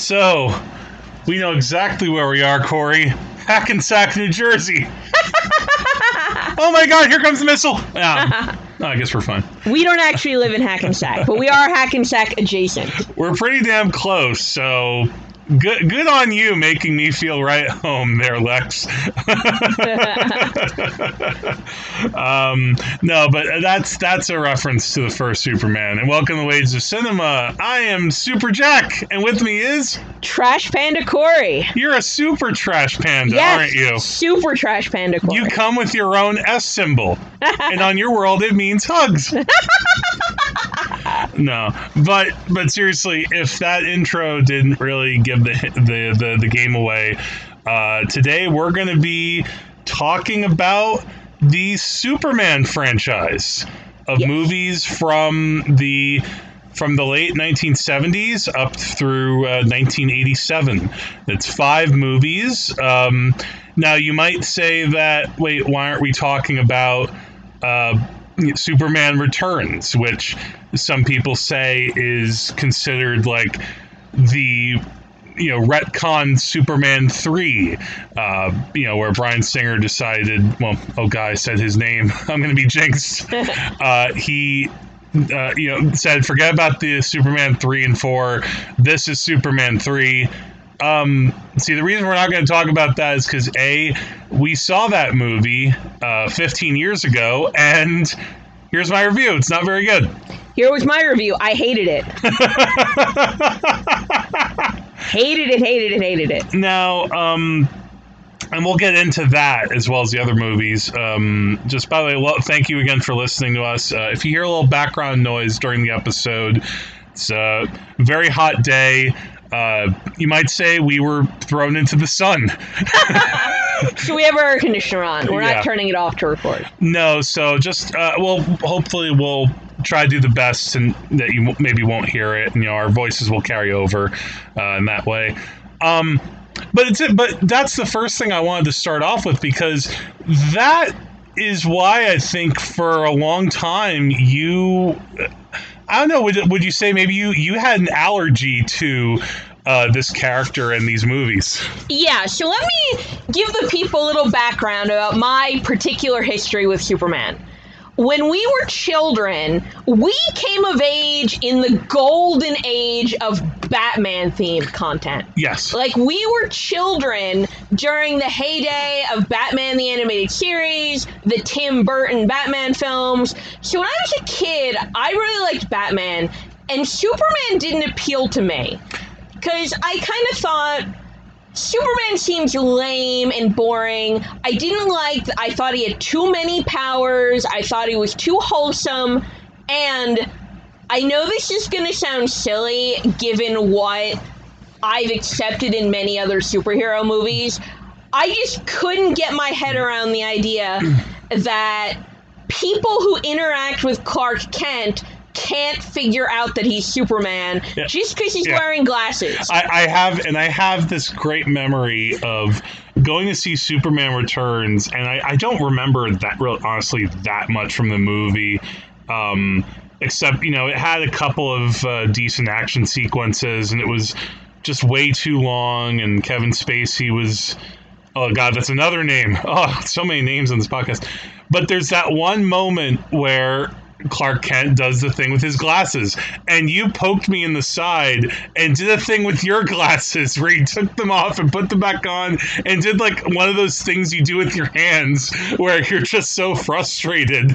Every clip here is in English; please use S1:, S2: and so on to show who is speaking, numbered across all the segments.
S1: So, we know exactly where we are, Korey. Hackensack, New Jersey. oh my god, here comes the missile. Yeah. I guess we're fine.
S2: We don't actually live in Hackensack, but we are Hackensack adjacent.
S1: We're pretty damn close, so good good on you making me feel right home there, Lex. um, no, but that's that's a reference to the first Superman. And welcome to Wages of Cinema. I am Super Jack, and with me is
S2: Trash Panda Korey.
S1: You're a super trash panda,
S2: Yes,
S1: aren't you?
S2: super Trash Panda Korey.
S1: You come with your own S symbol, and on your world it means hugs. no, but but seriously, if that intro didn't really give the the the, the game away, uh, today we're going to be talking about the Superman franchise of
S2: Yes.
S1: movies from the from the late 1970s up through uh, 1987. It's five movies. Um, now you might say that wait, why aren't we talking about uh, Superman Returns, which some people say is considered like the you know retcon Superman three, uh, you know where Bryan Singer decided, well, oh guy, said his name, I'm going to be jinxed. uh, he. Uh, you know, said forget about the Superman three and four. This is Superman three. Um, see, the reason we're not going to talk about that is because a we saw that movie uh, 15 years ago, and here's my review. It's not very good.
S2: Here was my review. I hated it. hated it, hated it, hated it.
S1: Now, um, and we'll get into that as well as the other movies. Um, just by the way, lo- thank you again for listening to us. Uh, if you hear a little background noise during the episode, it's a very hot day. Uh, you might say we were thrown into the sun.
S2: So we have our air conditioner on. We're
S1: Yeah.
S2: not turning it off to record.
S1: No, so just uh, well, hopefully we'll try to do the best, and that you maybe won't hear it, and you know our voices will carry over uh, in that way. Um, but it's it. But that's the first thing I wanted to start off with because that is why I think for a long time you. I don't know. Would, would you say maybe you you had an allergy to uh, this character in these movies?
S2: Yeah, so let me give the people a little background about my particular history with Superman. When we were children, we came of age in the golden age of Batman themed content.
S1: Yes.
S2: Like, we were children during the heyday of Batman the Animated Series, the Tim Burton Batman films. So, when I was a kid, I really liked Batman, and Superman didn't appeal to me. Because I kind of thought Superman seems lame and boring. I didn't like, I thought he had too many powers. I thought he was too wholesome. And I know this is going to sound silly given what I've accepted in many other superhero movies. I just couldn't get my head around the idea that people who interact with Clark Kent can't figure out that he's Superman
S1: Yeah.
S2: just because he's
S1: Yeah.
S2: wearing glasses.
S1: I, I have, and I have this great memory of going to see Superman Returns, and I, I don't remember that real honestly that much from the movie, um, except you know it had a couple of uh, decent action sequences, and it was just way too long, and Kevin Spacey was. Oh God, that's another name. Oh, so many names on this podcast. But there's that one moment where Clark Kent does the thing with his glasses, and you poked me in the side and did a thing with your glasses where you took them off and put them back on and did like one of those things you do with your hands where you're just so frustrated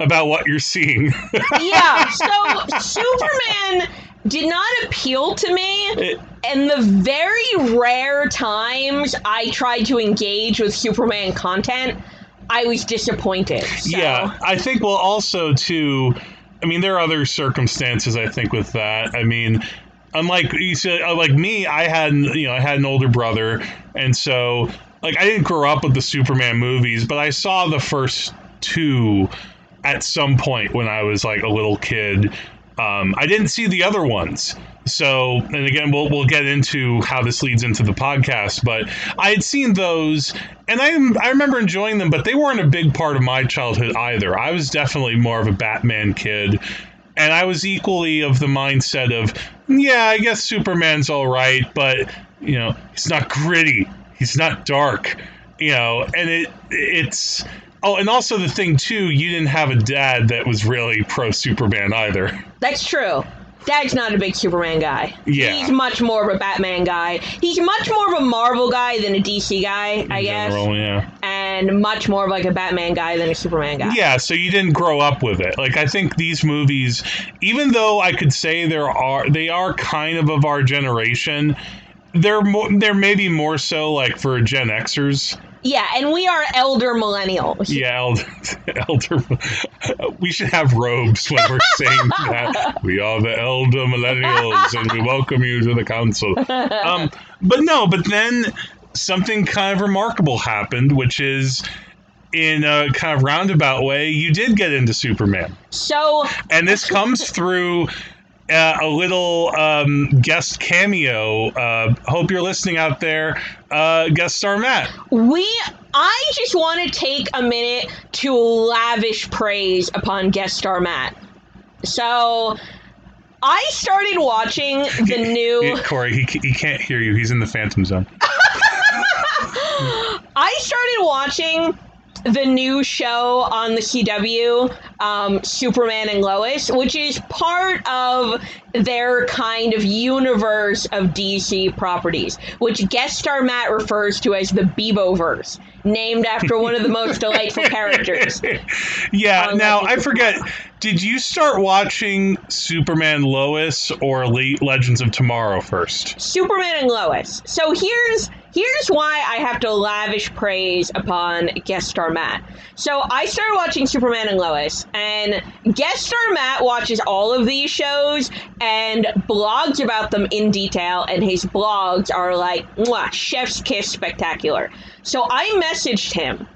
S1: about what you're seeing.
S2: yeah, so Superman did not appeal to me. And the very rare times I tried to engage with Superman content, I was disappointed. So.
S1: Yeah, I think well also too. I mean, there are other circumstances. I think with that. I mean, unlike you said, uh, like me, I had you know I had an older brother, and so like I didn't grow up with the Superman movies, but I saw the first two at some point when I was like a little kid. Um, I didn't see the other ones. So, and again, we'll, we'll get into how this leads into the podcast, but I had seen those and I, I remember enjoying them, but they weren't a big part of my childhood either. I was definitely more of a Batman kid. And I was equally of the mindset of yeah, I guess Superman's all right, but you know, he's not gritty. He's not dark. You know, and it it's oh, and also the thing too, you didn't have a dad that was really pro Superman either.
S2: That's true. Dad's not a big Superman guy.
S1: Yeah.
S2: He's much more of a Batman guy. He's much more of a Marvel guy than a DC guy, I
S1: in
S2: guess.
S1: yeah.
S2: And much more of like a Batman guy than a Superman guy.
S1: Yeah, so you didn't grow up with it. Like I think these movies, even though I could say there are they are kind of of our generation, they're more they're maybe more so like for Gen Xers.
S2: Yeah, and we are elder millennials.
S1: Yeah, elder, elder. We should have robes when we're saying that. We are the elder millennials, and we welcome you to the council. Um, but no, but then something kind of remarkable happened, which is in a kind of roundabout way, you did get into Superman.
S2: So
S1: And this comes through uh, a little um, guest cameo. Uh, hope you're listening out there, uh, guest star Matt.
S2: we I just want to take a minute to lavish praise upon guest star Matt. So I started watching the new
S1: Korey, he, he can't hear you. He's in the Phantom Zone.
S2: I started watching the new show on the CW, um, Superman and Lois, which is part of their kind of universe of DC properties, which guest star Matt refers to as the Beeboverse, named after one of the most delightful characters.
S1: Yeah.
S2: Um,
S1: now I forget. Did you start watching Superman Lois or Le- Legends of Tomorrow first?
S2: Superman and Lois. So here's here's why I have to lavish praise upon guest star Matt. So I started watching Superman and Lois, and guest star Matt watches all of these shows and blogs about them in detail, and his blogs are like chef's kiss spectacular. So I messaged him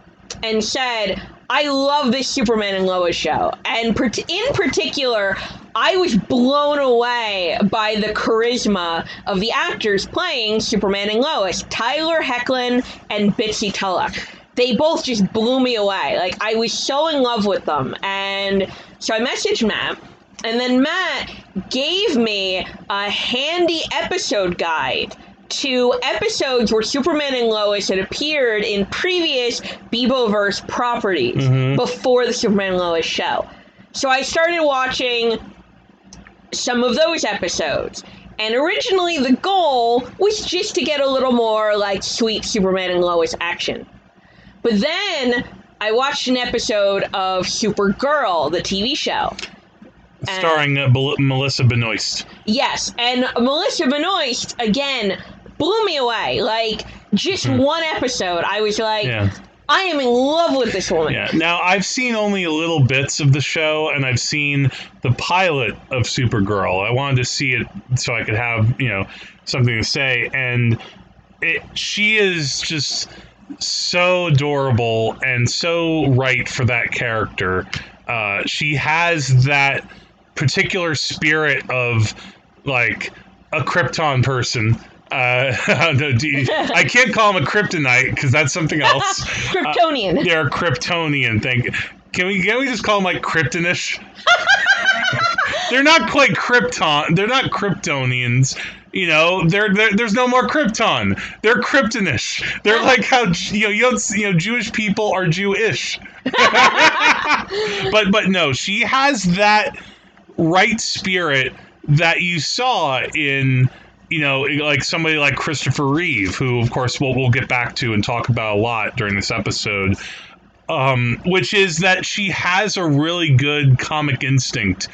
S2: and said, I love this Superman and Lois show. And in particular, I was blown away by the charisma of the actors playing Superman and Lois Tyler Hoechlin and Bitsie Tulloch. They both just blew me away. Like, I was so in love with them. And so I messaged Matt. And then Matt gave me a handy episode guide to episodes where Superman and Lois had appeared in previous Beeboverse properties mm-hmm. before the Superman and Lois show. So I started watching some of those episodes. And originally the goal was just to get a little more like sweet Superman and Lois action. But then I watched an episode of Supergirl, the TV show.
S1: Starring uh, Bel- Melissa Benoist.
S2: Yes, and Melissa Benoist again blew me away. Like just one episode, I was like,
S1: Yeah.
S2: I am in love with this woman.
S1: Yeah. Now I've seen only little bits of the show, and I've seen the pilot of Supergirl. I wanted to see it so I could have you know something to say, and it she is just so adorable and so right for that character. Uh, she has that particular spirit of like a Krypton person. Uh, no, you- I can't call him a kryptonite because that's something else.
S2: Kryptonian.
S1: They're Kryptonian thing. Can we can we just call them like Kryptonish? they're not quite Krypton. They're not Kryptonians. You know, they're, they're, there's no more Krypton. They're Kryptonish. They're like how you know you, don't, you know Jewish people are Jewish. but but no, she has that right spirit that you saw in you know like somebody like Christopher Reeve, who of course we'll we'll get back to and talk about a lot during this episode. Um, which is that she has a really good comic instinct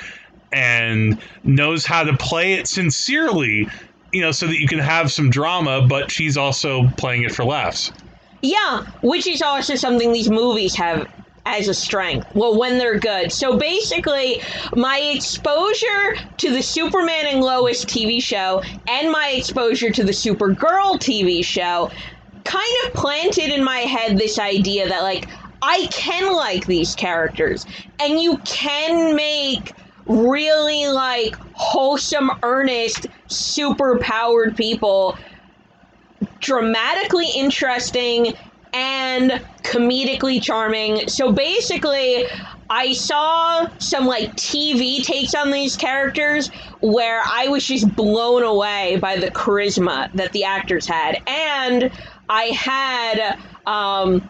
S1: and knows how to play it sincerely, you know, so that you can have some drama, but she's also playing it for laughs.
S2: Yeah, which is also something these movies have as a strength. Well, when they're good. So basically, my exposure to the Superman and Lois TV show and my exposure to the Supergirl TV show kind of planted in my head this idea that, like, I can like these characters, and you can make really, like, wholesome, earnest, super powered people dramatically interesting and comedically charming. So basically, I saw some like TV takes on these characters where I was just blown away by the charisma that the actors had. And I had um,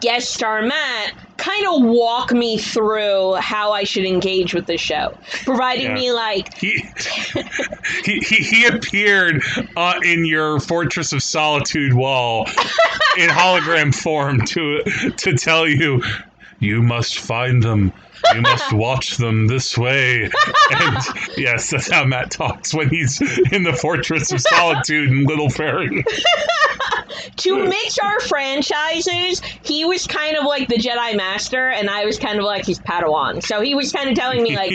S2: guest star Matt kind of walk me through how I should engage with the show, providing
S1: Yeah.
S2: me like
S1: He, he, he, appeared uh, in your Fortress of Solitude wall in hologram form to to tell you you must find them. You must watch them this way. And yes, that's how Matt talks when he's in the Fortress of Solitude in Little Fairy.
S2: to mix our franchises, he was kind of like the Jedi Master, and I was kind of like his Padawan. So he was kind of telling me like,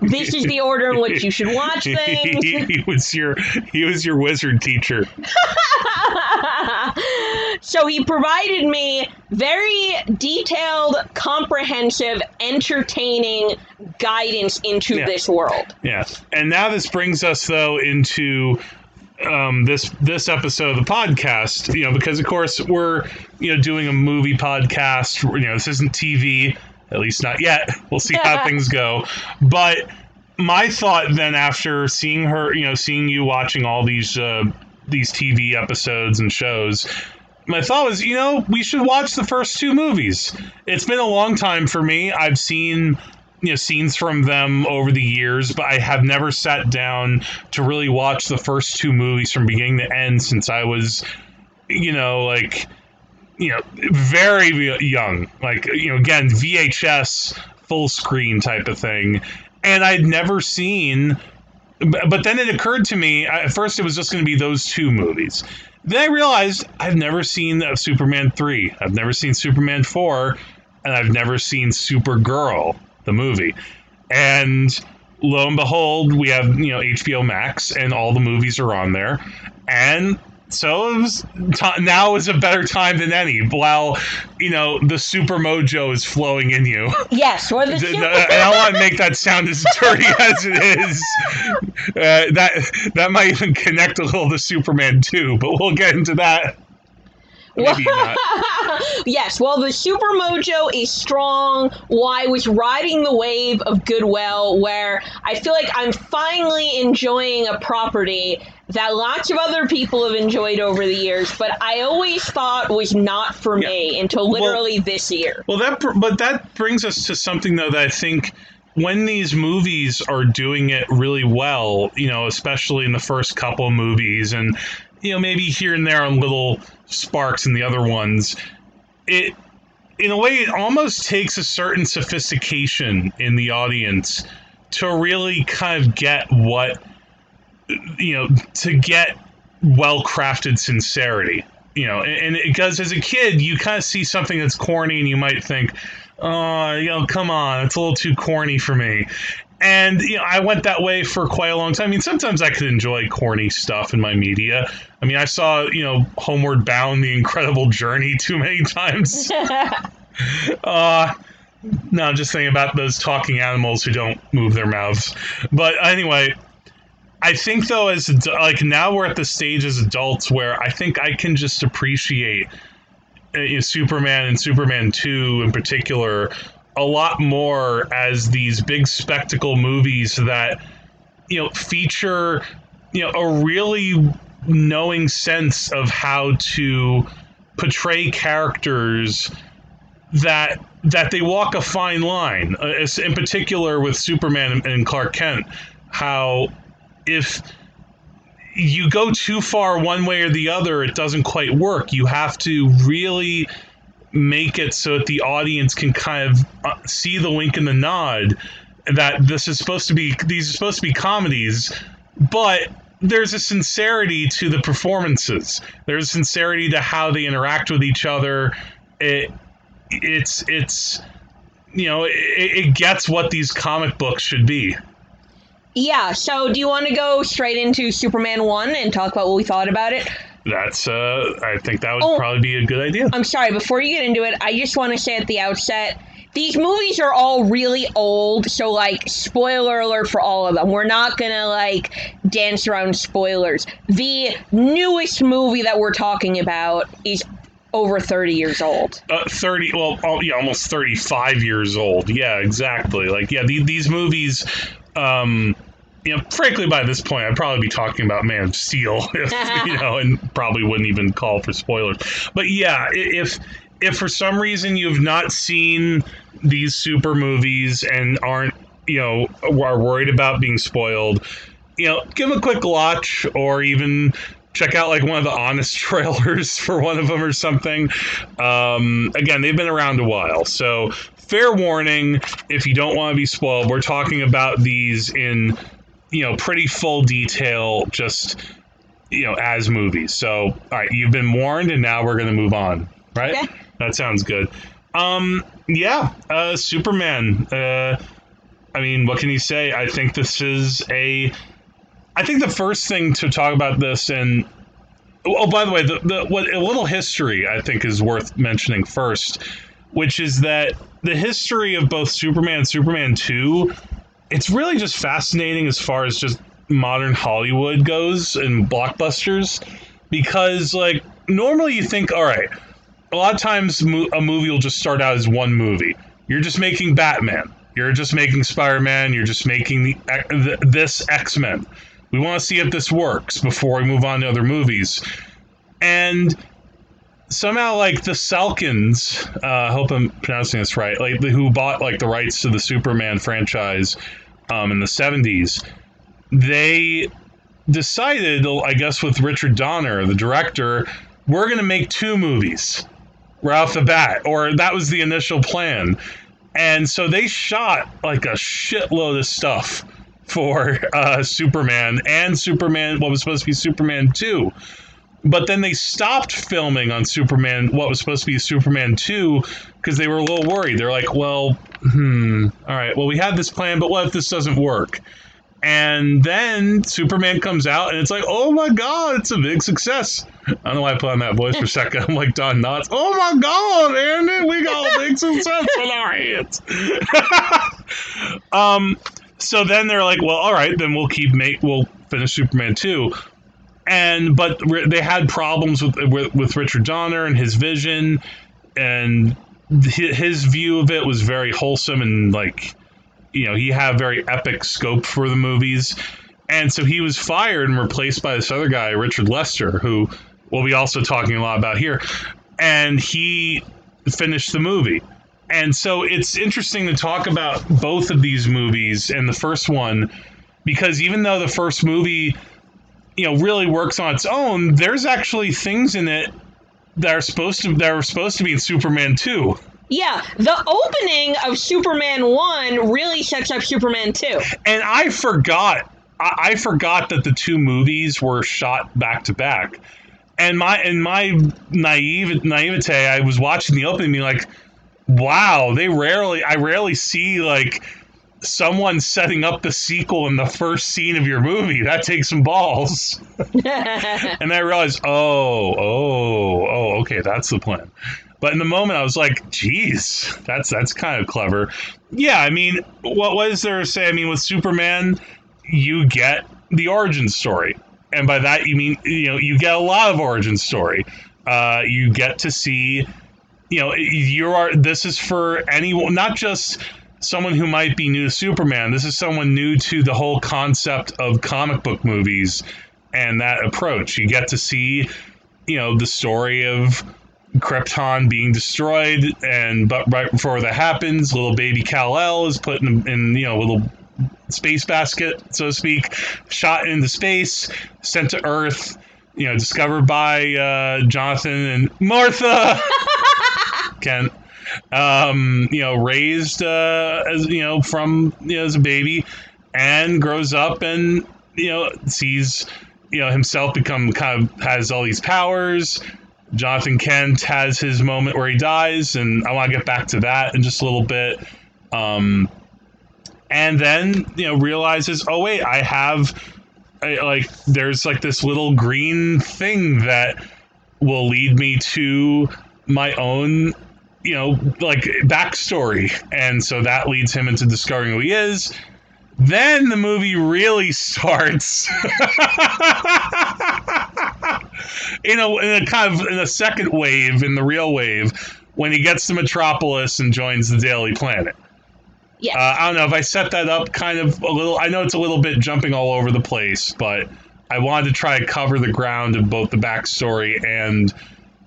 S2: this is the order in which you should watch things.
S1: he, he was your he was your wizard teacher.
S2: so he provided me very detailed, comprehensive, entertaining guidance into
S1: Yeah.
S2: this world.
S1: Yeah, and now this brings us though into um, this this episode of the podcast. You know, because of course we're you know doing a movie podcast. You know, this isn't TV, at least not yet. We'll see how things go. But my thought then after seeing her, you know, seeing you watching all these uh, these TV episodes and shows. My thought was, you know, we should watch the first two movies. It's been a long time for me. I've seen you know scenes from them over the years, but I have never sat down to really watch the first two movies from beginning to end since I was, you know, like you know, very young. Like you know, again, VHS full screen type of thing, and I'd never seen. But then it occurred to me at first it was just going to be those two movies. Then I realized I've never seen uh, Superman 3. I've never seen Superman 4. And I've never seen Supergirl, the movie. And lo and behold, we have, you know, HBO Max and all the movies are on there. And so was t- now is a better time than any while, you know, the super mojo is flowing in you.
S2: Yes, or the
S1: D-
S2: super-
S1: and I want to make that sound as dirty as it is. Uh, that that might even connect a little to Superman too, but we'll get into that. Maybe not.
S2: yes, well, the Super Mojo is strong. Why was riding the wave of Goodwill, where I feel like I'm finally enjoying a property that lots of other people have enjoyed over the years, but I always thought was not for me until
S1: Well-
S2: literally this year.
S1: Well, that but that brings us to something though that I think when these movies are doing it really well, you know, especially in the first couple of movies, and you know maybe here and there on little sparks in the other ones, it in a way it almost takes a certain sophistication in the audience to really kind of get what you know to get well crafted sincerity you know and because as a kid you kind of see something that's corny and you might think oh you know come on it's a little too corny for me. And you know i went that way for quite a long time. I mean sometimes i could enjoy corny stuff in my media. I mean i saw you know homeward bound the incredible journey too many times. Uh no i'm just thinking about those talking animals who don't move their mouths. But anyway I think though, as like now we're at the stage as adults where I think I can just appreciate know, Superman and Superman Two in particular a lot more as these big spectacle movies that you know feature you know a really knowing sense of how to portray characters that that they walk a fine line uh, in particular with Superman and Clark Kent how if you go too far one way or the other, it doesn't quite work. You have to really make it so that the audience can kind of uh, see the wink and the nod that this is supposed to be these are supposed to be comedies, but there's a sincerity to the performances. There's sincerity to how they interact with each other. It it's it's you know it, it gets what these comic books should be.
S2: Yeah, so do you want to go straight into Superman 1 and talk about what we thought about it?
S1: That's uh I think that would
S2: Oh.
S1: probably be a good idea.
S2: I'm sorry, before you get into it, I just want to say at the outset these movies are all really old, so like spoiler alert for all of them. We're not gonna like dance around spoilers. The newest movie that we're talking about is over 30 years old.
S1: Uh, 30, well, yeah, almost 35 years old. Yeah, exactly. Like, yeah, the, these movies, um, you know, frankly, by this point, I'd probably be talking about Man of Steel, if, you know, and probably wouldn't even call for spoilers. But yeah, if if for some reason you've not seen these super movies and aren't, you know, are worried about being spoiled, you know, give a quick watch or even check out like one of the honest trailers for one of them or something. Um, again, they've been around a while, so fair warning if you don't want to be spoiled. We're talking about these in you know pretty full detail, just you know as movies. So all right, you've been warned, and now we're gonna move on. Right?
S2: Okay.
S1: That sounds good. Um, yeah, uh, Superman. Uh, I mean, what can you say? I think this is a I think the first thing to talk about this, and oh, by the way, the, the what a little history I think is worth mentioning first, which is that the history of both Superman and Superman Two, it's really just fascinating as far as just modern Hollywood goes and blockbusters, because like normally you think, all right, a lot of times a movie will just start out as one movie. You're just making Batman. You're just making Spider Man. You're just making the, this X Men we want to see if this works before we move on to other movies. And somehow, like the Salkinds, uh, I hope I'm pronouncing this right, like who bought like the rights to the Superman franchise um, in the 70s, they decided, I guess, with Richard Donner, the director, we're going to make two movies right off the bat, or that was the initial plan. And so they shot like a shitload of stuff for uh, Superman and Superman, what was supposed to be Superman 2. But then they stopped filming on Superman, what was supposed to be Superman 2, because they were a little worried. They're like, well, hmm, all right, well, we had this plan, but what if this doesn't work? And then Superman comes out, and it's like, oh my god, it's a big success. I don't know why I put on that voice for a second. I'm like Don Knotts. Oh my god, Andy, we got a big success on our hands. um, so then they're like, well, all right, then we'll keep make we'll finish Superman two, and but they had problems with with, with Richard Donner and his vision, and his view of it was very wholesome and like, you know, he had very epic scope for the movies, and so he was fired and replaced by this other guy, Richard Lester, who we'll be also talking a lot about here, and he finished the movie. And so it's interesting to talk about both of these movies and the first one because even though the first movie, you know, really works on its own, there's actually things in it that are supposed to that are supposed to be in Superman 2.
S2: Yeah, the opening of Superman 1 really sets up Superman 2.
S1: And I forgot I, I forgot that the two movies were shot back to back. And my in my naive naivete, I was watching the opening being like, wow, they rarely, I rarely see like someone setting up the sequel in the first scene of your movie. That takes some balls. and I realized, oh, oh, oh, okay, that's the plan. But in the moment, I was like, geez, that's that's kind of clever. Yeah, I mean, what was there to say? I mean, with Superman, you get the origin story. And by that, you mean, you know, you get a lot of origin story. Uh, you get to see you know, you are. This is for anyone, not just someone who might be new to Superman. This is someone new to the whole concept of comic book movies and that approach. You get to see, you know, the story of Krypton being destroyed, and but right before that happens, little baby Kal El is put in, in you know, a little space basket, so to speak, shot into space, sent to Earth. You know, discovered by uh, Jonathan and Martha. Kent. Um, you know, raised uh, as you know from you know as a baby, and grows up and you know sees you know himself become kind of has all these powers. Jonathan Kent has his moment where he dies, and I want to get back to that in just a little bit. Um, and then you know realizes, oh wait, I have I, like there's like this little green thing that will lead me to my own you know, like backstory. And so that leads him into discovering who he is. Then the movie really starts. in a, in a kind of in a second wave, in the real wave, when he gets to Metropolis and joins the Daily Planet.
S2: Yes.
S1: Uh, I don't know if I set that up kind of a little. I know it's a little bit jumping all over the place, but I wanted to try to cover the ground of both the backstory and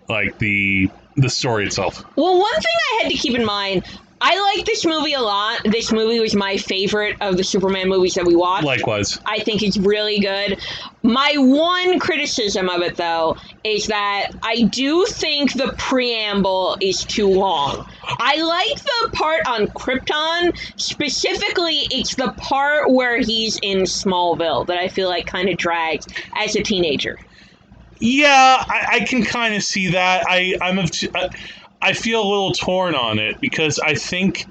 S1: like the the story itself.
S2: Well, one thing I had to keep in mind, I like this movie a lot. This movie was my favorite of the Superman movies that we watched.
S1: Likewise,
S2: I think it's really good. My one criticism of it, though, is that I do think the preamble is too long. I like the part on Krypton. Specifically, it's the part where he's in Smallville that I feel like kind of drags as a teenager.
S1: Yeah, I, I can kind of see that. I I'm of t- I- feel a little torn on it because I think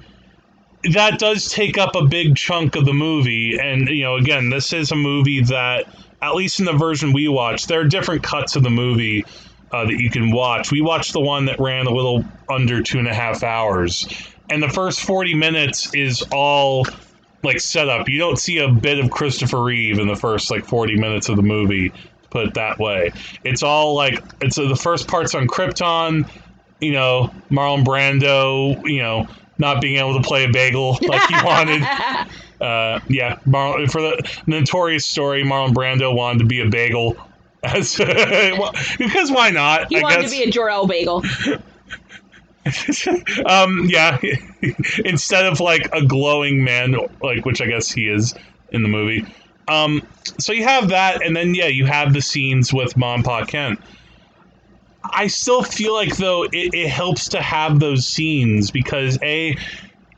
S1: that does take up a big chunk of the movie, and you know, again, this is a movie that at least in the version we watched, there are different cuts of the movie. Uh, that you can watch. We watched the one that ran a little under two and a half hours, and the first forty minutes is all like setup. You don't see a bit of Christopher Reeve in the first like forty minutes of the movie. Put it that way. It's all like it's uh, the first part's on Krypton. You know, Marlon Brando. You know, not being able to play a bagel like he wanted. Uh, yeah, Mar- for the notorious story, Marlon Brando wanted to be a bagel. As well, because why not?
S2: He
S1: I
S2: wanted
S1: guess.
S2: to be a Jor-El bagel.
S1: um, yeah. Instead of like a glowing man, like which I guess he is in the movie. Um, so you have that, and then yeah, you have the scenes with Mom, Pa, Kent. I still feel like though it, it helps to have those scenes because a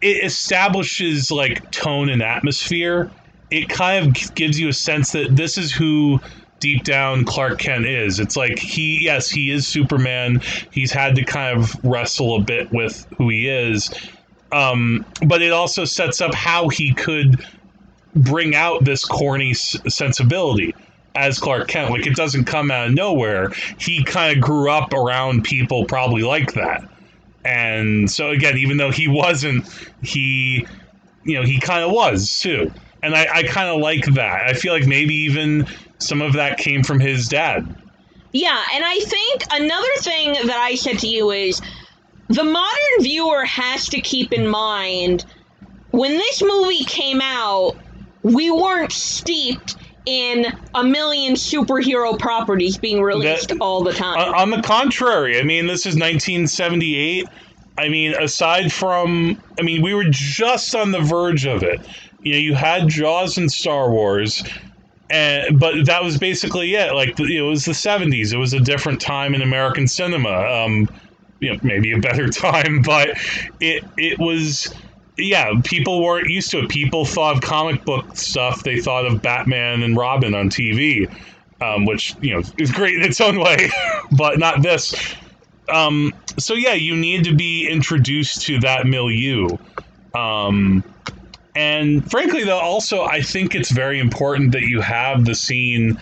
S1: it establishes like tone and atmosphere. It kind of gives you a sense that this is who deep down Clark Kent is. It's like he, yes, he is Superman. He's had to kind of wrestle a bit with who he is. Um, but it also sets up how he could bring out this corny s- sensibility as Clark Kent. Like it doesn't come out of nowhere. He kind of grew up around people probably like that. And so again, even though he wasn't, he, you know, he kind of was too. And I, I kind of like that. I feel like maybe even some of that came from his dad.
S2: Yeah, and I think another thing that I said to you is the modern viewer has to keep in mind when this movie came out, we weren't steeped in a million superhero properties being released
S1: That-
S2: all the time.
S1: On, on the contrary, I mean, this is 1978. I mean, aside from, I mean, we were just on the verge of it. You know, you had Jaws and Star Wars, and but that was basically it. Like it was the 70s. It was a different time in American cinema. Um, you know, maybe a better time, but it it was. Yeah, people weren't used to it. People thought of comic book stuff. They thought of Batman and Robin on TV um, which you know is great in its own way, but not this. Um, so yeah, you need to be introduced to that milieu. Um, and frankly, though, also I think it's very important that you have the scene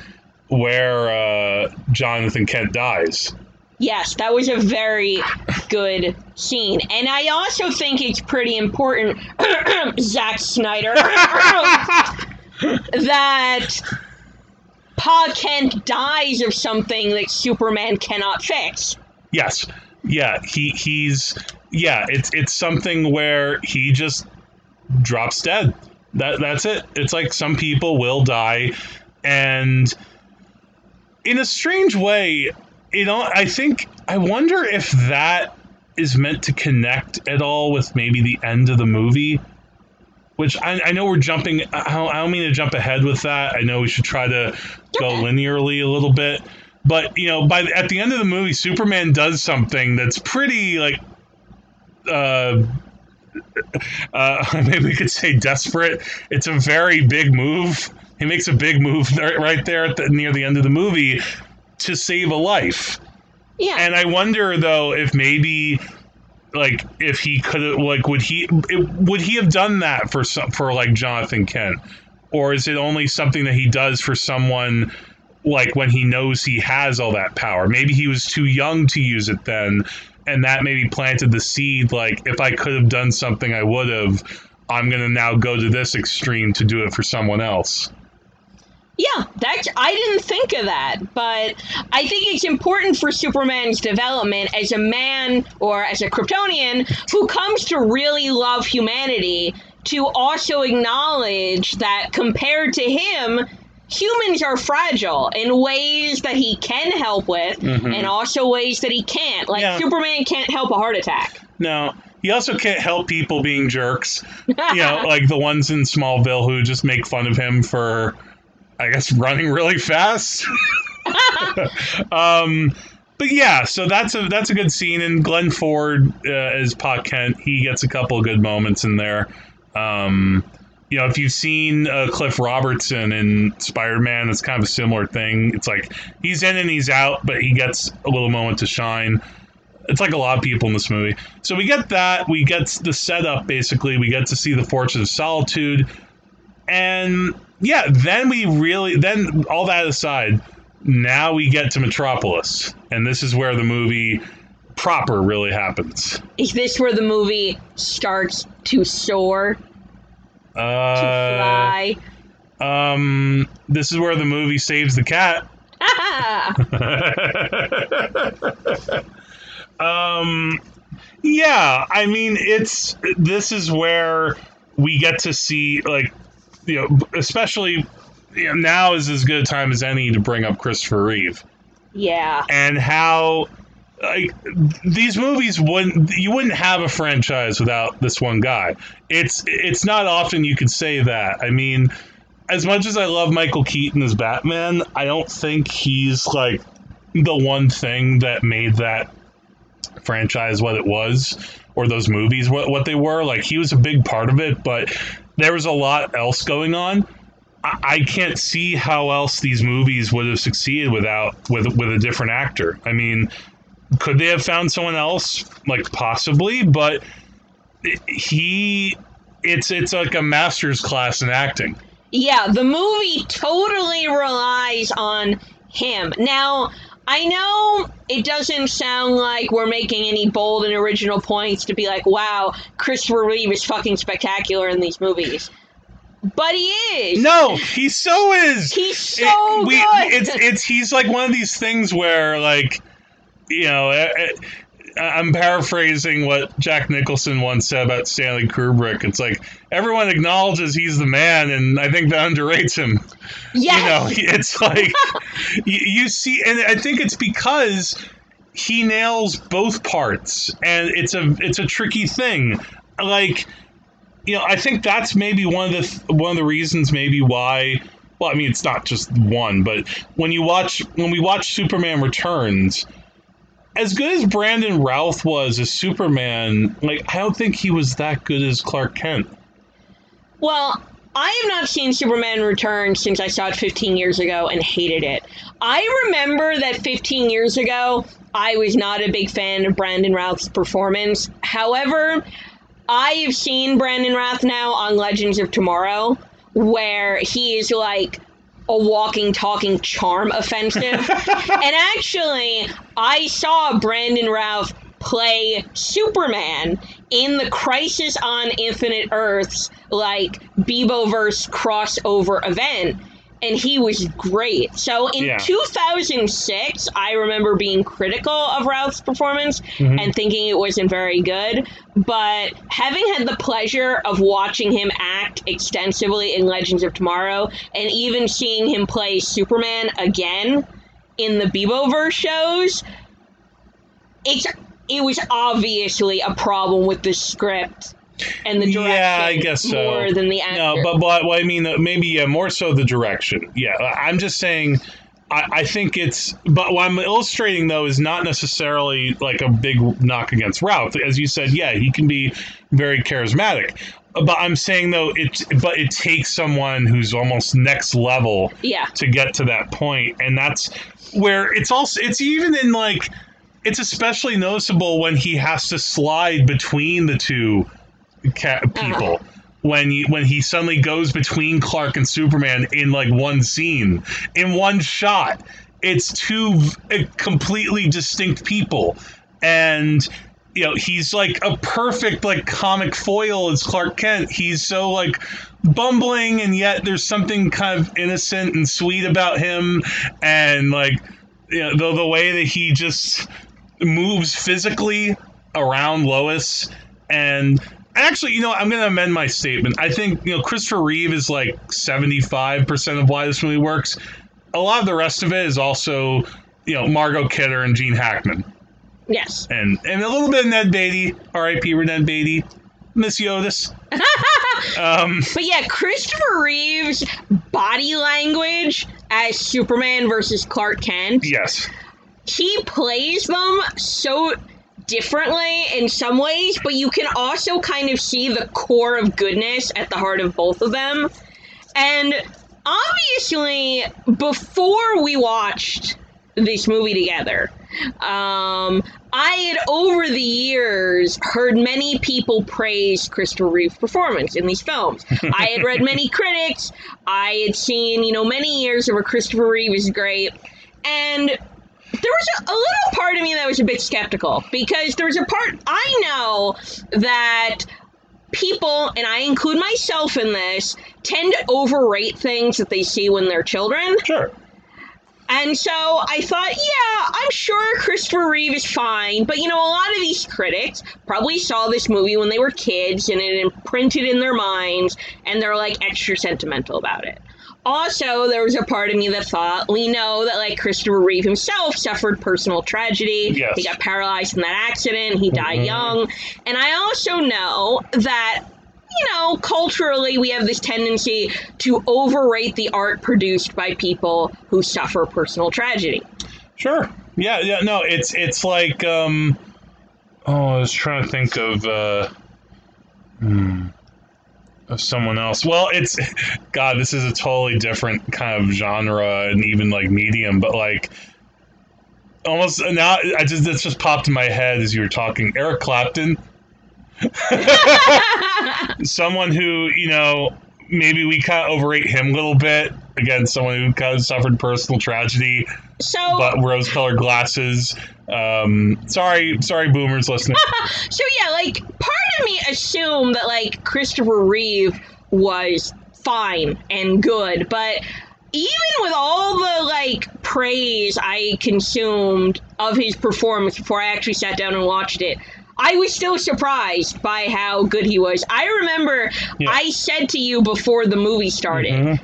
S1: where uh, Jonathan Kent dies.
S2: Yes, that was a very good scene. And I also think it's pretty important, Zack Snyder, that Pa Kent dies of something that Superman cannot fix.
S1: Yes, yeah, he he's yeah. It's it's something where he just drops dead. That that's it. It's like some people will die, and in a strange way, you know, I think I wonder if that is meant to connect at all with maybe the end of the movie. Which I, I know we're jumping. I don't, I don't mean to jump ahead with that. I know we should try to go linearly a little bit. But you know, by the, at the end of the movie, Superman does something that's pretty like, uh, uh, maybe we could say desperate. It's a very big move. He makes a big move right there at the, near the end of the movie to save a life.
S2: Yeah.
S1: And I wonder though if maybe like if he could have like would he it, would he have done that for some for like Jonathan Kent or is it only something that he does for someone like when he knows he has all that power maybe he was too young to use it then and that maybe planted the seed like if I could have done something I would have I'm going to now go to this extreme to do it for someone else
S2: Yeah, that's I didn't think of that, but I think it's important for Superman's development as a man or as a Kryptonian who comes to really love humanity to also acknowledge that compared to him, humans are fragile in ways that he can help with
S1: Mhm.
S2: and also ways that he can't. Like
S1: Yeah.
S2: Superman can't help a heart attack.
S1: No, he also can't help people being jerks. You know, like the ones in Smallville who just make fun of him for, I guess, running really fast. um, but yeah, so that's a that's a good scene, and Glenn Ford uh, as Pa Kent, he gets a couple of good moments in there. Um, you know, if you've seen uh, Cliff Robertson in Spider Man, it's kind of a similar thing. It's like he's in and he's out, but he gets a little moment to shine. It's like a lot of people in this movie. So we get that. We get the setup, basically. We get to see the Fortress of Solitude. And yeah, then we really, then all that aside, now we get to Metropolis. And this is where the movie proper really happens.
S2: Is this where the movie starts to soar, to
S1: Uh,
S2: fly?
S1: um, this is where the movie saves the cat. um, yeah, I mean, it's this is where we get to see like you know, especially you know, now is as good a time as any to bring up Christopher Reeve
S2: yeah.
S1: and how like these movies wouldn't you wouldn't have a franchise without this one guy. It's it's not often you could say that. I mean, as much as I love Michael Keaton as Batman, I don't think he's like the one thing that made that franchise what it was or those movies what what they were. Like he was a big part of it, but there was a lot else going on. I, I can't see how else these movies would have succeeded without with with a different actor. I mean, could they have found someone else? Like possibly, but he it's it's like a master's class in acting.
S2: Yeah, the movie totally relies on him. Now, I know it doesn't sound like we're making any bold and original points to be like, wow, Christopher Reeve is fucking spectacular in these movies. But he is.
S1: No, he so is.
S2: He's so
S1: It- we-
S2: good.
S1: It's it's he's like one of these things where like you know. Eh, eh, I'm paraphrasing what Jack Nicholson once said about Stanley Kubrick. It's like everyone acknowledges he's the man, and I think that underrates him.
S2: yes.
S1: You know, it's like you, you see, and I think it's because he nails both parts, and it's a it's a tricky thing. Like, you know, I think that's maybe one of the th- one of the reasons maybe why. Well, I mean, it's not just one, but when you watch when we watch Superman Returns. As good as Brandon Routh was as Superman, like I don't think he was that good as Clark Kent.
S2: Well, I have not seen Superman Returns since I saw it 15 years ago and hated it. I remember that 15 years ago, I was not a big fan of Brandon Routh's performance. However, I have seen Brandon Routh now on Legends of Tomorrow, where he is like a walking, talking charm offensive. and actually, I saw Brandon Routh play Superman in the Crisis on Infinite Earths, like Beeboverse crossover event. And he was great. So in
S1: Yeah.
S2: 2006, I remember being critical of Routh's performance
S1: Mhm.
S2: and thinking it wasn't very good. But having had the pleasure of watching him act extensively in Legends of Tomorrow and even seeing him play Superman again in the Beeboverse shows, it's it was obviously a problem with the script and the direction
S1: Yeah, I guess so.
S2: more than the actor.
S1: No, but but well, I mean, uh, maybe yeah, more so the direction. Yeah, I'm just saying. I, I think it's, but what I'm illustrating though is not necessarily like a big knock against Routh. As you said, yeah, he can be very charismatic. But I'm saying though, it, but it takes someone who's almost next level
S2: yeah,
S1: to get to that point and that's where it's also it's even in like it's especially noticeable when he has to slide between the two ca- uh-huh. people. When he when he suddenly goes between Clark and Superman in like one scene in one shot it's two eh, completely distinct people. And you know he's like a perfect like comic foil as Clark Kent. He's so like bumbling and yet there's something kind of innocent and sweet about him. And like you know, the the way that he just moves physically around Lois and actually, you know, I'm going to amend my statement. I think, you know, Christopher Reeve is like 75% of why this movie works. A lot of the rest of it is also, you know, Margot Kidder and Gene Hackman.
S2: Yes.
S1: And and a little bit of Ned Beatty, R.I.P. Ned Beatty, Miss Yodis. um,
S2: But yeah, Christopher Reeve's body language as Superman versus Clark Kent,
S1: yes.
S2: he plays them so differently in some ways, but you can also kind of see the core of goodness at the heart of both of them. And obviously, before we watched this movie together, um, I had over the years heard many people praise Christopher Reeve's performance in these films. I had read many critics. I had seen, you know, many years of where Christopher Reeve is great. And there was a, a little part of me that was a bit skeptical because there was a part I know that people, and I include myself in this, tend to overrate things that they see when they're children.
S1: Sure.
S2: And so I thought, yeah, I'm sure Christopher Reeve is fine. But you know, a lot of these critics probably saw this movie when they were kids and it imprinted in their minds and they're like extra sentimental about it. Also, there was a part of me that thought we know that like Christopher Reeve himself suffered personal tragedy.
S1: Yes.
S2: He got paralyzed in that accident. He died
S1: Mhm.
S2: young. And I also know that you know, culturally, we have this tendency to overrate the art produced by people who suffer personal tragedy.
S1: Sure. Yeah, yeah, no, it's it's like um oh, I was trying to think of uh hmm, of someone else. Well, it's god, this is a totally different kind of genre and even like medium, but like almost now I just this just popped in my head as you were talking. Eric Clapton, someone who, you know, maybe we kind of overrate him a little bit. Again, someone who kind of suffered personal tragedy
S2: So,
S1: but rose-colored glasses. Um, sorry, sorry, boomers listening.
S2: so yeah, like part of me assumed that like Christopher Reeve was fine and good, but even with all the like praise I consumed of his performance before I actually sat down and watched it, I was still surprised by how good he was. I remember
S1: Yeah.
S2: I said to you before the movie started,
S1: Mhm.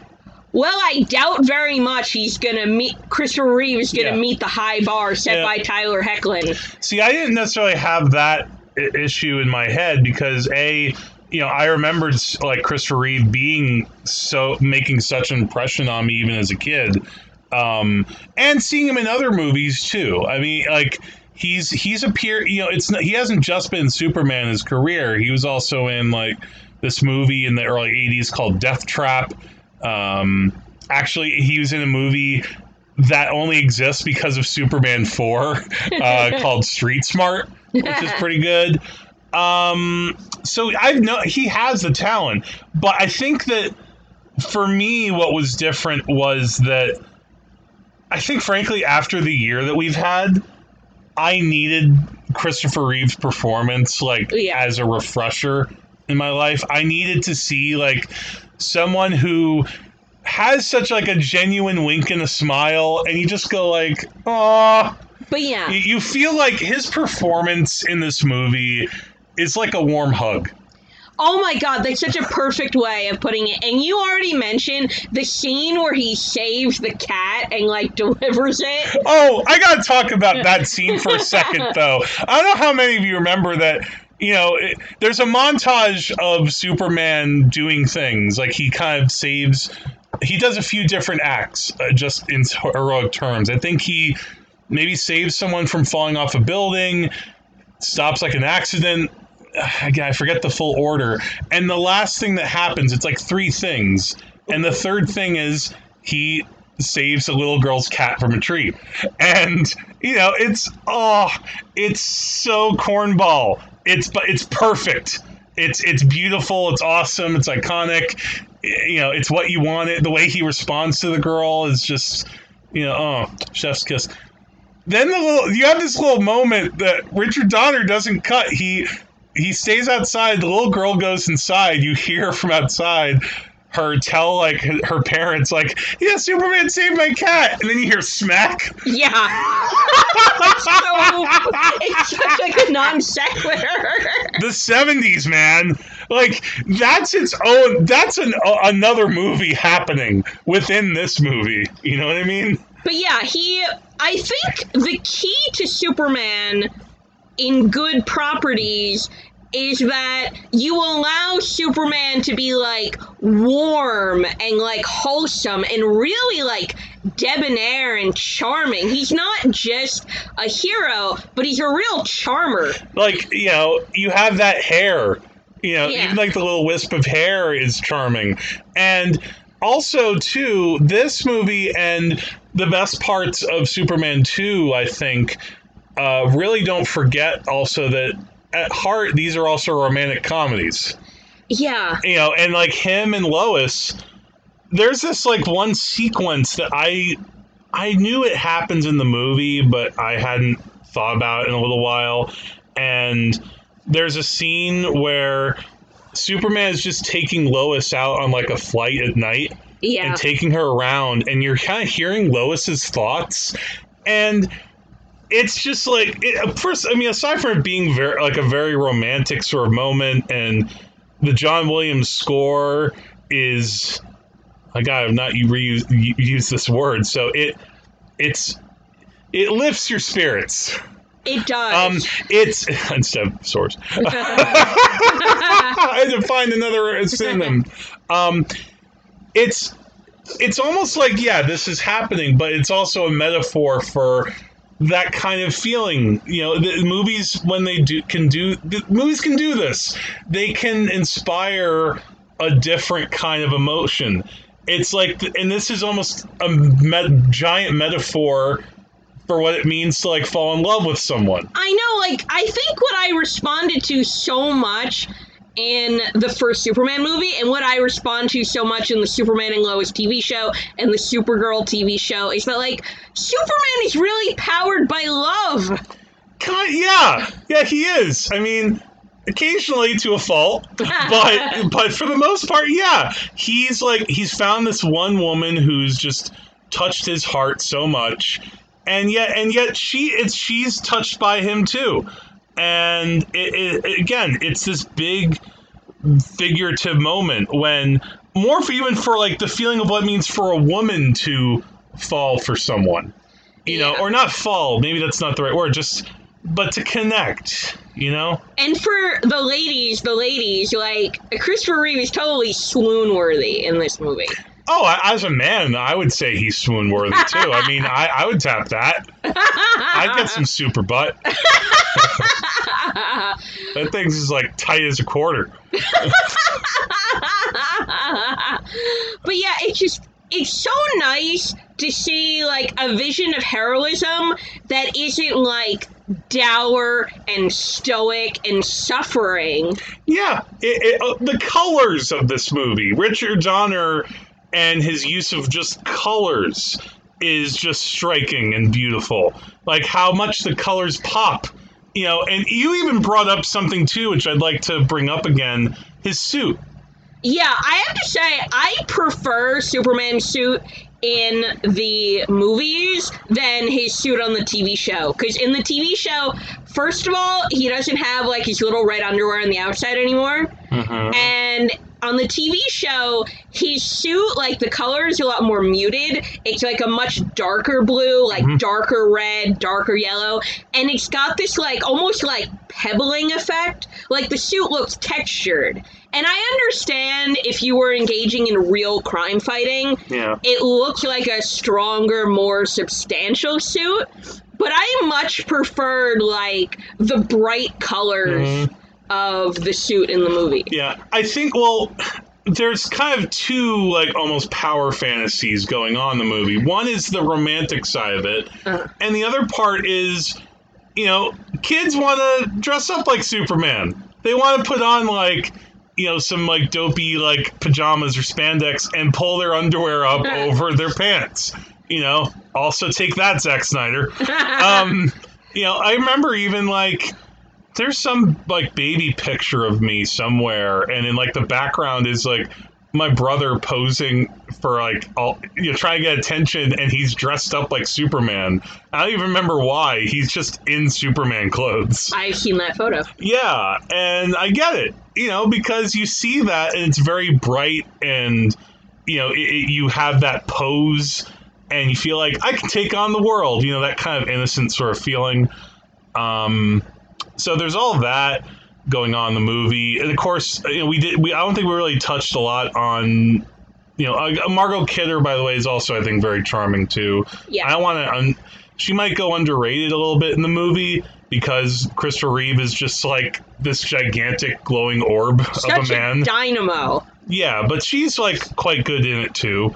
S2: Well, I doubt very much he's gonna meet Christopher Reeve is gonna
S1: Yeah.
S2: meet the high bar set
S1: Yeah.
S2: by Tyler Hoechlin.
S1: See, I didn't necessarily have that issue in my head because a, you know, I remembered like Christopher Reeve being so making such an impression on me even as a kid, um, and seeing him in other movies too. I mean, like he's he's appeared. You know, it's he hasn't just been Superman in his career. He was also in like this movie in the early '80s called Death Trap. Um, actually, he was in a movie that only exists because of Superman 4 uh, called Street Smart, which is pretty good. Um, so I've no he has the talent, but I think that for me, what was different was that I think, frankly, after the year that we've had, I needed Christopher Reeve's performance like
S2: Yeah.
S1: as a refresher in my life. I needed to see like someone who has such like a genuine wink and a smile, and you just go like, "Oh."
S2: But yeah.
S1: You- You feel like his performance in this movie is like a warm hug.
S2: Oh my god, that's such a perfect way of putting it. And you already mentioned the scene where he saves the cat and like delivers it.
S1: Oh, I gotta talk about that scene for a second, though. I don't know how many of you remember that. You know, it, there's a montage of Superman doing things like he kind of saves. He does a few different acts, uh, just in heroic terms. I think he maybe saves someone from falling off a building, stops like an accident. Again, I forget the full order. And the last thing that happens, it's like three things. And the third thing is he saves a little girl's cat from a tree. And you know, it's oh, it's so cornball. It's but it's perfect. It's it's beautiful. It's awesome. It's iconic. You know, it's what you wanted. The way he responds to the girl is just, you know, oh, chef's kiss. then the little you have this little moment that Richard Donner doesn't cut. He he stays outside. The little girl goes inside. You hear from outside her tell like her parents like, "Yeah, Superman saved my cat," and then you hear smack.
S2: Yeah. so, it's such like a non sequitur.
S1: The seventies, man. Like that's its own. That's an uh, another movie happening within this movie. You know what I mean?
S2: But yeah, he. I think the key to Superman in good properties is that you allow Superman to be like warm and like wholesome and really like debonair and charming. He's not just a hero, but he's a real charmer.
S1: Like you know, you have that hair. You know,
S2: Yeah.
S1: even like the little wisp of hair is charming, and also too this movie and the best parts of Superman two, I think, uh, really don't forget also that at heart these are also romantic comedies.
S2: Yeah.
S1: you know, and like him and Lois, there's this like one sequence that I I knew it happens in the movie, but I hadn't thought about it in a little while. And there's a scene where Superman is just taking Lois out on like a flight at night
S2: Yeah.
S1: and taking her around, and you're kind of hearing Lois's thoughts, and it's just like it, first. I mean, aside from it being very like a very romantic sort of moment, and the John Williams score is, I gotta not reuse use this word, so it it's it lifts your spirits.
S2: it does.
S1: Um, it's instead of swords. I had to find another synonym. Um, it's it's almost like yeah, this is happening, but it's also a metaphor for that kind of feeling. You know, the movies when they do can do movies can do this. They can inspire a different kind of emotion. It's like, and this is almost a met, giant metaphor for what it means to like fall in love with someone.
S2: I know, like, I think what I responded to so much in the first Superman movie and what I respond to so much in the Superman and Lois TV show and the Supergirl TV show is that, like, Superman is really powered by love.
S1: Kind yeah, yeah, he is. I mean, occasionally to a fault, but but for the most part, yeah, he's like he's found this one woman who's just touched his heart so much, and yet and yet she it's she's touched by him too, and it, it, again, it's this big figurative moment when more for even for like the feeling of what it means for a woman to fall for someone. You know or not fall maybe that's not the right word just but to connect you know?
S2: And for the ladies, the ladies, like, Christopher Reeve is totally swoon worthy in this movie.
S1: oh I, as a man i would say he's swoon worthy too. I mean I, I would tap that. I'd get some super butt. That thing's is like tight as a quarter.
S2: But yeah, it's just it's so nice to see like a vision of heroism that isn't like dour and stoic and suffering.
S1: Yeah, it, it, uh, the colors of this movie, Richard Donner and his use of just colors is just striking and beautiful. Like how much the colors pop, you know. And you even brought up something too, which I'd like to bring up again: his suit.
S2: Yeah, I have to say I prefer Superman's suit in the movies than his suit on the TV show. Because in the TV show, first of all, he doesn't have like his little red underwear on the outside anymore. Mm-hmm. And on the TV show, his suit, like the color is a lot more muted. It's like a much darker blue, like mm-hmm. darker red, darker yellow. And it's got this like almost like pebbling effect. Like the suit looks textured. And I understand if you were engaging in real crime fighting,
S1: Yeah.
S2: it looked like a stronger, more substantial suit. But I much preferred like the bright colors of the suit in the movie.
S1: Yeah, I think. Well, there's kind of two like almost power fantasies going on in the movie. One is the romantic side of it,
S2: Uh-huh.
S1: and the other part is, you know, kids want to dress up like Superman. They want to put on like. You know, some like dopey like pajamas or spandex and pull their underwear up over their pants. you know, also take that, Zack Snyder. um, you know, I remember even like there's some like baby picture of me somewhere, and in like the background is like my brother posing for like all you know trying to get attention and he's dressed up like Superman. I don't even remember why. He's just in Superman clothes.
S2: I've seen that photo.
S1: Yeah, and I get it. You know, because you see that and it's very bright and you know, it, it, you have that pose and you feel like I can take on the world, you know, that kind of innocent sort of feeling. Um so there's all that going on in the movie. And of course, you know, we did. We I don't think we really touched a lot on. You know, uh, Margot Kidder, by the way, is also I think very charming too.
S2: Yeah.
S1: I want to. Un- she might go underrated a little bit in the movie because Christopher Reeve is just like this gigantic glowing orb
S2: Such
S1: of a man.
S2: dynamo.
S1: Yeah, but she's like quite good in it too.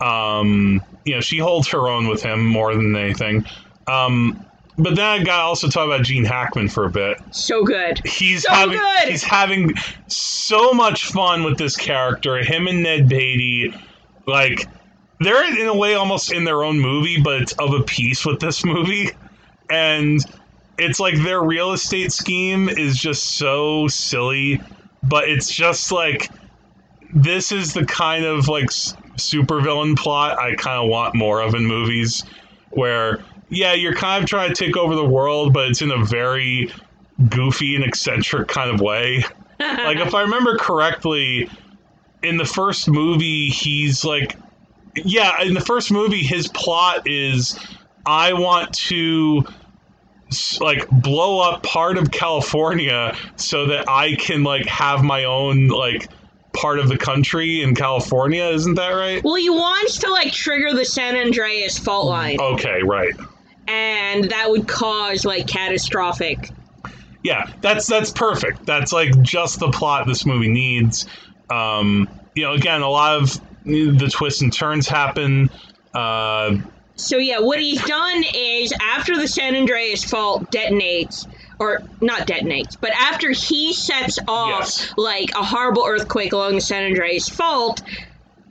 S1: Um, you know, she holds her own with him more than anything. Um, but then I got to also talk about Gene Hackman for a bit.
S2: So good.
S1: He's
S2: So
S1: having
S2: good!
S1: he's having so much fun with this character. Him and Ned Beatty, like they're in a way almost in their own movie, but it's of a piece with this movie, and it's like their real estate scheme is just so silly, but it's just like this is the kind of like supervillain plot I kind of want more of in movies, where yeah, you're kind of trying to take over the world, but it's in a very goofy and eccentric kind of way. like if I remember correctly, in the first movie, he's like, yeah, in the first movie, his plot is, I want to like blow up part of California so that I can like have my own like part of the country in California. Isn't that right?
S2: well, he wants to like trigger the San Andreas fault line,
S1: Okay, right.
S2: And that would cause like catastrophic.
S1: yeah, that's that's perfect. That's like just the plot this movie needs. Um, you know, again, a lot of the twists and turns happen. Uh,
S2: So yeah, what he's done is after the San Andreas fault detonates, or not detonates, but after he sets off
S1: Yes.
S2: like a horrible earthquake along the San Andreas fault,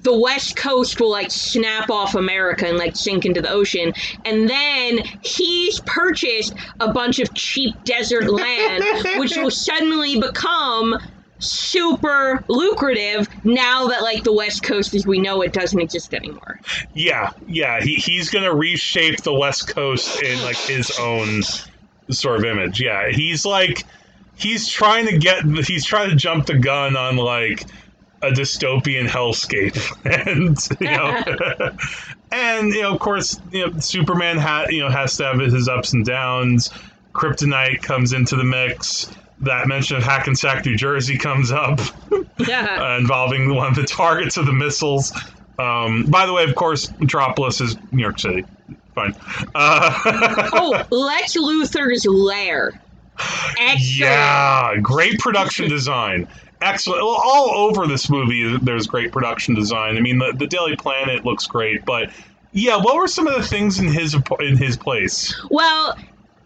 S2: the west coast will like snap off America and like sink into the ocean. And then he's purchased a bunch of cheap desert land, which will suddenly become super lucrative now that like the west coast as we know it doesn't exist anymore.
S1: yeah, yeah, he, he's gonna reshape the West Coast in like his own sort of image. Yeah, he's like he's trying to get he's trying to jump the gun on like a dystopian hellscape and you know and you know of course you know superman ha- you know has to have his ups and downs kryptonite comes into the mix that mention of hackensack new jersey comes up
S2: Yeah.
S1: uh, involving one of the targets of the missiles um, by the way of course metropolis is new york city fine uh,
S2: oh, Lex Luthor's lair. Excellent.
S1: Yeah, great production design. Excellent. Well, All over this movie, there's great production design. I mean, the, the Daily Planet looks great, but yeah, what were some of the things in his in his place?
S2: Well,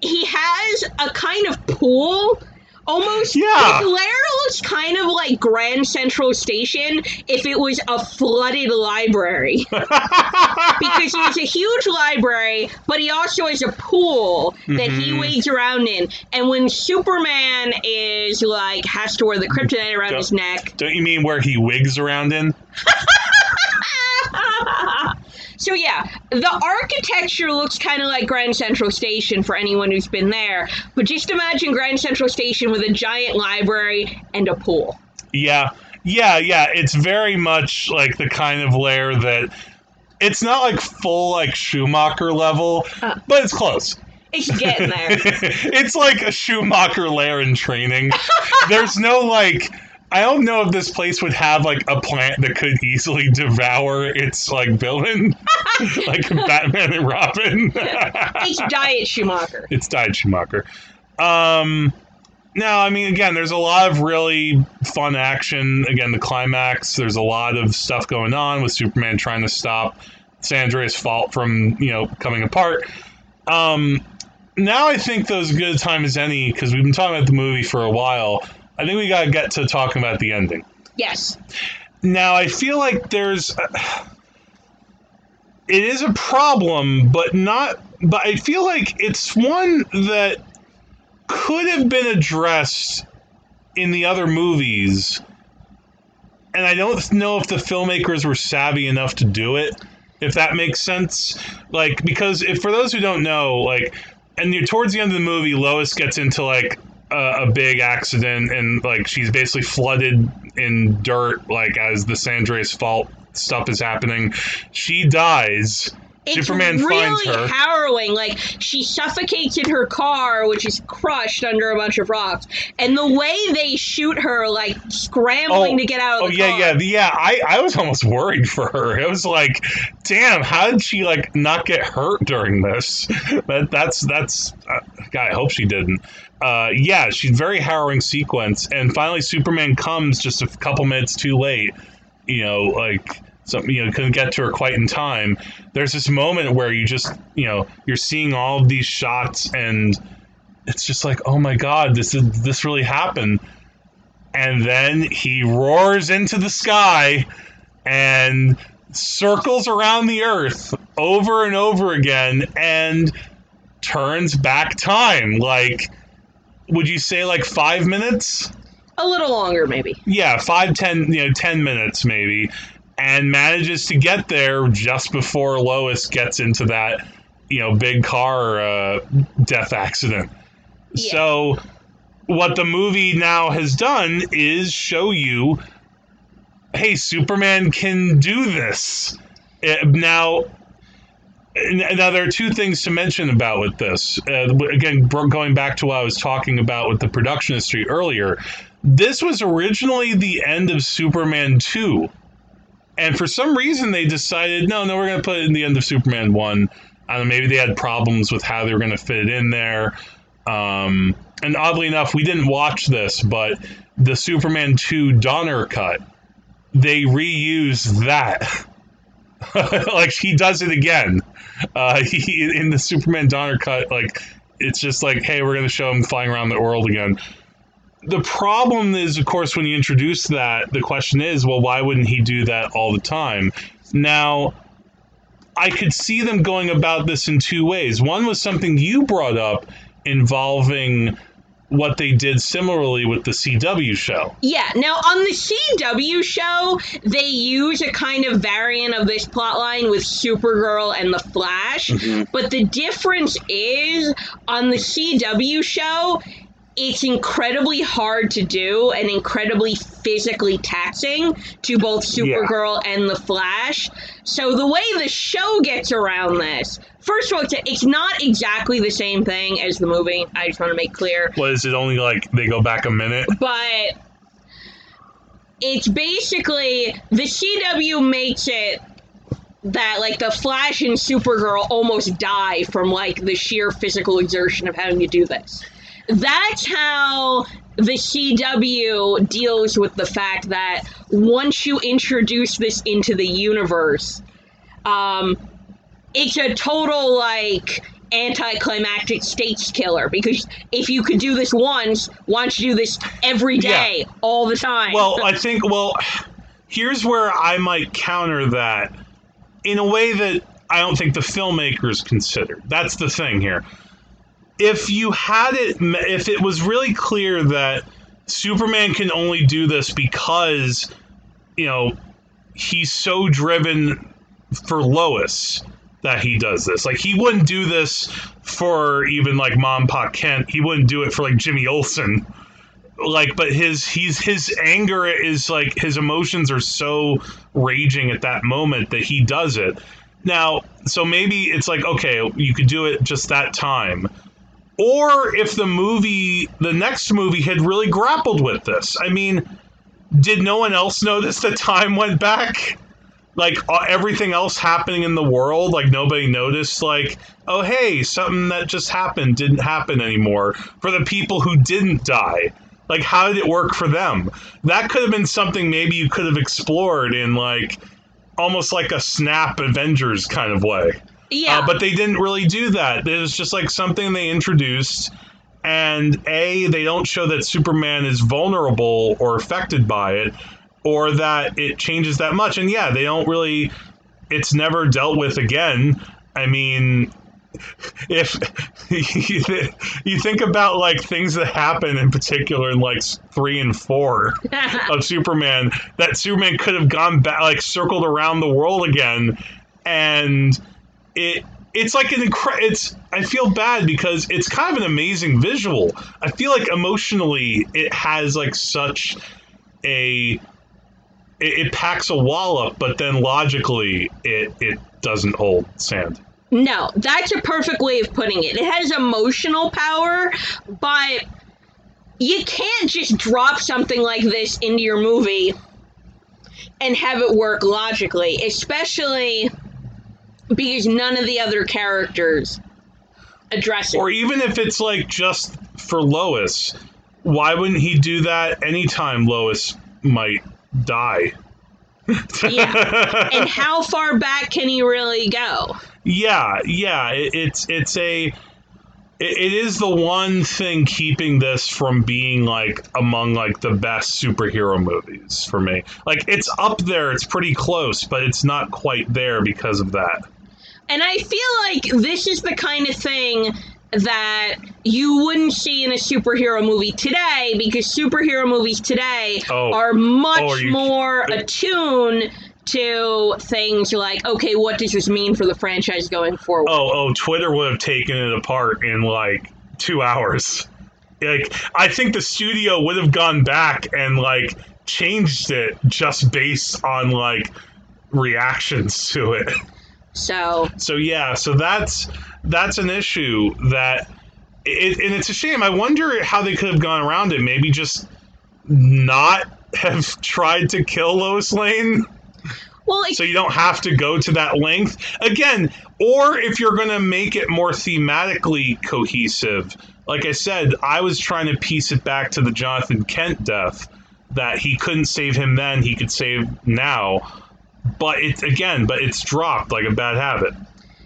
S2: he has a kind of pool. Almost,
S1: Yeah.
S2: his lair looks kind of like Grand Central Station if it was a flooded library. because he has a huge library, but he also has a pool that he
S1: Mhm.
S2: wades around in. And when Superman is like has to wear the kryptonite around
S1: Yep.
S2: his neck,
S1: Don't you mean where he wigs around in?
S2: so yeah, the architecture looks kind of like Grand Central Station for anyone who's been there. But just imagine Grand Central Station with a giant library and a pool.
S1: Yeah, yeah, yeah. It's very much like the kind of lair that it's not like full like Schumacher level,
S2: Uh.
S1: but it's close.
S2: It's getting there.
S1: it's like a Schumacher lair in training. There's no like. I don't know if this place would have like a plant that could easily devour its like villain, like Batman and Robin.
S2: it's Diet Schumacher.
S1: it's Diet Schumacher. Um, no, I mean, again, there's a lot of really fun action. Again, the climax. There's a lot of stuff going on with Superman trying to stop San Andreas fault from you know coming apart. Um, now I think those good a time as any because we've been talking about the movie for a while. I think we got to get to talking about the ending.
S2: Yes.
S1: Now I feel like there's uh, it is a problem, but not. But I feel like it's one that could have been addressed in the other movies, and I don't know if the filmmakers were savvy enough to do it. If that makes sense, like because if for those who don't know, like, and you're towards the end of the movie, Lois gets into like a, a big accident, and like she's basically flooded in dirt, like as the San Andreas fault stuff is happening. She dies.
S2: It's
S1: Superman
S2: really
S1: finds her.
S2: harrowing. Like she suffocates in her car, which is crushed under a bunch of rocks, and the way they shoot her, like scrambling
S1: Oh,
S2: to get out of
S1: Oh
S2: the
S1: yeah,
S2: car.
S1: yeah, yeah. I, I was almost worried for her. It was like, damn, how did she like not get hurt during this? That that's that's. Uh, God, I hope she didn't. Uh, yeah, she's very harrowing sequence, and finally Superman comes just a couple minutes too late. You know, like something you know couldn't get to her quite in time. There's this moment where you just you know you're seeing all of these shots, and it's just like, oh my god, this is this really happened and then he roars into the sky and circles around the earth over and over again and turns back time like would you say like five minutes
S2: a little longer maybe.
S1: yeah five ten you know ten minutes maybe and manages to get there just before lois gets into that you know big car uh, death accident
S2: Yeah.
S1: so what the movie now has done is show you hey superman can do this Uh, now n- now there are two things to mention about with this uh, again going back to what i was talking about with the production history earlier this was originally the end of superman 2 and for some reason they decided no no we're going to put it in the end of superman 1 I don't know, maybe they had problems with how they were going to fit it in there um, and oddly enough, we didn't watch this, but the Superman 2 Donner cut, they reuse that. like he does it again. Uh, he, in the Superman Donner cut, like it's just like, hey, we're going to show him flying around the world again. The problem is, of course, when you introduce that, the question is, well, why wouldn't he do that all the time? Now, I could see them going about this in two ways. One was something you brought up involving what they did similarly with the CW show.
S2: Yeah. Now on the CW show, they use a kind of variant of this plotline with Supergirl and the Flash. Mm-hmm. But the difference is on the CW show, it's incredibly hard to do and incredibly physically taxing to both Supergirl and the Flash. So the way the show gets around this, first of all, it's, it's not exactly the same thing as the movie. I just want to make clear
S1: What is it only like they go back a minute?
S2: but it's basically the CW makes it that like the Flash and Supergirl almost die from like the sheer physical exertion of having to do this. That's how the CW deals with the fact that once you introduce this into the universe, um, it's a total like anticlimactic states killer because if you could do this once, why don't you do this every day, all the time?
S1: Well, I think, well, here's where I might counter that in a way that I don't think the filmmakers considered. That's the thing here. If you had it, if it was really clear that Superman can only do this because, you know, he's so driven for Lois that he does this. Like he wouldn't do this for even like Mom Pa Kent. He wouldn't do it for like Jimmy Olsen. Like, but his he's his anger is like his emotions are so raging at that moment that he does it. Now, so maybe it's like okay, you could do it just that time. Or if the movie, the next movie had really grappled with this. I mean, did no one else notice that time went back? like uh, everything else happening in the world like nobody noticed like oh hey something that just happened didn't happen anymore for the people who didn't die like how did it work for them that could have been something maybe you could have explored in like almost like a snap avengers kind of way
S2: yeah,
S1: uh, but they didn't really do that it was just like something they introduced and a they don't show that superman is vulnerable or affected by it or that it changes that much. And yeah, they don't really it's never dealt with again. I mean, if you think about like things that happen in particular in like three and four of Superman, that Superman could have gone back, like circled around the world again, and it it's like an incre- it's I feel bad because it's kind of an amazing visual. I feel like emotionally it has like such a it, it packs a wallop, but then logically it it doesn't hold sand.
S2: No, that's a perfect way of putting it. It has emotional power, but you can't just drop something like this into your movie and have it work logically, especially because none of the other characters address it.
S1: Or even if it's like just for Lois, why wouldn't he do that anytime Lois might die?
S2: yeah. And how far back can he really go?
S1: Yeah, yeah. It, it's it's a it, it is the one thing keeping this from being like among like the best superhero movies for me. Like it's up there, it's pretty close, but it's not quite there because of that.
S2: And I feel like this is the kind of thing that you wouldn't see in a superhero movie today because superhero movies today
S1: Oh.
S2: are much
S1: Oh, are you-
S2: more attuned to things like, okay, what does this mean for the franchise going forward?
S1: Oh, oh, Twitter would have taken it apart in like two hours. Like, I think the studio would have gone back and like changed it just based on like reactions to it.
S2: So,
S1: So yeah, so that's that's an issue that it, and it's a shame. I wonder how they could have gone around it. Maybe just not have tried to kill Lois Lane
S2: well, it,
S1: so you don't have to go to that length again or if you're going to make it more thematically cohesive like i said i was trying to piece it back to the jonathan kent death that he couldn't save him then he could save now but it's again but it's dropped like a bad habit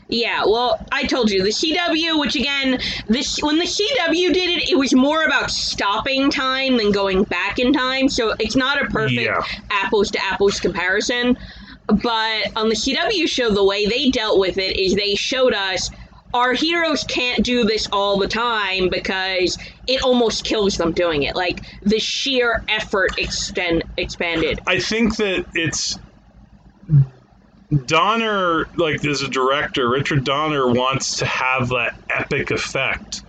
S2: Yeah, well, I told you the CW, which again, this when the CW did it, it was more about stopping time than going back in time. So it's not a perfect
S1: Yeah.
S2: apples to apples comparison. But on the CW show, the way they dealt with it is they showed us our heroes can't do this all the time because it almost kills them doing it. Like the sheer effort extend expanded.
S1: i think that it's donner like as a director richard donner wants to have that epic effect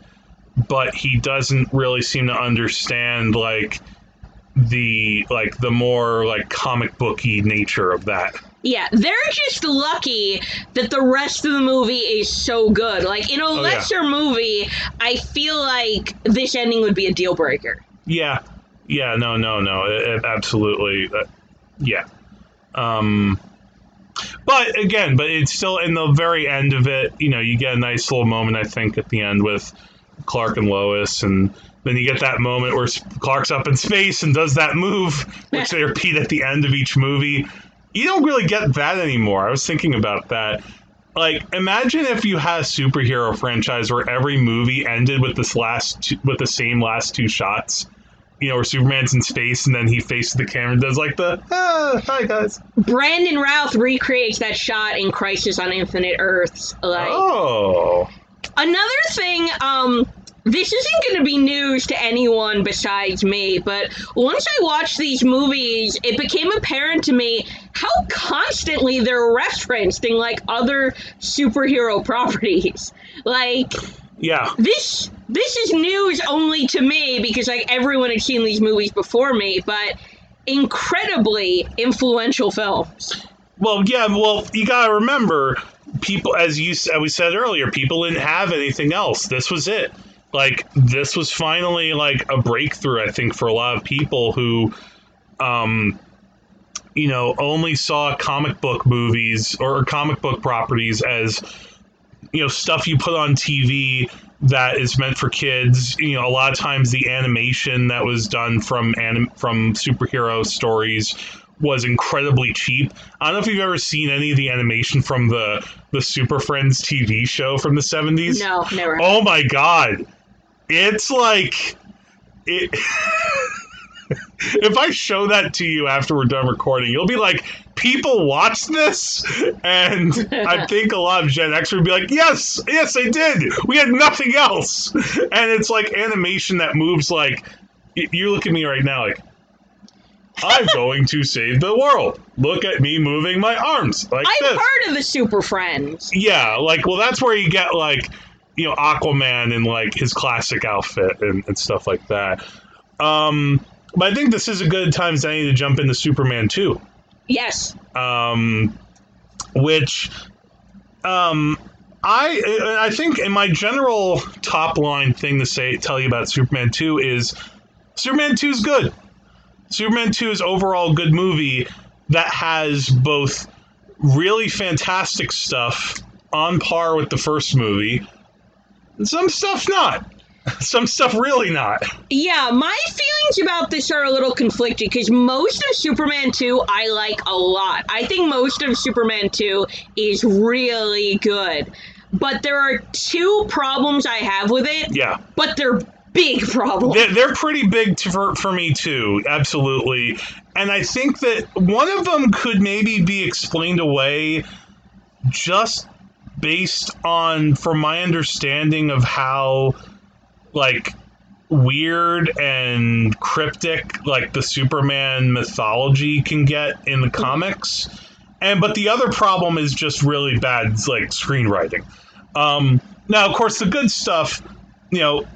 S1: but he doesn't really seem to understand like the like the more like comic booky nature of that
S2: Yeah, they're just lucky that the rest of the movie is so good. Like in a
S1: Oh, yeah.
S2: lesser movie, I feel like this ending would be a deal breaker.
S1: yeah yeah no no no it, it absolutely uh, yeah um but again but it's still in the very end of it you know you get a nice little moment i think at the end with clark and lois and then you get that moment where clark's up in space and does that move which they repeat at the end of each movie. You don't really get that anymore. I was thinking about that. Like imagine if you had a superhero franchise where every movie ended with this last two, with the same last two shots you know where superman's in space and then he faces the camera and does like the ah, hi guys
S2: Brandon Routh recreates that shot in Crisis on Infinite Earths. Like
S1: oh
S2: another thing, um, this isn't going to be news to anyone besides me, but once I watched these movies, it became apparent to me how constantly they're referenced in like other superhero properties. Like
S1: yeah
S2: this this is news only to me because like everyone had seen these movies before me, but incredibly influential films.
S1: well yeah well you gotta remember people as you as we said earlier people didn't have anything else this was it like this was finally like a breakthrough i think for a lot of people who um you know only saw comic book movies or comic book properties as you know stuff you put on TV that is meant for kids. You know, a lot of times the animation that was done from anim- from superhero stories was incredibly cheap. I don't know if you've ever seen any of the animation from the the Super Friends TV show from the 70s.
S2: No, never.
S1: Oh my god. It's like it If I show that to you after we're done recording, you'll be like people watch this, and I think a lot of Gen X would be like, "Yes, yes, I did. We had nothing else." And it's like animation that moves like you look at me right now, like I'm going to save the world. Look at me moving my arms like
S2: I've
S1: this.
S2: heard of the Super Friends.
S1: Yeah, like well, that's where you get like you know Aquaman in like his classic outfit and, and stuff like that. Um, but I think this is a good time any to jump into Superman two,
S2: Yes.
S1: um, which um, I I think in my general top line thing to say tell you about Superman two is Superman two is good. Superman two is overall good movie that has both really fantastic stuff on par with the first movie. and Some stuff not. Some stuff really not.
S2: Yeah, my feelings about this are a little conflicted because most of Superman 2 I like a lot. I think most of Superman 2 is really good. But there are two problems I have with it,
S1: Yeah.
S2: but they're big problems.
S1: They're, they're pretty big to, for, for me too, absolutely. And I think that one of them could maybe be explained away just based on, from my understanding of how, like, weird and cryptic like the Superman mythology can get in the comics. And but the other problem is just really bad like screenwriting. Um, now, of course, the good stuff, you know,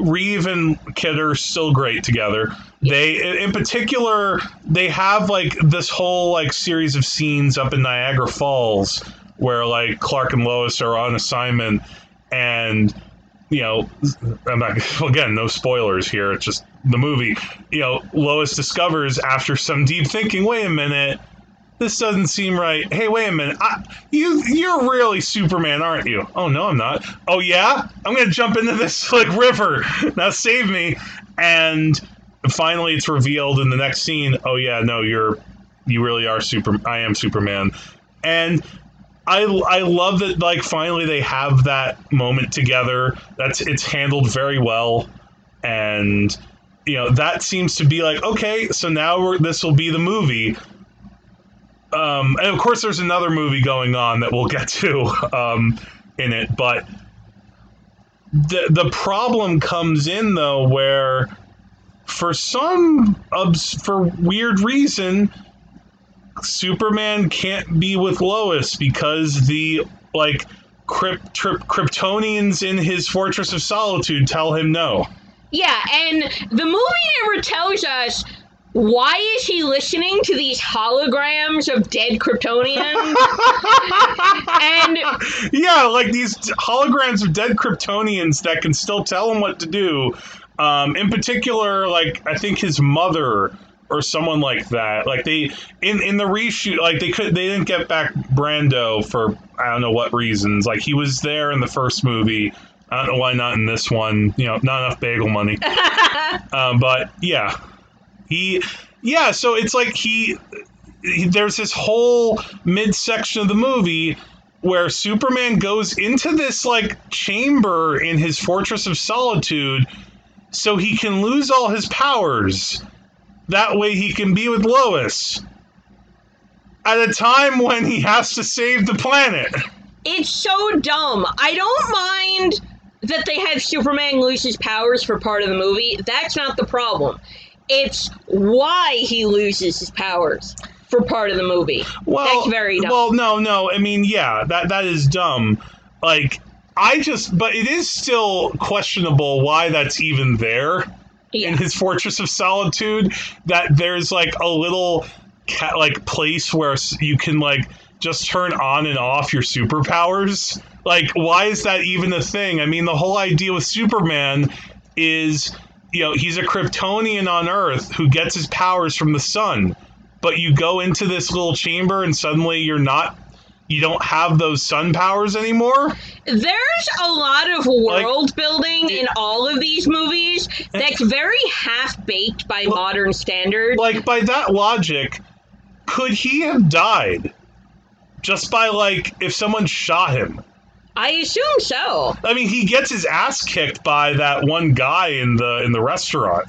S1: Reeve and Kidder still great together. They, in particular, they have like this whole like series of scenes up in Niagara Falls where like Clark and Lois are on assignment, and you know, I'm not again no spoilers here. It's just the movie. You know, Lois discovers after some deep thinking. Wait a minute. This doesn't seem right. Hey, wait a minute. I, you you're really Superman, aren't you? Oh no, I'm not. Oh yeah, I'm gonna jump into this like river. Now save me. And finally, it's revealed in the next scene. Oh yeah, no, you're you really are super. I am Superman. And I I love that like finally they have that moment together. That's it's handled very well, and you know that seems to be like okay, so now this will be the movie. Um, and of course, there's another movie going on that we'll get to um, in it, but the the problem comes in though where for some for weird reason Superman can't be with Lois because the like Kryp- Kryptonians in his Fortress of Solitude tell him no.
S2: Yeah, and the movie never tells us why is he listening to these holograms of dead Kryptonians? and
S1: Yeah, like these holograms of dead Kryptonians that can still tell him what to do. Um, in particular, like I think his mother or someone like that. Like they in in the reshoot, like they could they didn't get back Brando for I don't know what reasons. Like he was there in the first movie. I don't know why not in this one. You know, not enough bagel money. um, but yeah, he yeah. So it's like he, he there's this whole midsection of the movie where Superman goes into this like chamber in his Fortress of Solitude so he can lose all his powers. That way he can be with Lois at a time when he has to save the planet.
S2: it's so dumb. I don't mind that they have Superman lose his powers for part of the movie. That's not the problem. It's why he loses his powers for part of the movie.
S1: Well,
S2: That's very dumb.
S1: Well, no, no. I mean, yeah, that that is dumb. Like I just, but it is still questionable why that's even there
S2: Yeah.
S1: in his Fortress of Solitude. That there's like a little ca- like place where you can like just turn on and off your superpowers. Like, why is that even a thing? I mean, the whole idea with Superman is, you know, he's a Kryptonian on Earth who gets his powers from the sun. But you go into this little chamber and suddenly you're not, you don't have those sun powers anymore.
S2: There's a lot of world building in all of these movies that's very half baked by
S1: Well-
S2: modern standards.
S1: like by that logic, could he have died just by like if someone shot him?
S2: I assume so.
S1: I mean, he gets his ass kicked by that one guy in the in the restaurant.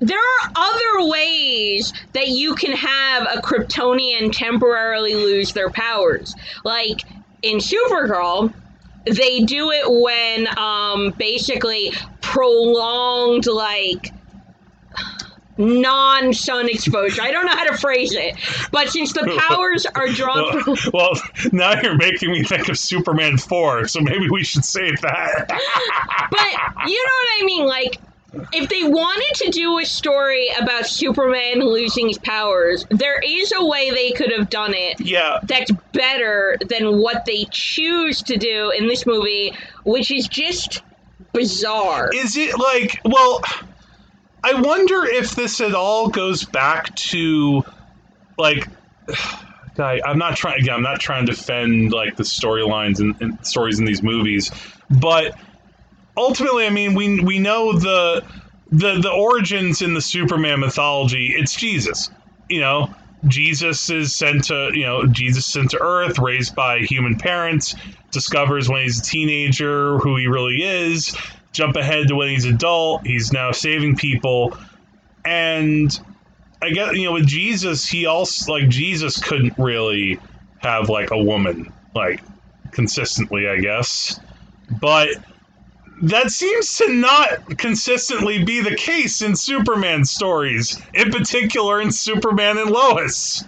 S2: There are other ways that you can have a Kryptonian temporarily lose their powers. Like in Supergirl, they do it when um, basically prolonged like non-sun exposure. I don't know how to phrase it, but since the powers are drawn
S1: Well,
S2: from
S1: well, now you're making me think of Superman 4, so maybe we should save that.
S2: but you know what I mean? Like, if they wanted to do a story about Superman losing his powers, there is a way they could have done it
S1: yeah.
S2: that's better than what they choose to do in this movie, which is just bizarre.
S1: Is it like, well, I wonder if this at all goes back to, like, I, I'm not trying, again, I'm not trying to defend, like, the storylines and, and stories in these movies, but ultimately, I mean, we, we know the, the, the origins in the Superman mythology, it's Jesus, you know? Jesus is sent to, you know, Jesus sent to Earth, raised by human parents, discovers when he's a teenager who he really is, jump ahead to when he's adult, he's now saving people. And I guess, you know, with Jesus, he also, like, Jesus couldn't really have, like, a woman, like, consistently, I guess. But that seems to not consistently be the case in Superman stories, in particular in Superman and Lois.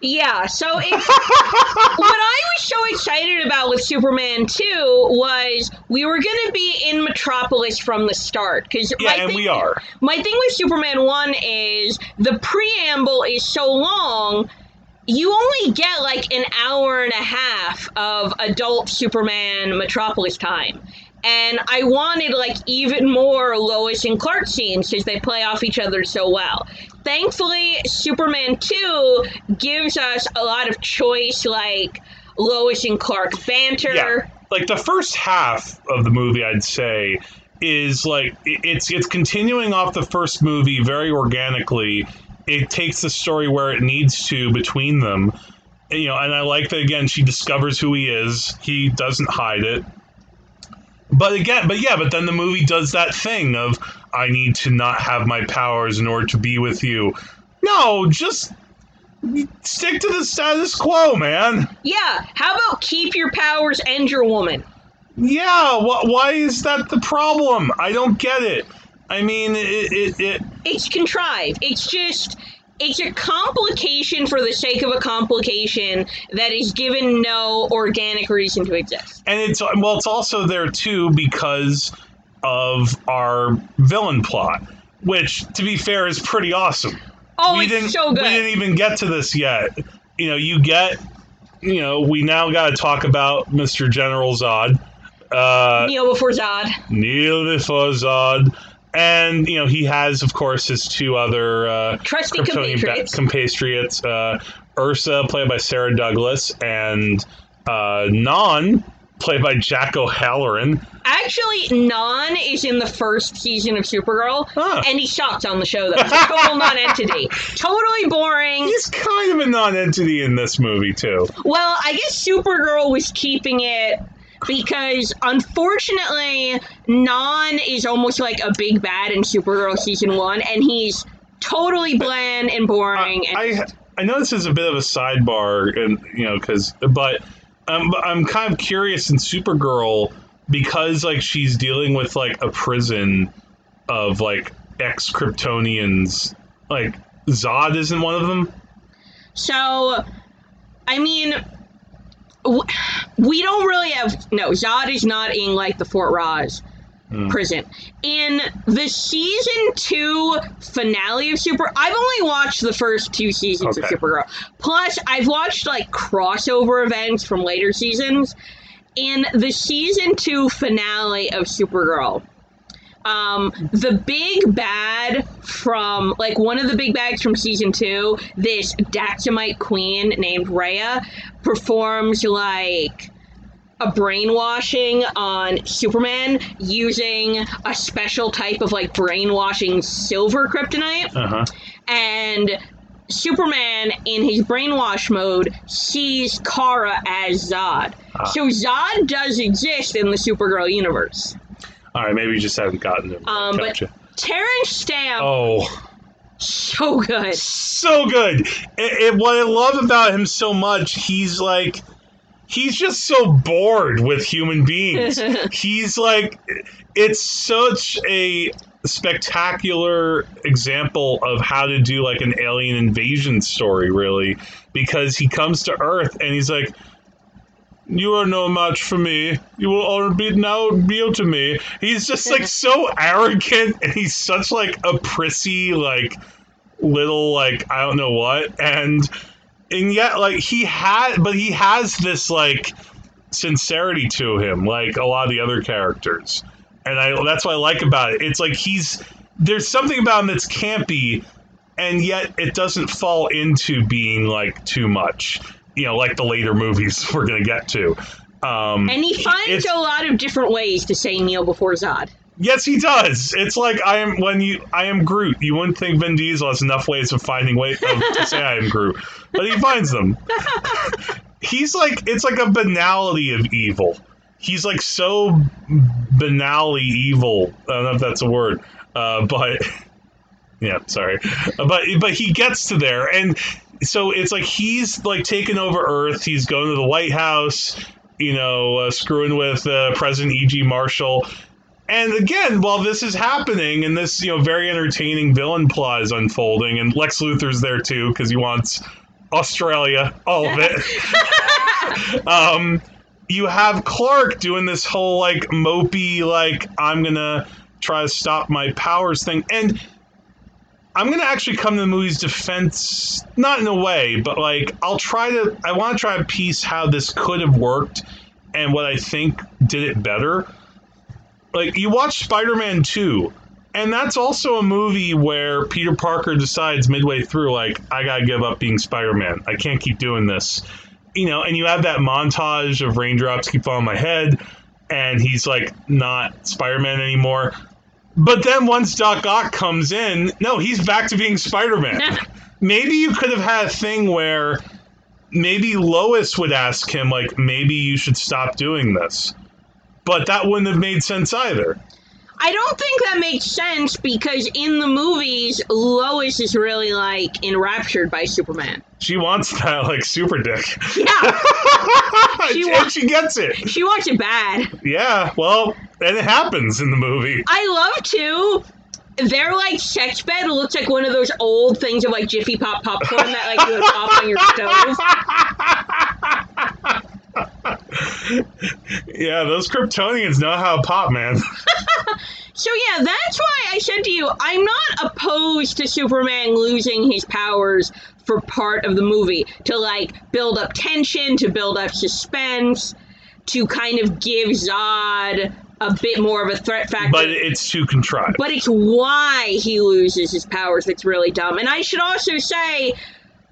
S2: Yeah, so what I was so excited about with Superman 2 was we were going to be in Metropolis from the start. Cause
S1: Yeah, and
S2: thing,
S1: we are.
S2: My thing with Superman 1 is the preamble is so long, you only get like an hour and a half of adult Superman Metropolis time. And I wanted like even more Lois and Clark scenes because they play off each other so well. Thankfully, Superman 2 gives us a lot of choice, like Lois and Clark banter.
S1: Yeah. Like the first half of the movie, I'd say, is like it's it's continuing off the first movie very organically. It takes the story where it needs to between them. You know, and I like that again. She discovers who he is. He doesn't hide it. But again, but yeah, but then the movie does that thing of I need to not have my powers in order to be with you. No, just stick to the status quo, man.
S2: Yeah, how about keep your powers and your woman?
S1: Yeah, wh- why is that the problem? I don't get it. I mean, it, it, it
S2: It's contrived. It's just it's a complication for the sake of a complication that is given no organic reason to exist.
S1: and it's well, it's also there too because of our villain plot, which, to be fair, is pretty awesome.
S2: Oh,
S1: we
S2: it's
S1: didn't,
S2: so good.
S1: We didn't even get to this yet. You know, you get, you know, we now got to talk about Mister General Zod, uh,
S2: Neo before Zod.
S1: Neil before Zod. And you know he has, of course, his two other uh,
S2: Trusty compatriots.
S1: compatriots, uh, Ursa, played by Sarah Douglas, and uh, Non, played by Jack O'Halloran.
S2: Actually, Non is in the first season of Supergirl,
S1: Huh.
S2: and he sucks on the show though. He's a total non-entity. Totally boring.
S1: He's kind of a non-entity in this movie too.
S2: Well, I guess Supergirl was keeping it because unfortunately, Non is almost like a big bad in Supergirl season one, and he's totally bland and boring. and
S1: I I know this is a bit of a sidebar, and you know, because but but I'm kind of curious in Supergirl because like she's dealing with like a prison of like ex Kryptonians. Like Zod isn't one of them.
S2: so, I mean. We don't really have no. Zod is not in like the Fort Rozz
S1: Hmm.
S2: prison. In the season two finale of Super, I've only watched the first two seasons
S1: Okay.
S2: of Supergirl. Plus, I've watched like crossover events from later seasons. In the season two finale of Supergirl, um, the big bad from like one of the big bags from season two, this Daxamite queen named Rhea, performs like a brainwashing on Superman using a special type of like brainwashing silver kryptonite.
S1: Uh huh.
S2: And Superman, in his brainwash mode, sees Kara as Zod.
S1: Ah.
S2: So Zod does exist in the Supergirl universe.
S1: All right, maybe you just haven't gotten it.
S2: Um, but-
S1: gotcha.
S2: Terence Stamp,
S1: Oh,
S2: so good.
S1: so good. It, what I love about him so much, he's like, he's just so bored with human beings. he's like, it's such a spectacular example of how to do like an alien invasion story, really, because he comes to Earth and he's like. You are no match for me. You will all be now kneel to me. He's just like so arrogant, and he's such like a prissy, like little like I don't know what, and and yet like he had, but he has this like sincerity to him, like a lot of the other characters, and I that's what I like about it. It's like he's there's something about him that's campy, and yet it doesn't fall into being like too much. You know, like the later movies we're gonna get to. Um,
S2: And he finds a lot of different ways to say kneel before Zod.
S1: Yes, he does. It's like I am when you I am Groot. You wouldn't think Vin Diesel has enough ways of finding ways of, to say I am Groot, but he finds them. He's like it's like a banality of evil. He's like so banally evil. I don't know if that's a word, uh, but yeah, sorry, but but he gets to there, and so it's like he's like taking over Earth. He's going to the White House, you know, uh, screwing with uh, President E.G. Marshall. And again, while this is happening and this, you know, very entertaining villain plot is unfolding, and Lex Luthor's there too because he wants Australia, all of it. um, you have Clark doing this whole like mopey, like I'm gonna try to stop my powers thing, and I'm gonna actually come to the movie's defense, not in a way, but like I'll try to. I want to try to piece how this could have worked and what I think did it better. Like you watch Spider-Man 2, and that's also a movie where Peter Parker decides midway through, like, I gotta give up being Spider-Man. I can't keep doing this. You know, and you have that montage of raindrops keep falling on my head, and he's like not Spider-Man anymore. But then once Doc Ock comes in, no, he's back to being Spider-Man. maybe you could have had a thing where maybe Lois would ask him, like, maybe you should stop doing this. But that wouldn't have made sense either.
S2: I don't think that makes sense because in the movies, Lois is really like enraptured by Superman.
S1: She wants that, like, super dick.
S2: Yeah, She wa-
S1: she gets it.
S2: she wants it bad.
S1: Yeah, well, and it happens in the movie.
S2: I love to. Their like sex bed looks like one of those old things of like Jiffy Pop popcorn that like you would pop on your stove.
S1: Yeah, those Kryptonians know how to pop, man.
S2: So yeah, that's why I said to you, I'm not opposed to Superman losing his powers for part of the movie to like build up tension, to build up suspense, to kind of give Zod a bit more of a threat factor.
S1: But it's too contrived.
S2: but it's why he loses his powers that's really dumb. And I should also say,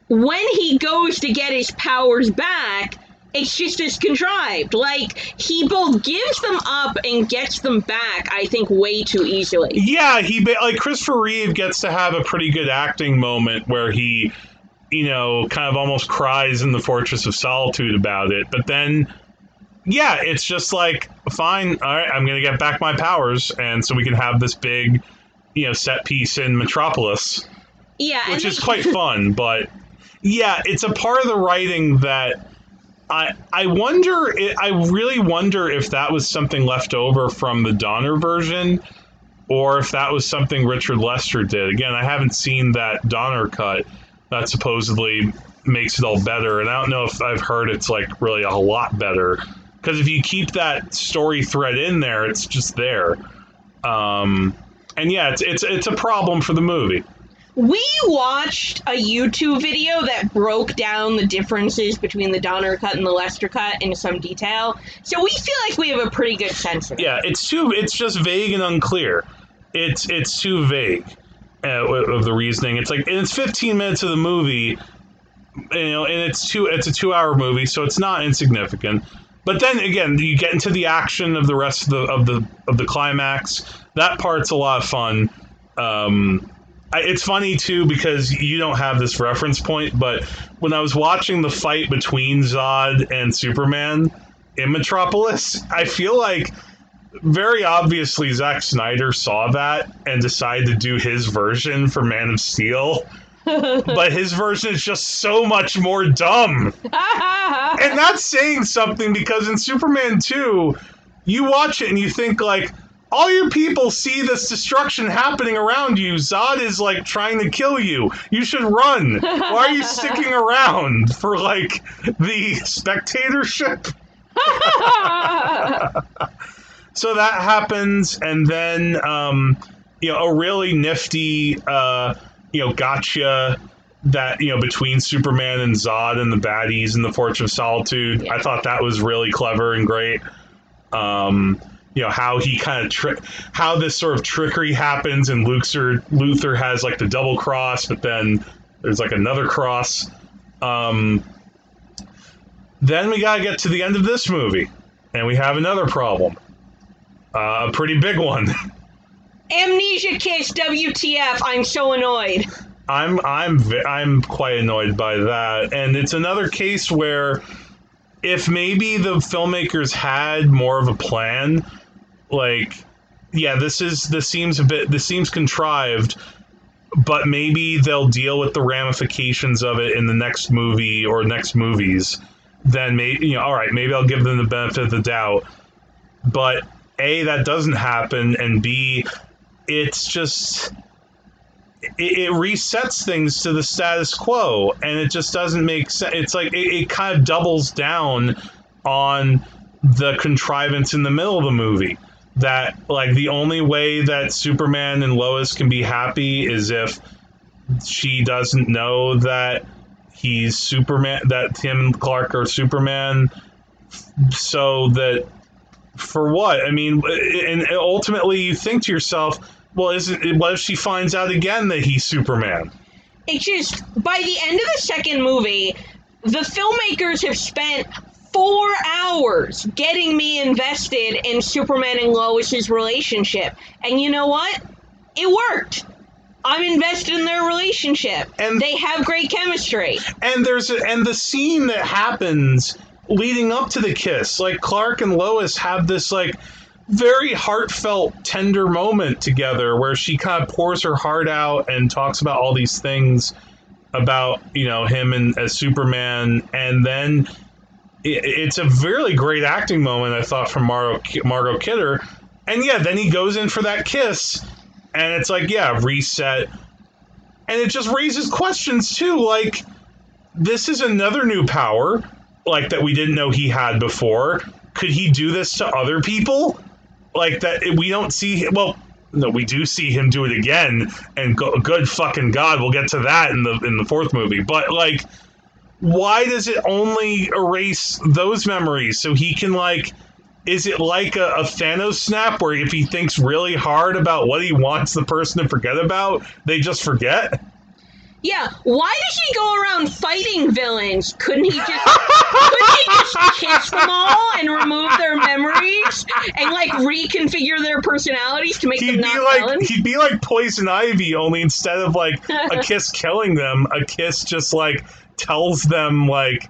S2: when he goes to get his powers back, it's just as contrived. Like, he both gives them up and gets them back, I think, way too easily.
S1: Yeah, he like Christopher Reeve gets to have a pretty good acting moment where he, you know, kind of almost cries in the Fortress of Solitude about it. But then, yeah, it's just like fine, all right, I'm gonna get back my powers, and so we can have this big, you know, set piece in Metropolis,
S2: Yeah,
S1: which is
S2: then-
S1: quite fun. But yeah, it's a part of the writing that. I, I wonder I really wonder if that was something left over from the Donner version or if that was something Richard Lester did. Again, I haven't seen that Donner cut that supposedly makes it all better, and I don't know if I've heard it's like really a lot better. Because if you keep that story thread in there, it's just there. Um, and yeah, it's it's it's a problem for the movie.
S2: We watched a YouTube video that broke down the differences between the Donner cut and the Lester cut in some detail. So we feel like we have a pretty good sense of it.
S1: Yeah, it's too. It's just vague and unclear. It's it's too vague uh, of the reasoning. It's like and it's 15 minutes of the movie, you know, and it's two. It's a two-hour movie, so it's not insignificant. But then again, you get into the action of the rest of the of the of the climax. That part's a lot of fun. Um, I, it's funny too because you don't have this reference point, but when I was watching the fight between Zod and Superman in Metropolis, I feel like very obviously Zack Snyder saw that and decided to do his version for Man of Steel. but his version is just so much more dumb. and that's saying something because in Superman 2, you watch it and you think like all your people see this destruction happening around you. Zod is like trying to kill you. You should run. Why are you sticking around for like the spectatorship? so that happens, and then um, you know a really nifty uh, you know gotcha that you know between Superman and Zod and the baddies in the Fortress of Solitude.
S2: Yeah.
S1: I thought that was really clever and great. Um, you know how he kind of trick how this sort of trickery happens, and Luthor Luther has like the double cross, but then there's like another cross. Um, then we gotta get to the end of this movie, and we have another problem, uh, a pretty big one.
S2: Amnesia Kiss, WTF, I'm so annoyed.
S1: I'm I'm I'm quite annoyed by that, and it's another case where if maybe the filmmakers had more of a plan, like yeah, this is this seems a bit this seems contrived, but maybe they'll deal with the ramifications of it in the next movie or next movies. Then maybe you know, all right, maybe I'll give them the benefit of the doubt. But a that doesn't happen, and b it's just it, it resets things to the status quo and it just doesn't make sense it's like it, it kind of doubles down on the contrivance in the middle of the movie that like the only way that superman and lois can be happy is if she doesn't know that he's superman that tim clark or superman so that for what i mean and ultimately you think to yourself well, is it, what if she finds out again that he's Superman?
S2: It's just, by the end of the second movie, the filmmakers have spent four hours getting me invested in Superman and Lois's relationship. And you know what? It worked. I'm invested in their relationship.
S1: And-
S2: they have great chemistry.
S1: And there's a, and the scene that happens leading up to the kiss, like Clark and Lois have this like very heartfelt, tender moment together where she kind of pours her heart out and talks about all these things about you know him and as Superman, and then it's a really great acting moment I thought from Margot Margot Kidder, and yeah, then he goes in for that kiss, and it's like yeah, reset, and it just raises questions too, like this is another new power like that we didn't know he had before. Could he do this to other people? like that we don't see well no we do see him do it again and go, good fucking god we'll get to that in the in the fourth movie but like why does it only erase those memories so he can like is it like a, a Thanos snap where if he thinks really hard about what he wants the person to forget about, they just forget?
S2: Yeah, why does he go around fighting villains? Couldn't he just couldn't he just kiss them all and remove their memories and like reconfigure their personalities to make
S1: He'd
S2: them
S1: be
S2: not
S1: like
S2: villains?
S1: he'd be like Poison Ivy, only instead of like a kiss killing them, a kiss just like tells them like,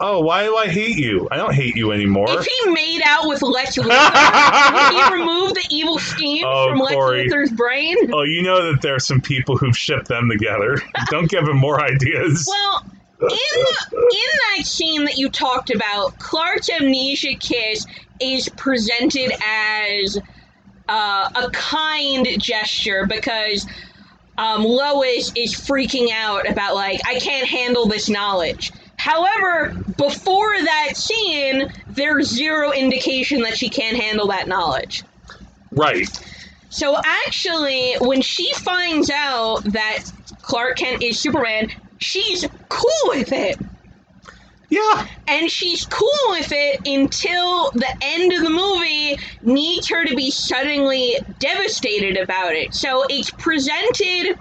S1: "Oh, why do I hate you? I don't hate you anymore."
S2: If he made out with Lex Luthor, he remove the evil schemes
S1: Oh,
S2: from Lex
S1: Corey.
S2: Luthor's brain?
S1: oh, you know that there are some people who've shipped them together. don't give him more ideas.
S2: Well, in in that scene that you talked about, Clark's amnesia kiss is presented as uh, a kind gesture because um, Lois is freaking out about like I can't handle this knowledge. However, before that scene, there's zero indication that she can't handle that knowledge.
S1: right.
S2: So actually, when she finds out that Clark Kent is Superman, she's cool with it.
S1: Yeah.
S2: And she's cool with it until the end of the movie needs her to be suddenly devastated about it. So it's presented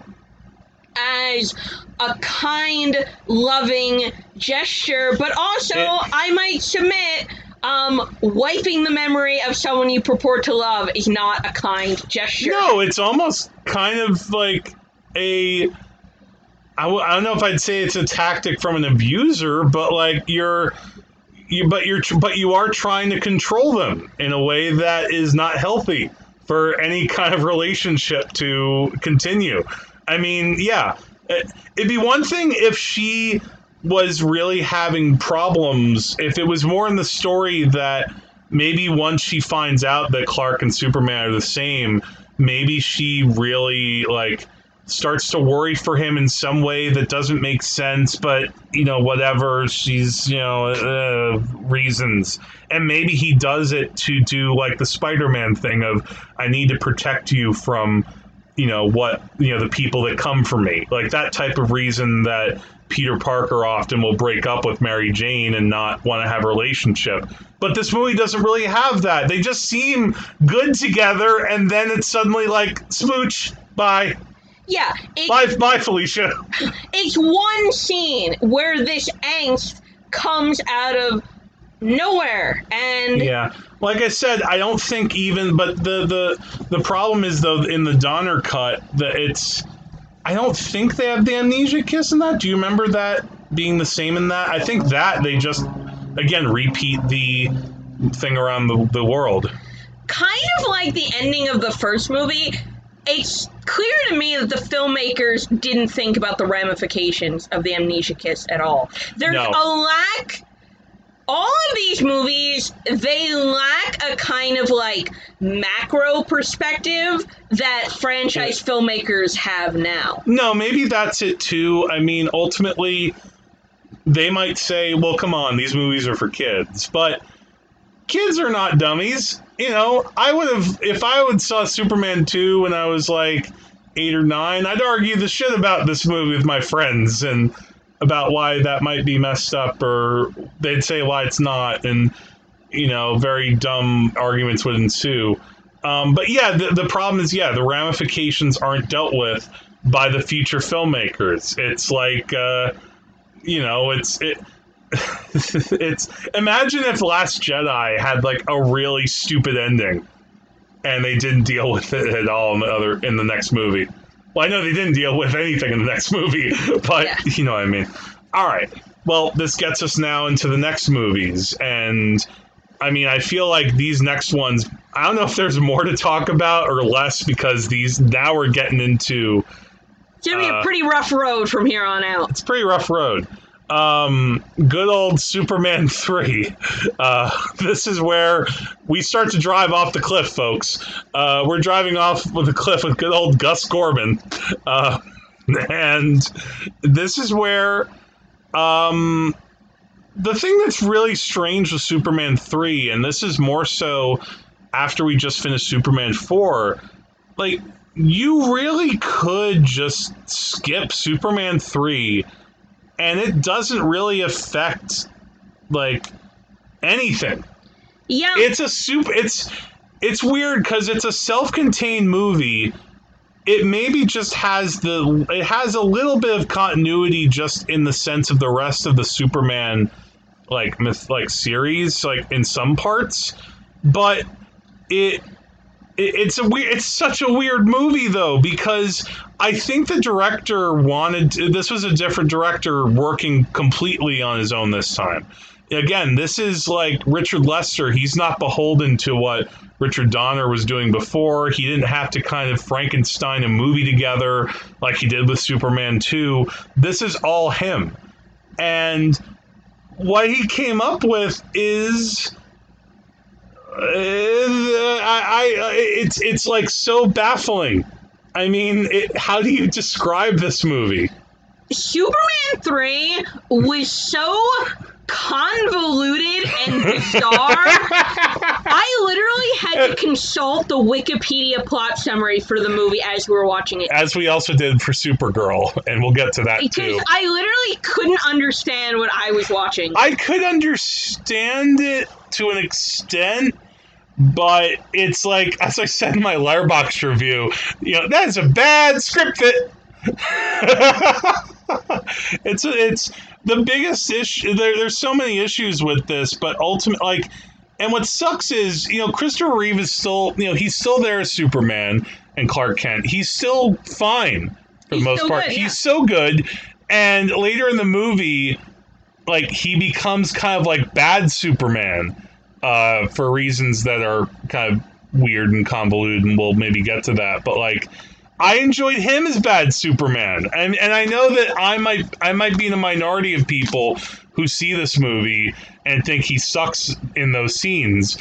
S2: as a kind, loving gesture, but also,
S1: It-
S2: I might submit, um, wiping the memory of someone you purport to love is not a kind gesture.
S1: No, it's almost kind of like a. I w- I don't know if I'd say it's a tactic from an abuser, but like you're you, but you're but you are trying to control them in a way that is not healthy for any kind of relationship to continue. I mean, yeah, it, it'd be one thing if she was really having problems. If it was more in the story that maybe once she finds out that Clark and Superman are the same, maybe she really like starts to worry for him in some way that doesn't make sense, but you know, whatever she's, you know, uh, reasons. And maybe he does it to do like the Spider Man thing of, I need to protect you from, you know, what, you know, the people that come for me. Like that type of reason that Peter Parker often will break up with Mary Jane and not want to have a relationship. But this movie doesn't really have that. They just seem good together, and then it's suddenly like, smooch, bye.
S2: Yeah, it,
S1: Bye, bye, Felicia.
S2: it's one scene where this angst comes out of nowhere, and
S1: Yeah, like I said, I don't think even. But the the the problem is though in the Donner cut that it's. I don't think they have the amnesia kiss in that. Do you remember that being the same in that? I think that they just again repeat the thing around the, the world.
S2: kind of like the ending of the first movie, it's clear to me that the filmmakers didn't think about the ramifications of the amnesia kiss at all. There's
S1: No.
S2: a lack. All of these movies, they lack a kind of like macro perspective that franchise filmmakers have now.
S1: No, maybe that's it too. I mean, ultimately, they might say, well, come on, these movies are for kids. But kids are not dummies. You know, I would have, if I would saw Superman 2 when I was like eight or nine, I'd argue the shit about this movie with my friends and about why that might be messed up, or they'd say why it's not. And, you know, very dumb arguments would ensue. Um, but yeah, the, the problem is, yeah, the ramifications aren't dealt with by the future filmmakers. It's like, uh, you know, it's it. It's imagine if Last Jedi had like a really stupid ending, and they didn't deal with it at all in the other in the next movie. Well, I know they didn't deal with anything in the next movie, but
S2: Yeah.
S1: you know what I mean. All right. Well, this gets us now into the next movies, and I mean, I feel like these next ones. I don't know if there's more to talk about or less because these now we're getting into
S2: It's gonna be
S1: Uh,
S2: a pretty rough road from here on out.
S1: it's a pretty rough road. Um, good old Superman 3. Uh, this is where we start to drive off the cliff, folks. Uh, we're driving off with the cliff with good old Gus Corbin. Uh, and this is where um, the thing that's really strange with Superman 3, and this is more so after we just finished Superman 4, like, you really could just skip Superman 3 and it doesn't really affect like anything.
S2: Yeah,
S1: It's a soup it's it's weird cuz it's a self-contained movie. It maybe just has the it has a little bit of continuity just in the sense of the rest of the Superman like myth like series like in some parts, but it it, it's a weird it's such a weird movie though because i think the director wanted to, this was a different director working completely on his own this time. Again this is like richard lester. He's not beholden to what richard donner was doing before. He didn't have to kind of frankenstein a movie together like he did with superman 2 this is all him. And what he came up with is uh, I, I, it's it's like so baffling. I mean, it, how do you describe this movie?
S2: Superman 3 was so convoluted and bizarre. I literally had to consult the Wikipedia plot summary for the movie as we were watching it.
S1: As we also did for Supergirl, and we'll get to that
S2: Because
S1: too.
S2: I literally couldn't understand what I was watching.
S1: I could understand it to an extent, but it's like, as I said in my Letterboxd review, you know, that is a bad script fit. it's it's the biggest issue. There, there's so many issues with this, but ultimately, like, and what sucks is, you know, Christopher Reeve is still, you know, he's still there as Superman and Clark Kent. He's still fine for
S2: He's
S1: the most part.
S2: good, yeah.
S1: He's so good. And later in the movie, like he becomes kind of like bad Superman uh, for reasons that are kind of weird and convoluted, and we'll maybe get to that. But like, I enjoyed him as bad Superman, and and I know that I might I might be in a minority of people who see this movie and think he sucks in those scenes.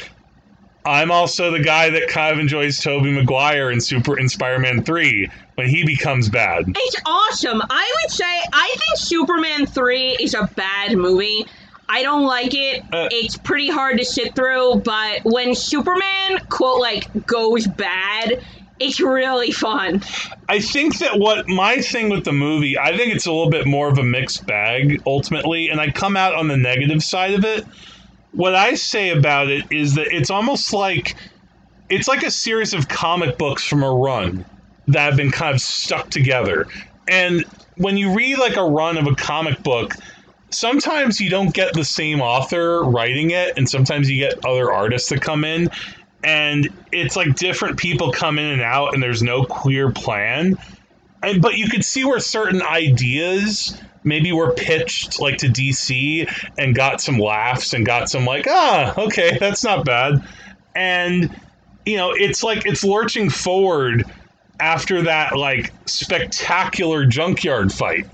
S1: I'm also the guy that kind of enjoys Tobey Maguire in Super in Spider-Man 3 when he becomes bad.
S2: It's awesome. I would say I think Superman 3 is a bad movie. I don't like it.
S1: Uh,
S2: it's pretty hard to sit through, but when Superman quote like goes bad, it's really fun.
S1: I think that what my thing with the movie, I think it's a little bit more of a mixed bag ultimately, and I come out on the negative side of it. What I say about it is that it's almost like it's like a series of comic books from a run that have been kind of stuck together. And when you read like a run of a comic book, sometimes you don't get the same author writing it, and sometimes you get other artists that come in, and it's like different people come in and out, and there's no clear plan. And but you could see where certain ideas maybe were pitched like to DC and got some laughs and got some like ah okay that's not bad, and you know it's like it's lurching forward after that like spectacular junkyard fight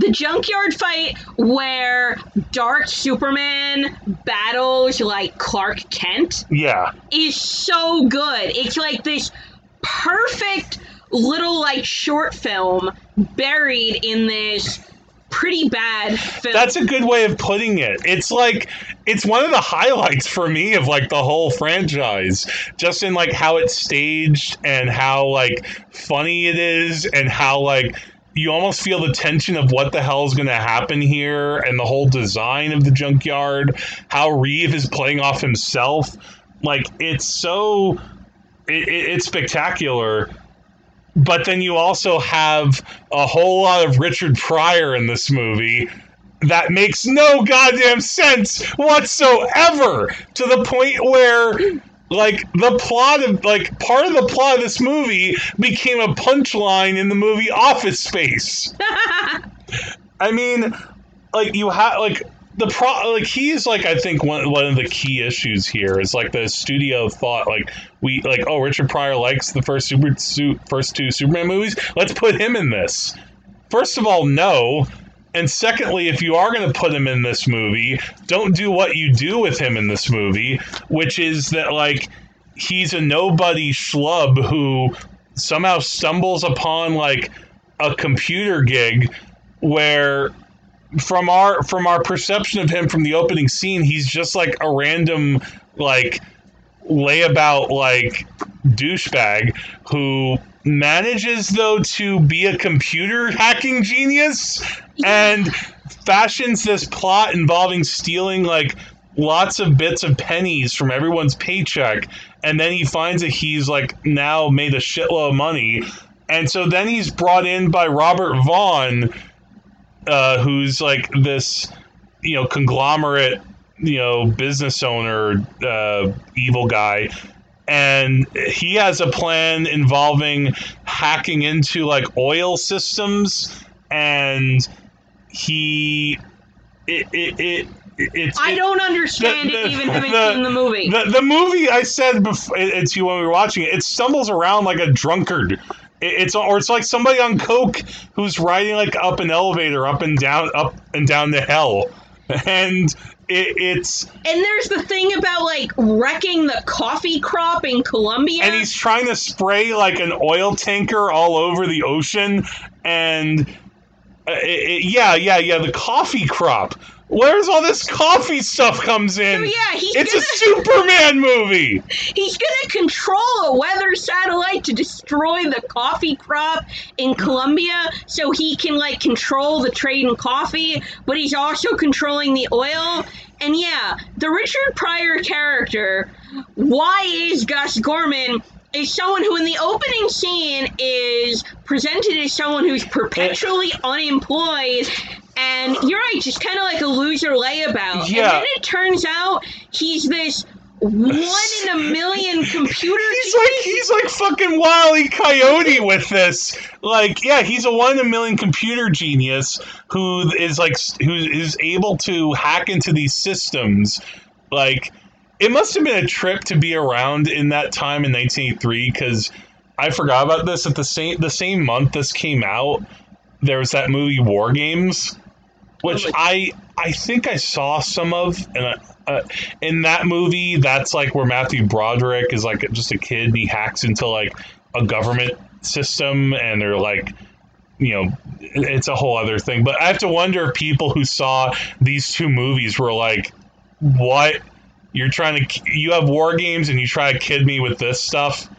S2: the junkyard fight where Dark Superman battles like Clark Kent
S1: yeah
S2: is so good. It's like this perfect little like short film buried in this pretty bad film.
S1: That's a good way of putting it. It's like it's one of the highlights for me of like the whole franchise, just in like how it's staged and how like funny it is and how like you almost feel the tension of what the hell is going to happen here and the whole design of the junkyard, how Reeve is playing off himself. Like it's so it, it, it's spectacular. But then you also have a whole lot of Richard Pryor in this movie that makes no goddamn sense whatsoever to the point where like the plot of like part of the plot of this movie became a punchline in the movie Office Space. I mean, like you have like the pro like he's like I think one one of the key issues here is like the studio thought like we like oh Richard Pryor likes the first super su- first two Superman movies let's put him in this. First of all, no. And secondly, if you are going to put him in this movie, don't do what you do with him in this movie, which is that like he's a nobody schlub who somehow stumbles upon like a computer gig where from our from our perception of him from the opening scene, he's just like a random like layabout like douchebag who manages though to be a computer hacking genius and fashions this plot involving stealing like lots of bits of pennies from everyone's paycheck. And then he finds that he's like now made a shitload of money. And so then he's brought in by Robert Vaughn uh, who's like this you know conglomerate you know business owner uh, evil guy and he has a plan involving hacking into like oil systems and he it it, it it's
S2: I
S1: it-
S2: don't understand
S1: the-
S2: it
S1: the-
S2: even having
S1: the-
S2: seen the movie.
S1: the, the movie I said before, it to you when we were watching it, it stumbles around like a drunkard. It, it's or it's like somebody on coke who's riding like up an elevator, up and down, up and down to hell, and it, it's
S2: and there's the thing about like wrecking the coffee crop in Colombia.
S1: and he's trying to spray like an oil tanker all over the ocean, and uh, it, it- yeah, yeah, yeah, the coffee crop. Where's all this coffee stuff comes in?
S2: So, yeah, he's
S1: it's
S2: gonna-
S1: a Superman movie.
S2: He's gonna control a weather satellite to destroy the coffee crop in Colombia so he can like control the trade in coffee, but he's also controlling the oil. And yeah, the Richard Pryor character, why is Gus Gorman is someone who in the opening scene is presented as someone who's perpetually unemployed and you're right, just kind of like a loser layabout.
S1: Yeah.
S2: And then it turns out he's this one in a million computer.
S1: He's like he's like fucking Wile E. Coyote with this. Like, yeah, he's a one in a million computer genius who is like who is able to hack into these systems. Like, it must have been a trip to be around in that time in 1983 because I forgot about this. At the same the same month this came out, there was that movie War Games, which I I think I saw some of, and I, uh, in that movie, that's like where Matthew Broderick is like just a kid and he hacks into like a government system, and they're like. You know, it's a whole other thing. But I have to wonder if people who saw these two movies were like, "What? You're trying to? You have war games and you try to kid me with this stuff?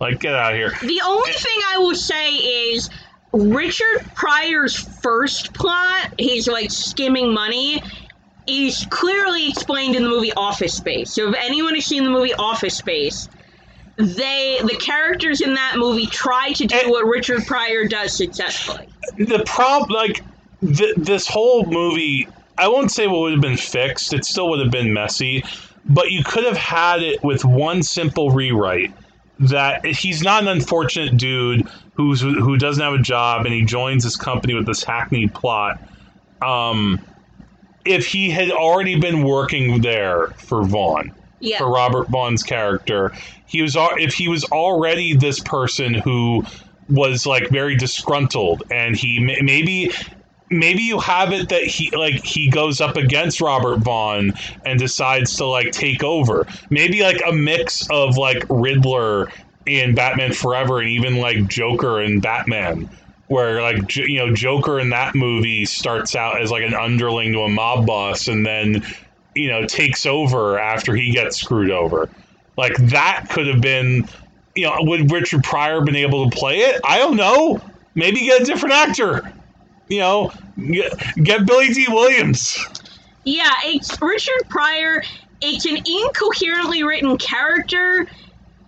S1: Like, get out of here!"
S2: The only thing I will say is Richard Pryor's first plot, he's like skimming money, is clearly explained in the movie Office Space. So if anyone has seen the movie Office Space, they the characters in that movie try to do
S1: And-
S2: what Richard Pryor does successfully.
S1: the problem like th- this whole movie i won't say what would have been fixed it still would have been messy but you could have had it with one simple rewrite that he's not an unfortunate dude who's who doesn't have a job and he joins this company with this hackneyed plot um if he had already been working there for vaughn
S2: Yeah.
S1: for Robert Vaughn's character. He was if he was already this person who was like very disgruntled, and he maybe maybe you have it that he like he goes up against Robert Vaughn and decides to like take over. Maybe like a mix of like Riddler in Batman Forever and even like Joker in Batman. Where like you know Joker in that movie starts out as like an underling to a mob boss and then you know takes over after he gets screwed over like that could have been you know would richard pryor been able to play it i don't know maybe get a different actor you know get, get billy dee williams
S2: Yeah, it's Richard Pryor. It's an incoherently written character.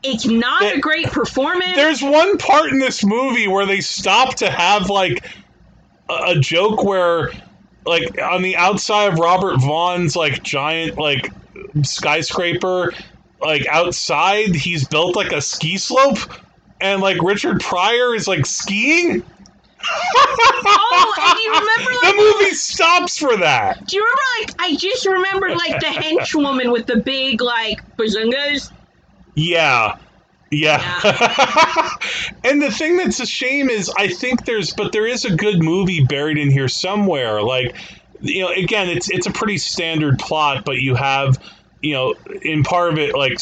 S2: It's not
S1: There-
S2: a great performance.
S1: there's one part in this movie where they stop to have like a, a joke where like on the outside of robert vaughn's like giant like skyscraper like outside he's built like a ski slope and like richard pryor is like skiing
S2: oh, and you remember
S1: the movie stops for that.
S2: Do you remember like I just remembered like the henchwoman with the big like bazungas?
S1: Yeah. Yeah. and the thing that's a shame is I think there's but there is a good movie buried in here somewhere. Like you know, again, it's it's a pretty standard plot, but you have you know, in part of it, like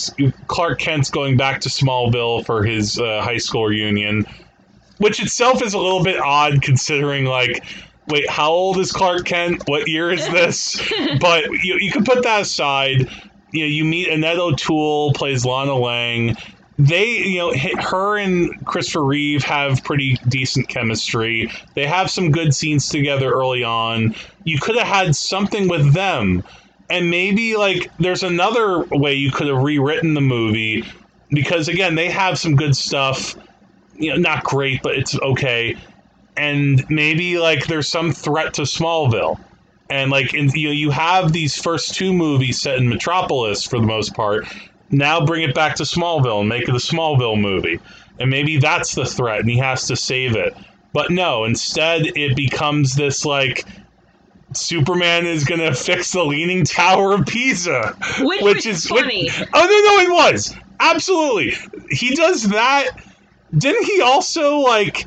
S1: Clark Kent's going back to Smallville for his uh, high school reunion, which itself is a little bit odd considering, like, wait, how old is Clark Kent? What year is this? but you, you can put that aside. You know, you meet Annette O'Toole plays Lana Lang. They, you know, her and Christopher Reeve have pretty decent chemistry. They have some good scenes together early on. You could have had something with them. And maybe, like, there's another way you could have rewritten the movie because, again, they have some good stuff. You know, not great, but it's okay. And maybe, like, there's some threat to Smallville and like in, you know, you have these first two movies set in Metropolis for the most part. Now bring it back to Smallville and make it a Smallville movie, and maybe that's the threat, and he has to save it. But no, instead it becomes this like Superman is going to fix the Leaning Tower of Pisa,
S2: Which,
S1: which is
S2: funny.
S1: which- oh no, no, it was absolutely. He does that. Didn't he also like?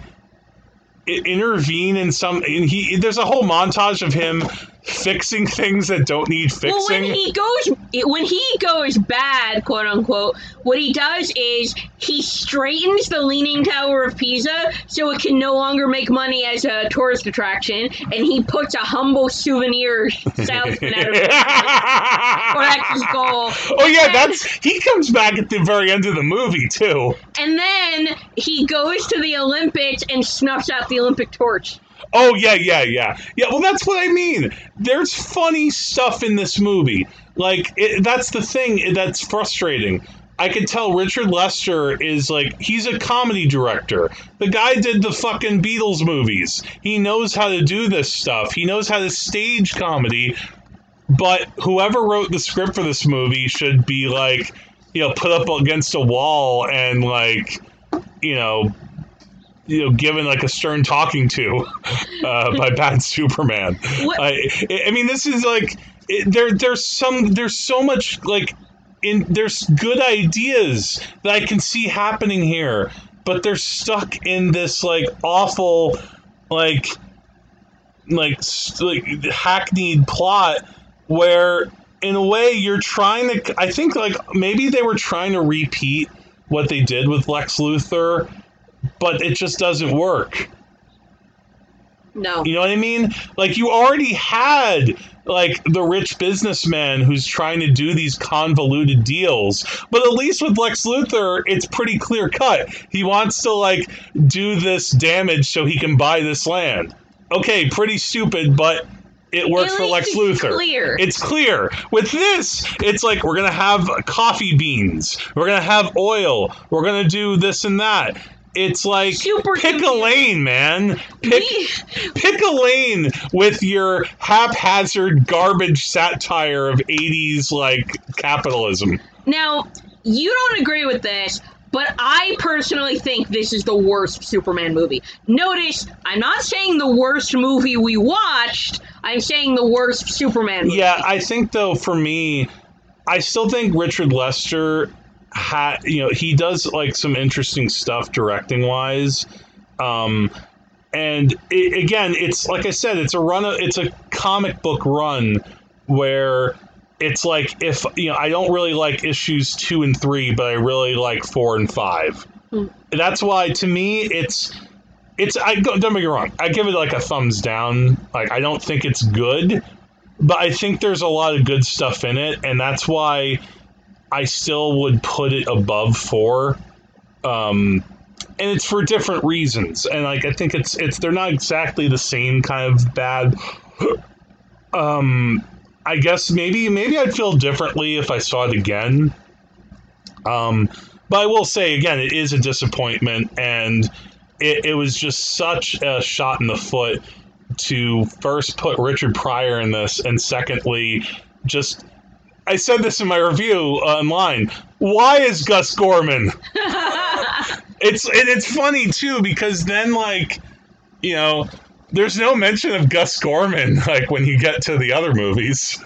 S1: intervene in some and he there's a whole montage of him fixing things that don't need fixing.
S2: Well, when he goes when he goes bad, quote unquote, what he does is he straightens the Leaning Tower of Pisa so it can no longer make money as a tourist attraction, and he puts a humble souvenir salesman out of business. Or that's his goal.
S1: oh yeah
S2: then-
S1: that's he comes back at the very end of the movie too
S2: And then he goes to the Olympics and snuffs out the Olympic torch.
S1: Oh yeah yeah yeah yeah well that's what i mean there's funny stuff in this movie like it, that's the thing that's frustrating I could tell Richard Lester is like he's a comedy director. The guy did the fucking Beatles movies. He knows how to do this stuff. He knows how to stage comedy. but whoever wrote the script for this movie should be like, you know, put up against a wall and like, you know, you know, given like a stern talking to uh, by bad Superman. I, I mean, this is like it, there. There's some. There's so much like in. There's good ideas that I can see happening here, but they're stuck in this like awful, like, like like hackneyed plot where, in a way, you're trying to. I think like maybe they were trying to repeat what they did with Lex Luthor but it just doesn't work.
S2: No.
S1: You know what I mean? Like you already had like the rich businessman who's trying to do these convoluted deals, but at least with Lex Luthor, it's pretty clear cut. He wants to like do this damage so he can buy this land. Okay, pretty stupid, but it works for Lex Luthor.
S2: clear.
S1: It's clear. With this, it's like we're gonna have coffee beans, we're gonna have oil, we're gonna do this and that. It's like
S2: Super
S1: pick a lane, man. Pick
S2: We-
S1: pick a lane with your haphazard garbage satire of 80s like capitalism.
S2: Now, you don't agree with this, but I personally think this is the worst Superman movie. Notice, I'm not saying the worst movie we watched, I'm saying the worst Superman movie.
S1: Yeah, I think though for me, I still think Richard Lester had you know he does like some interesting stuff directing wise. Um, and it, again, it's like I said, it's a run. Of, it's a comic book run where it's like if you know I don't really like issues two and three, but I really like four and five.
S2: Hmm.
S1: That's why to me it's it's I don't get me wrong. I give it like a thumbs down. Like I don't think it's good, but I think there's a lot of good stuff in it, and that's why I still would put it above four. Um, and it's for different reasons, and like I think it's it's they're not exactly the same kind of bad. Um, I guess maybe maybe I'd feel differently if I saw it again. Um, but I will say again, it is a disappointment, and it, it was just such a shot in the foot to first put Richard Pryor in this, and secondly, just I said this in my review online. Why is Gus Gorman? it's and it's funny too because then like you know there's no mention of Gus Gorman like when you get to the other movies.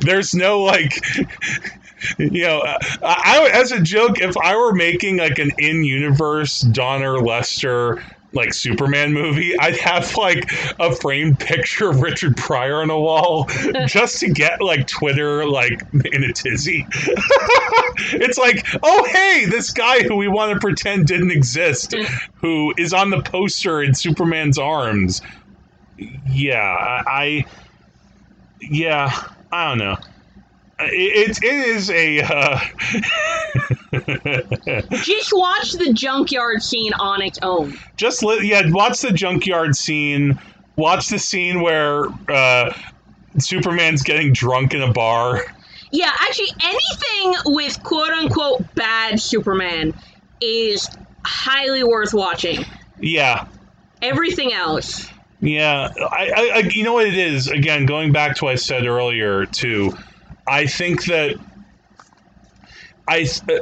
S1: There's no like you know I, I as a joke if I were making like an in-universe Donner Lester like Superman movie, I'd have like a framed picture of Richard Pryor on a wall just to get like Twitter like in a tizzy. it's like, oh hey, this guy who we want to pretend didn't exist, who is on the poster in Superman's arms. Yeah, I, I yeah, I don't know. It, it, it is a. Uh,
S2: Just watch the junkyard scene on its own.
S1: just li- yeah, watch the junkyard scene. Watch the scene where uh, Superman's getting drunk in a bar.
S2: Yeah, actually, anything with quote unquote bad Superman is highly worth watching.
S1: Yeah,
S2: Everything else.
S1: Yeah, I, I, I, you know what it is. Again, going back to what I said earlier, too. I think that I, uh,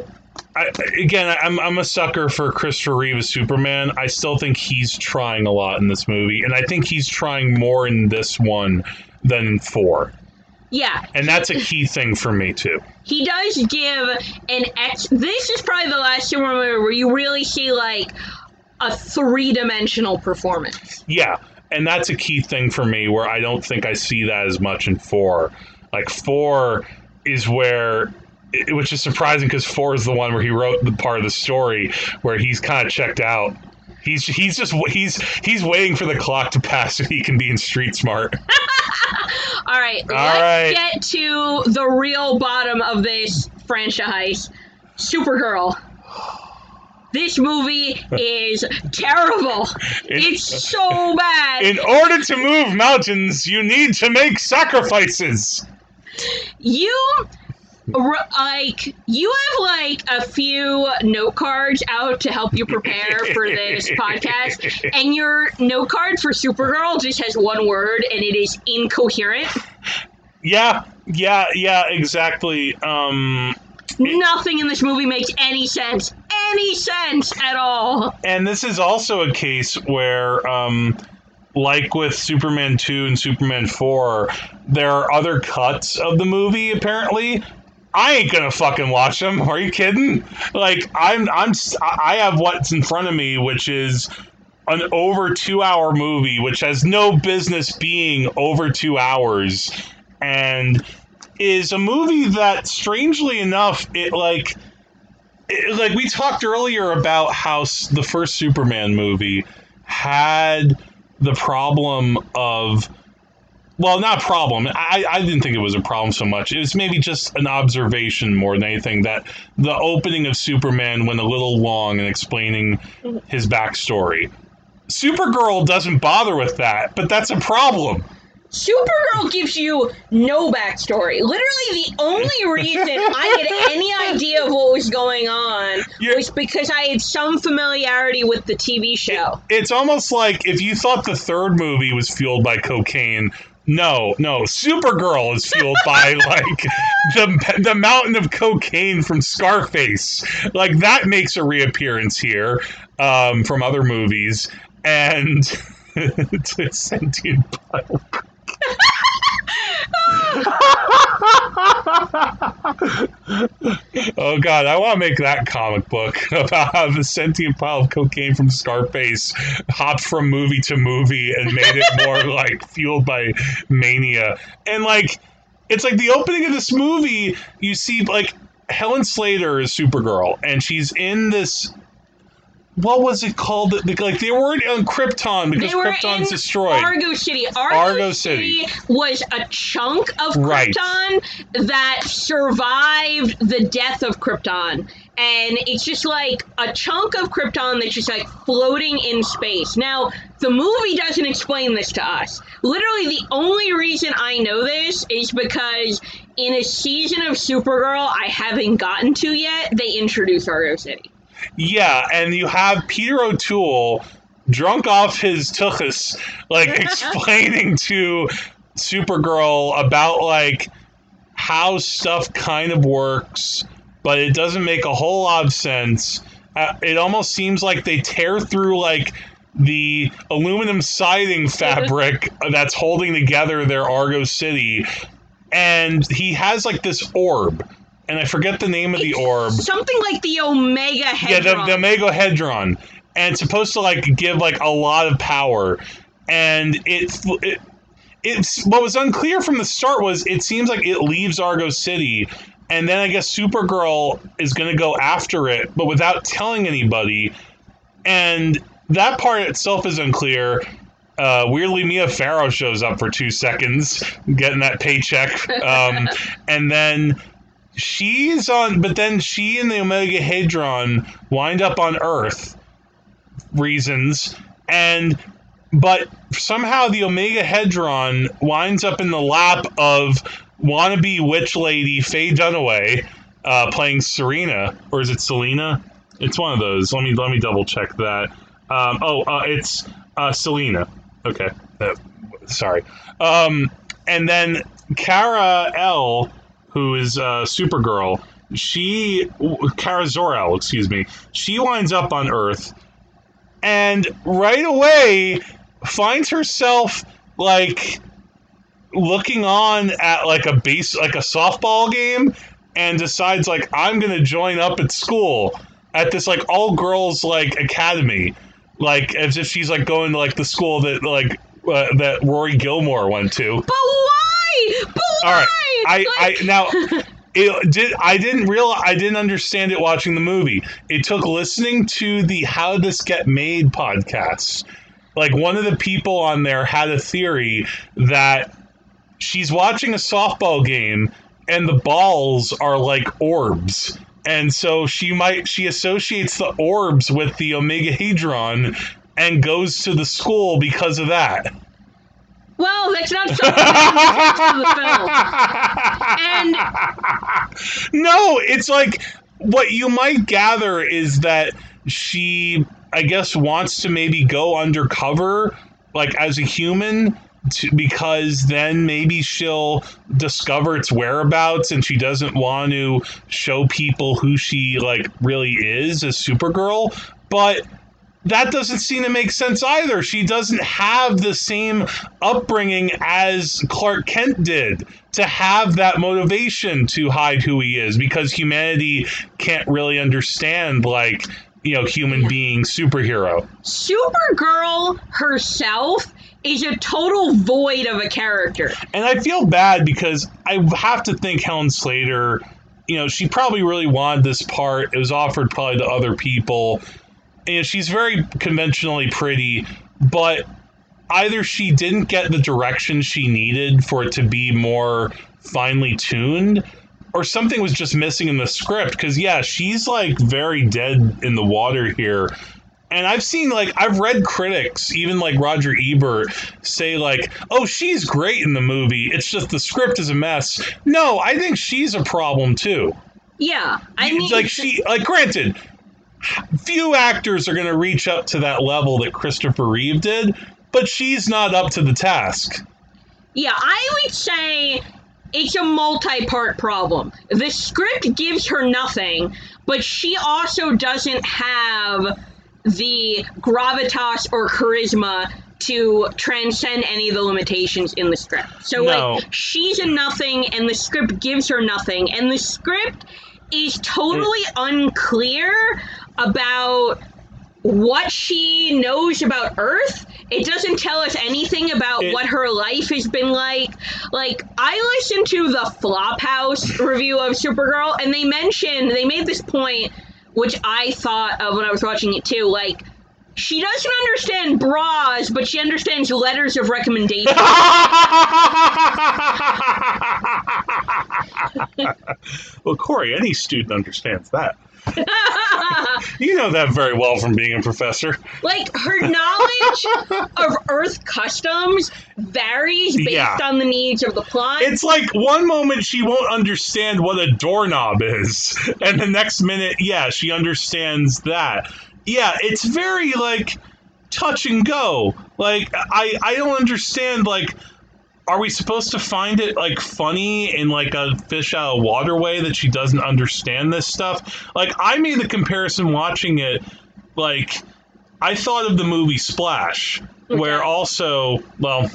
S1: I again, I'm I'm a sucker for Christopher Reeve as Superman. I still think he's trying a lot in this movie, and I think he's trying more in this one than in four,
S2: Yeah,
S1: and that's a key thing for me too.
S2: he does give an ex. This is probably the last Superman movie where you really see like a three dimensional performance.
S1: Yeah, and that's a key thing for me where I don't think I see that as much in four. Like four is where, it- which is surprising because four is the one where he wrote the part of the story where he's kind of checked out. He's he's just he's he's waiting for the clock to pass so he can be in Street Smart.
S2: All right,
S1: All
S2: let's
S1: right.
S2: get to the real bottom of this franchise Supergirl. This movie is terrible. It's so bad.
S1: In order to move mountains, you need to make sacrifices.
S2: You like you have like a few note cards out to help you prepare for this podcast, and your note card for Supergirl just has one word, and it is incoherent.
S1: Yeah, yeah, yeah, exactly. Um,
S2: Nothing in this movie makes any sense. Any sense at all.
S1: and this is also a case where, um, like with Superman 2 and Superman 4, there are other cuts of the movie, apparently. I ain't gonna fucking watch them. Are you kidding? Like, I'm, I'm, I have what's in front of me, which is an over two hour movie, which has no business being over two hours, and is a movie that, strangely enough, it like, it, like we talked earlier about how the first Superman movie had the problem of. Well, not problem. I, I didn't think it was a problem so much. It was maybe just an observation more than anything that the opening of Superman went a little long in explaining his backstory. Supergirl doesn't bother with that, but that's a problem.
S2: Supergirl gives you no backstory. Literally, the only reason I had any idea of what was going on was because I had some familiarity with the TV show.
S1: It's almost like if you thought the third movie was fueled by cocaine. No, no, Supergirl is fueled by like the the mountain of cocaine from Scarface. Like that makes a reappearance here um, from other movies, and it's a sentient pile. Oh god, I want to make that comic book about how the sentient pile of cocaine from Scarface hopped from movie to movie and made it more like fueled by mania. And like it's like the opening of this movie, you see like Helen Slater is Supergirl and she's in this what was it called? Like they weren't on Krypton because Krypton's destroyed.
S2: Argo City. Argo,
S1: Argo
S2: City,
S1: City.
S2: was a chunk of
S1: Right.
S2: Krypton that survived the death of Krypton. And it's just like a chunk of Krypton that's just like floating in space. Now, the movie doesn't explain this to us. Literally, the only reason I know this is because in a season of Supergirl I haven't gotten to yet, they introduce Argo City.
S1: Yeah, and you have Peter O'Toole drunk off his tuchus, like explaining to Supergirl about like how stuff kind of works, but it doesn't make a whole lot of sense. Uh, it almost seems like they tear through like the aluminum siding fabric that's holding together their Argo City, and he has like this orb. And I forget the name of the orb.
S2: Something like the Omega
S1: Yeah,
S2: Hedron.
S1: the, the Megohedron, and it's supposed to like give like a lot of power, and it, it it's what was unclear from the start was it seems like it leaves Argo City, and then I guess Supergirl is going to go after it, but without telling anybody, and that part itself is unclear. Uh, weirdly, Mia Farrow shows up for two seconds, getting that paycheck, um, and then she's on but then she and the omegahedron wind up on earth reasons and but somehow the omegahedron winds up in the lap of wannabe witch lady faye dunaway uh, playing serena or is it selena? It's one of those. Let me let me double check that. Um, oh uh, it's uh, selena. Okay. Uh, sorry. Um, and then kara l who is uh, Supergirl, she, Kara Zor-El, excuse me, she winds up on Earth and right away finds herself like looking on at like a base, like a softball game and decides like, I'm to join up at school at this like all girls like academy. Like as if she's like going to like the school that like uh, that Rory Gilmore went to.
S2: But why? But why?
S1: All right. I,
S2: Like-
S1: I now it did I didn't real I didn't understand it watching the movie. It took listening to the How This Get Made podcast. Like one of the people on there had a theory that she's watching a softball game and the balls are like orbs. And so she might she associates the orbs with the Omega Hedron and goes to the school because of that.
S2: Well, that's not something that makes sense to the film. And
S1: no, it's like what you might gather is that she, I guess, wants to maybe go undercover, like as a human, to, because then maybe she'll discover its whereabouts and she doesn't want to show people who she like really is as Supergirl. But that doesn't seem to make sense either. She doesn't have the same upbringing as Clark Kent did to have that motivation to hide who he is because humanity can't really understand like you know human being superhero.
S2: Supergirl herself is a total void of a character.
S1: And I feel bad because I have to think Helen Slater, you know, she probably really wanted this part. It was offered probably to other people. And she's very conventionally pretty, but either she didn't get the direction she needed for it to be more finely tuned or something was just missing in the script because yeah she's like very dead in the water here and I've seen like I've read critics, even like Roger Ebert, say like, "Oh, she's great in the movie. It's just the script is a mess." No, I think she's a problem too.
S2: Yeah, I mean,
S1: like she like granted, few actors are going to reach up to that level that Christopher Reeve did, but she's not up to the task.
S2: Yeah, I would say it's a multi-part problem. The script gives her nothing, but she also doesn't have the gravitas or charisma to transcend any of the limitations in the script. So
S1: No.
S2: like she's a nothing and the script gives her nothing and the script is totally unclear about what she knows about Earth. It doesn't tell us anything about
S1: It-
S2: what her life has been like. Like, I listened to the Flophouse review of Supergirl, and they mentioned, they made this point, which I thought of when I was watching it too. Like, she doesn't understand bras, but she understands letters of recommendation.
S1: well, Korey, any student understands that. You know that very well from being a professor.
S2: like, her knowledge of Earth customs varies based
S1: Yeah.
S2: on the needs of the plot.
S1: It's like one moment she won't understand what a doorknob is, and the next minute, yeah, she understands that. Yeah, it's very like touch and go. Like I I don't understand like are we supposed to find it like funny in like a fish out of water way that she doesn't understand this stuff? Like I made the comparison watching it like I thought of the movie Splash, where also, well,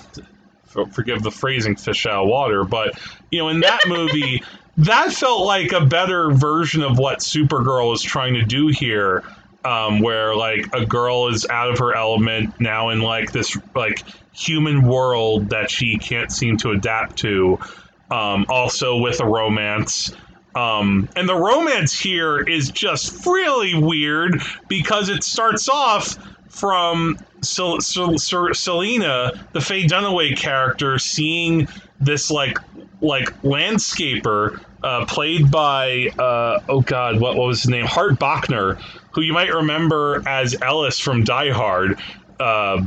S1: for- forgive the phrasing, fish out of water, but you know, in that movie, that felt like a better version of what Supergirl is trying to do here. Um, where like a girl is out of her element now in like this like human world that she can't seem to adapt to. Um, also with a romance. Um, and the romance here is just really weird because it starts off from Sel- Sel- Sel- Selena, the Faye Dunaway character, seeing this like like landscaper uh, played by uh, oh god, what, what was his name? Hart Bochner, who you might remember as Ellis from Die Hard, uh,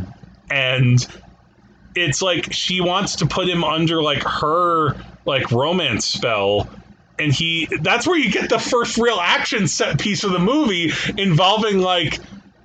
S1: and it's like she wants to put him under like her like romance spell. And he that's where you get the first real action set piece of the movie involving like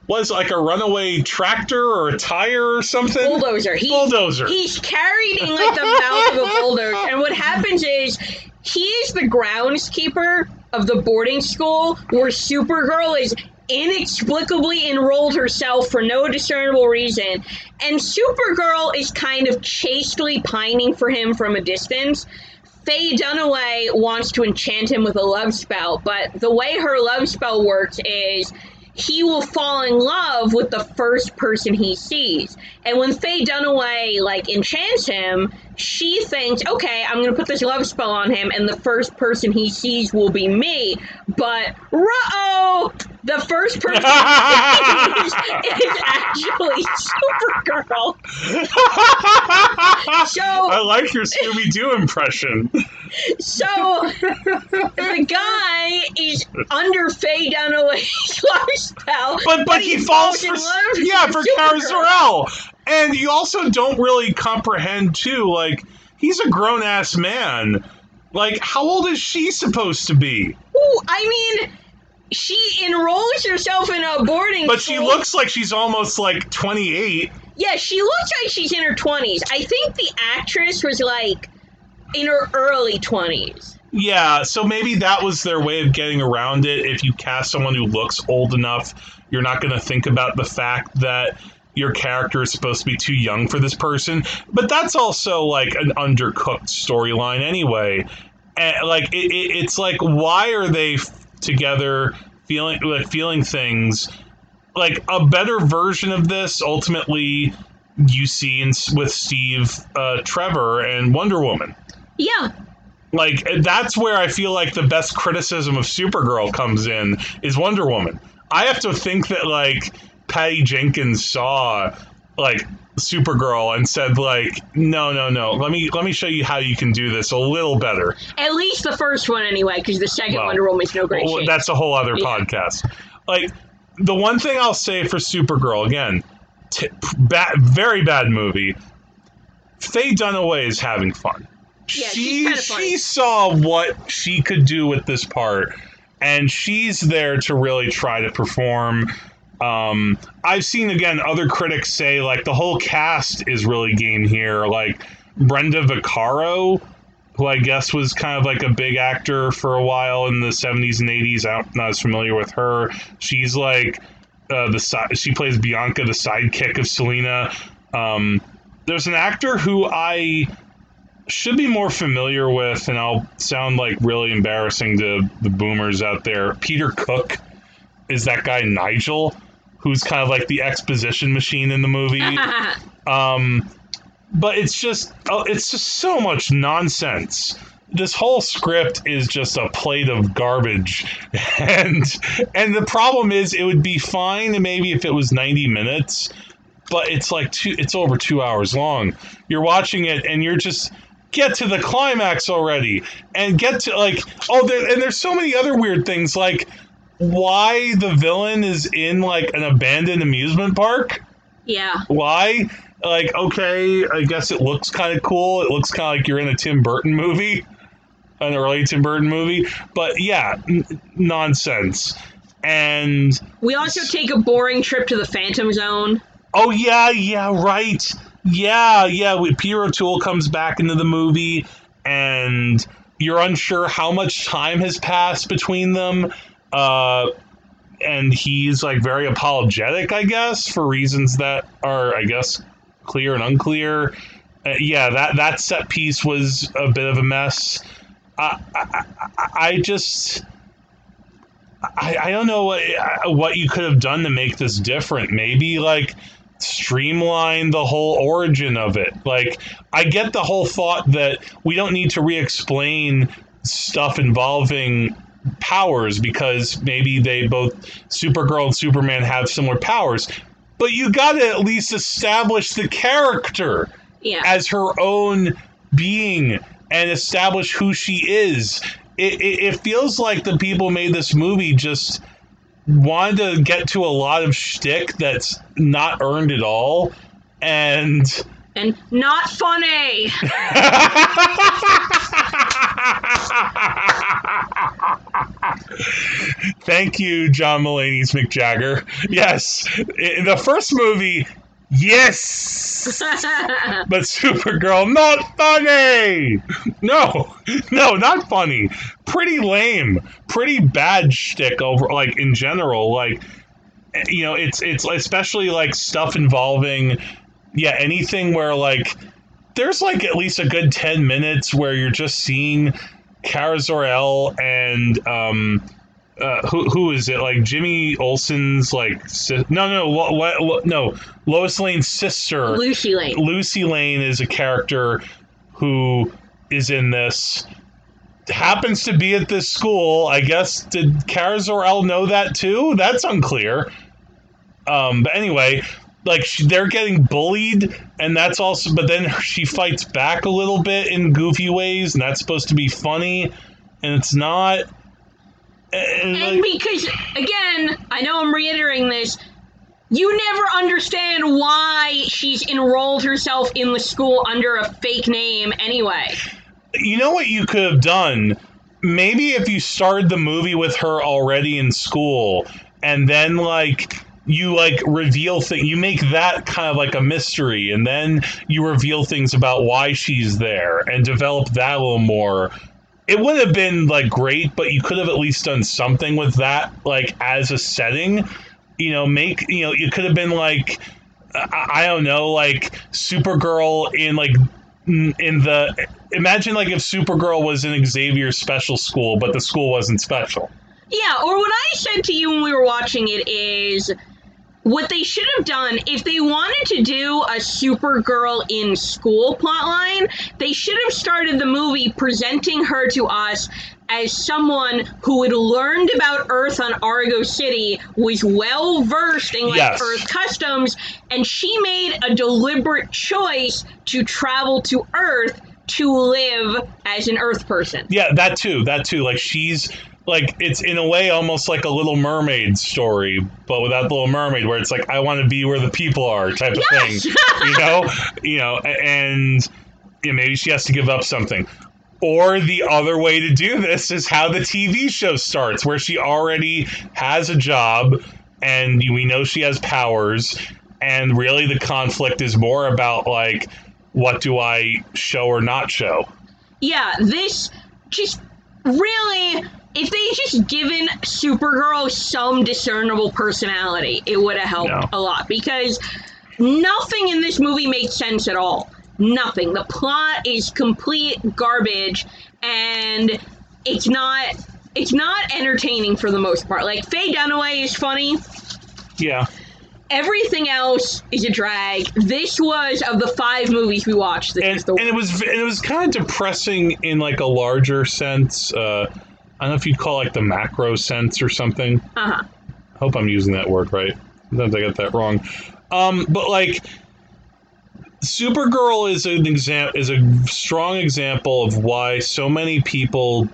S1: was like a runaway tractor or a tire or something?
S2: Bulldozer. He,
S1: bulldozer.
S2: He's carried in like the mouth of a bulldozer, and what happens is he is the groundskeeper of the boarding school where Supergirl is inexplicably enrolled herself for no discernible reason, and Supergirl is kind of chastely pining for him from a distance. Faye Dunaway wants to enchant him with a love spell, but the way her love spell works is he will fall in love with the first person he sees. And when Faye Dunaway like enchants him, she thinks, okay, I'm gonna put this love spell on him, and the first person he sees will be me. But ruh-oh, the first person is actually Supergirl. So
S1: I like your Scooby Doo impression.
S2: So the guy is under Faye Dunaway's love spell,
S1: But but he falls for
S2: in love
S1: yeah for Kara Zor-El, and you also don't really comprehend too. Like he's a grown ass man. Like how old is she supposed to be?
S2: Ooh, I mean, she enrolls herself in a boarding
S1: But she
S2: school.
S1: looks like she's almost like 28.
S2: Yeah, she looks like she's in her 20s. I think the actress was like in her early 20s.
S1: Yeah, so maybe that was their way of getting around it. If you cast someone who looks old enough, you're not going to think about the fact that your character is supposed to be too young for this person. But that's also like an undercooked storyline anyway. And like it, it, it's like why are they together feeling like feeling things like a better version of this ultimately you see in, with Steve uh, Trevor and Wonder Woman
S2: Yeah.
S1: like that's where I feel like the best criticism of Supergirl comes in is Wonder Woman. I have to think that like Patty Jenkins saw like Supergirl and said like no no no let me let me show you how you can do this a little better.
S2: At least the first one, anyway, because the second
S1: Well,
S2: Wonder Woman's no great
S1: Well,
S2: shape.
S1: that's a whole other
S2: Yeah.
S1: podcast. Like the one thing I'll say for Supergirl again, t- bad, very bad movie. Faye Dunaway is having fun.
S2: Yeah,
S1: she she saw what she could do with this part, and she's there to really try to perform. Um, I've seen again other critics say like the whole cast is really game here. Like Brenda Vaccaro, who I guess was kind of like a big actor for a while in the 70s and 80s. I'm not as familiar with her. She's like uh, the she plays Bianca, the sidekick of Selena. Um, there's an actor who I should be more familiar with, and I'll sound like really embarrassing to the boomers out there. Peter Cook is that guy Nigel, who's kind of like the exposition machine in the movie. Um, but it's just oh, it's just so much nonsense. This whole script is just a plate of garbage, and and the problem is it would be fine maybe if it was ninety minutes, but it's like two it's over two hours long. You're watching it and you're just get to the climax already and get to like oh there, and there's so many other weird things like why the villain is in like an abandoned amusement park
S2: yeah.
S1: why? Like, okay, I guess it looks kind of cool. It looks kind of like you're in a Tim Burton movie, an early Tim Burton movie. But yeah, n- nonsense. And
S2: We also take a boring trip to the Phantom Zone.
S1: oh yeah, yeah, right, yeah, yeah. We, Peter O'Toole comes back into the movie, and you're unsure how much time has passed between them. Uh, and he's like very apologetic, I guess, for reasons that are, I guess, clear and unclear. Uh, yeah, that that set piece was a bit of a mess. I I, I- just. I, I don't know what what you could have done to make this different. Maybe like streamline the whole origin of it. Like I get the whole thought that we don't need to re-explain stuff involving powers because maybe they both Supergirl and Superman have similar powers. But you got to at least establish the character
S2: Yeah.
S1: as her own being and establish who she is. It, it, it feels like the people who made this movie just wanted to get to a lot of shtick that's not earned at all. And
S2: and not funny.
S1: Thank you, John Mulaney's Mick Jagger. Yes, in the first movie, yes, but Supergirl, not funny. No, no, not funny. Pretty lame. Pretty bad shtick over, like in general. Like, eh, you know, it's it's especially like stuff involving, yeah, anything where like there's like at least a good ten minutes where you're just seeing Kara Zor-El and um uh, who who is it? Like Jimmy Olsen's like si- no no lo, lo, lo- no Lois Lane's sister
S2: Lucy Lane.
S1: Lucy Lane is a character who is in this happens to be at this school. I guess did Kara Zor-El know that too? That's unclear. Um, but anyway, like she, they're getting bullied, and that's also. But then she fights back a little bit in goofy ways, and that's supposed to be funny, and it's not. And,
S2: And
S1: like,
S2: because, again, I know I'm reiterating this, you never understand why she's enrolled herself in the school under a fake name anyway.
S1: you know what you could have done maybe if you started the movie with her already in school and then like you like reveal things you make that kind of like a mystery and then you reveal things about why she's there and develop that a little more. It would have been like great but you could have at least done something with that like as a setting. You know make you know it could have been like I, I don't know like supergirl in like in the imagine like if supergirl was in xavier's special school but the school wasn't special.
S2: Yeah, or what I said to you when we were watching it is what they should have done if they wanted to do a Supergirl in school plotline, they should have started the movie presenting her to us as someone who had learned about Earth on Argo City, was well versed in like
S1: Yes.
S2: Earth customs, and she made a deliberate choice to travel to Earth to live as an Earth person.
S1: Yeah, that too. That too. Like she's like it's in a way almost like a Little Mermaid story, but without the Little Mermaid, where it's like I want to be where the people are type of
S2: Yes!
S1: thing. You know, you know, and you know, maybe she has to give up something. Or the other way to do this is how the TV show starts, where she already has a job and we know she has powers, and really the conflict is more about like what do I show or not show.
S2: yeah, this just really, if they just given Supergirl some discernible personality, it would have helped
S1: No.
S2: a lot because nothing in this movie makes sense at all. Nothing. The plot is complete garbage, and it's not. It's not entertaining for the most part. Like Faye Dunaway is funny.
S1: Yeah.
S2: Everything else is a drag. This was of the five movies we watched. This
S1: and,
S2: the
S1: and it was and it was kind of depressing in like a larger sense. Uh, I don't know if you'd call it like the macro sense or something.
S2: uh huh.
S1: I hope I'm using that word right. Sometimes I get that wrong. Um, but like, Supergirl is an example is a strong example of why so many people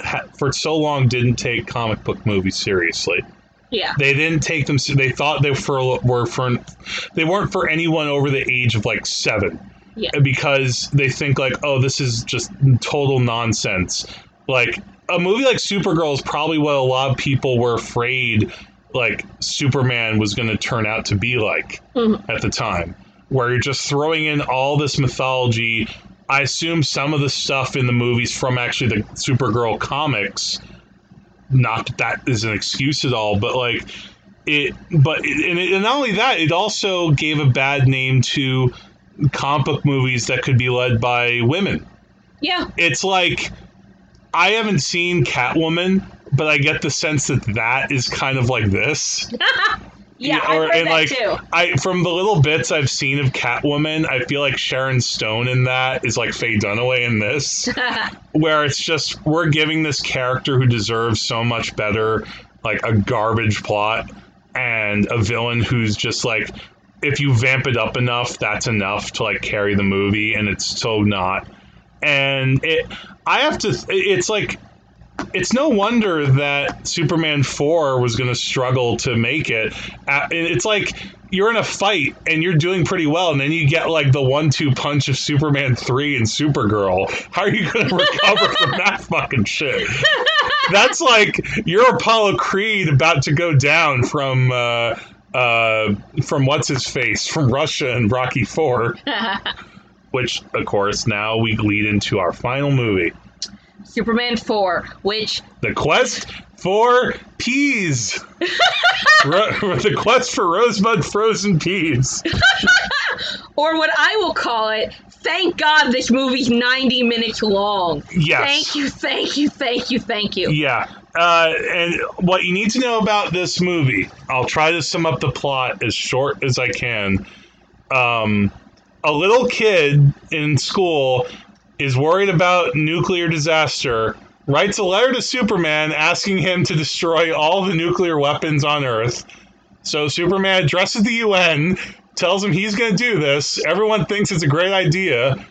S1: ha- for so long didn't take comic book movies seriously.
S2: Yeah.
S1: They didn't take them. They thought they for were for they weren't for anyone over the age of like seven.
S2: Yeah.
S1: Because they think like, oh, this is just total nonsense. Like a movie like Supergirl is probably what a lot of people were afraid like Superman was going to turn out to be like
S2: Mhm.
S1: at the time, where you're just throwing in all this mythology. I assume some of the stuff in the movies from actually the Supergirl comics not that that is an excuse at all, but like it, but it, and, it, and not only that, it also gave a bad name to comic book movies that could be led by women.
S2: Yeah.
S1: It's like I haven't seen Catwoman, but I get the sense that that is kind of like this.
S2: Yeah,
S1: Yeah,
S2: I
S1: or- and,
S2: that
S1: like,
S2: too.
S1: I from the little bits I've seen of Catwoman, I feel like Sharon Stone in that is like Faye Dunaway in this where it's just we're giving this character who deserves so much better like a garbage plot and a villain who's just like if you vamp it up enough that's enough to like carry the movie and it's so not and it i have to it's like it's no wonder that Superman 4 was going to struggle to make it. Uh, It's like you're in a fight and you're doing pretty well, and then you get like the one two punch of Superman 3 and Supergirl. How are you going to recover from that fucking shit? That's like you're Apollo Creed about to go down from. Uh, uh, from what's his face from Russia and Rocky Four, which of course now we lead into our final movie.
S2: Superman 4, which
S1: The quest for peas. Ro- the quest for rosebud frozen peas.
S2: or what I will call it, thank God this movie's 90 minutes long.
S1: Yes.
S2: Thank you, thank you, thank you, thank you.
S1: Yeah. Uh, and what you need to know about this movie, I'll try to sum up the plot as short as I can. Um, a little kid in school is worried about nuclear disaster, writes a letter to Superman asking him to destroy all the nuclear weapons on Earth. So Superman addresses the UN, tells him he's going to do this. Everyone thinks it's a great idea,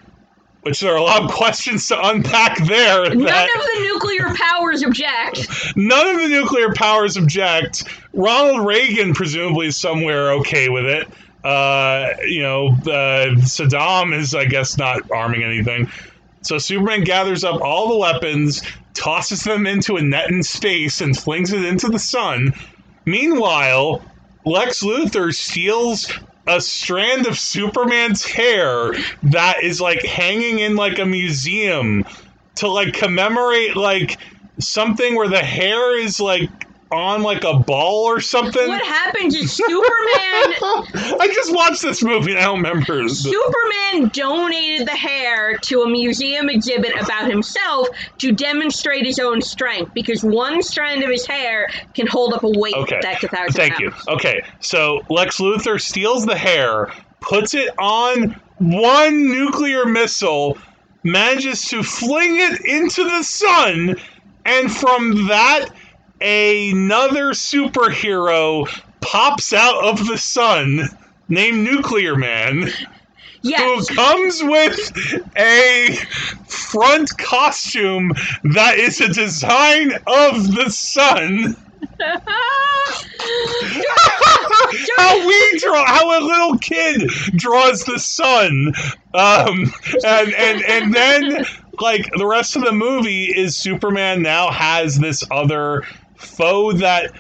S1: which there are a lot of questions to unpack there.
S2: None
S1: that-
S2: of the nuclear powers object.
S1: None of the nuclear powers object. Ronald Reagan presumably is somewhere okay with it. Uh, you know, uh, Saddam is, I guess, not arming anything. So Superman gathers up all the weapons, tosses them into a net in space, and flings it into the sun. Meanwhile, Lex Luthor steals a strand of Superman's hair that is like hanging in like a museum to like commemorate like something where the hair is like on like a ball or something.
S2: What happened is Superman
S1: I just watched this movie I don't remember.
S2: Superman donated the hair to a museum exhibit about himself to demonstrate his own strength because one strand of his hair can hold up a weight
S1: Okay.
S2: that's a thousand
S1: Thank you. Okay, so Lex Luthor steals the hair, puts it on one nuclear missile, manages to fling it into the sun, and from that, another superhero pops out of the sun named Nuclear Man.
S2: Yes.
S1: who comes with a front costume that is a design of the sun. how we draw, how a little kid draws the sun, um, and and and then like the rest of the movie is Superman now has this other foe that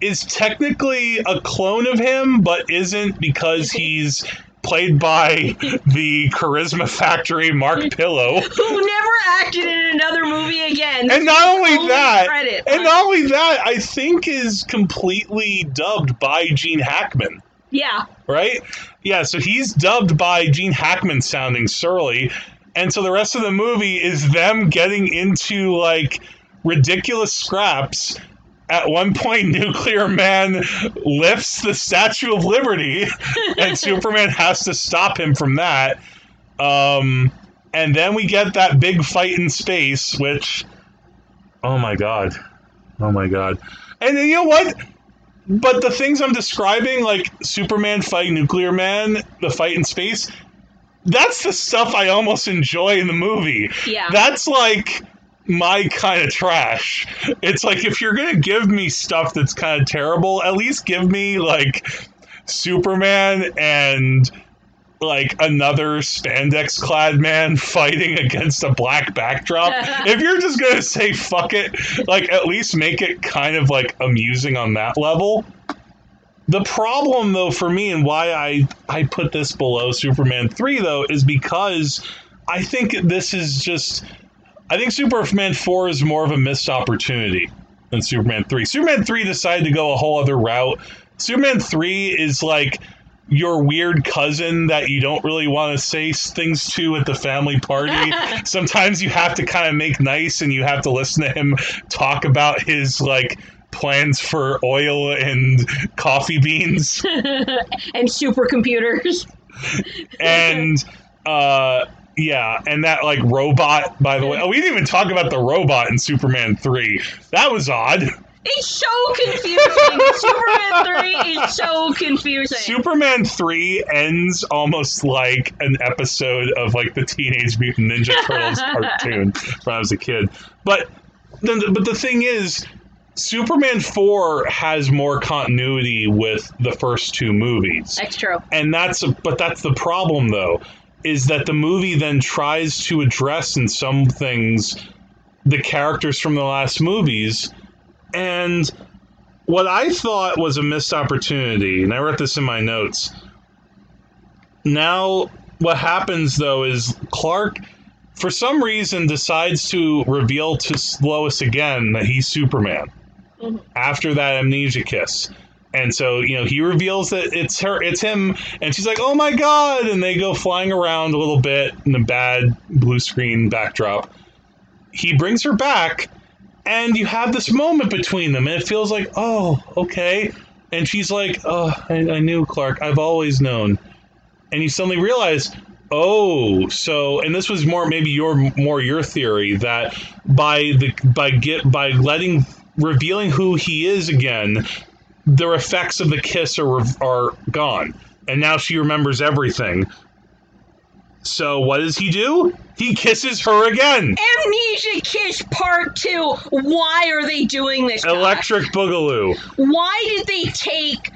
S1: is technically a clone of him, but isn't because he's played by the Charisma Factory Mark Pillow.
S2: Who never acted in another movie again.
S1: And not only
S2: Only
S1: that,
S2: credit.
S1: and not only that, I think is completely dubbed by Gene Hackman,
S2: yeah.
S1: right? Yeah, so he's dubbed by Gene Hackman sounding surly. And so the rest of the movie is them getting into like ridiculous scraps. At one point, Nuclear Man lifts the Statue of Liberty, and Superman has to stop him from that. Um, and then we get that big fight in space, which, oh my god, oh my god. And then you know what? But the things I'm describing, like Superman fighting Nuclear Man, the fight in space, that's the stuff I almost enjoy in the movie.
S2: Yeah.
S1: That's like my kind of trash. It's like if you're gonna give me stuff that's kind of terrible, at least give me like Superman and like another spandex clad man fighting against a black backdrop. if you're just gonna say fuck it, like at least make it kind of like amusing on that level. The problem though for me and why I I put this below Superman 3 though is because I think this is just I think Superman 4 is more of a missed opportunity than Superman 3. Superman 3 decided to go a whole other route. Superman 3 is like your weird cousin that you don't really want to say things to at the family party. Sometimes you have to kind of make nice and you have to listen to him talk about his like plans for oil and coffee beans
S2: and supercomputers.
S1: and uh yeah, and that like robot by the way. Oh, we didn't even talk about the robot in Superman 3. That was odd.
S2: It's so confusing. Superman 3 is so confusing.
S1: Superman 3 ends almost like an episode of like the Teenage Mutant Ninja Turtles cartoon when I was a kid. But the, but the thing is Superman 4 has more continuity with the first two movies.
S2: That's true.
S1: And that's a, but that's the problem though is that the movie then tries to address in some things the characters from the last movies and what I thought was a missed opportunity, and I wrote this in my notes. Now, what happens though is Clark, for some reason, decides to reveal to Lois again that he's Superman
S2: Mhm.
S1: after that amnesia kiss. And so, you know, he reveals that it's her, it's him, and she's like, "Oh my god!" And they go flying around a little bit in a bad blue screen backdrop. He brings her back, and you have this moment between them, and it feels like, oh, okay. And she's like, oh, I, I knew Clark. I've always known. And you suddenly realize, oh, so, and this was more maybe your more your theory that by the by get by letting revealing who he is again, the effects of the kiss are are gone, and now she remembers everything. So what does he do? He kisses her again.
S2: Amnesia Kiss Part 2. Why are they doing this?
S1: Electric Boogaloo.
S2: Why did they take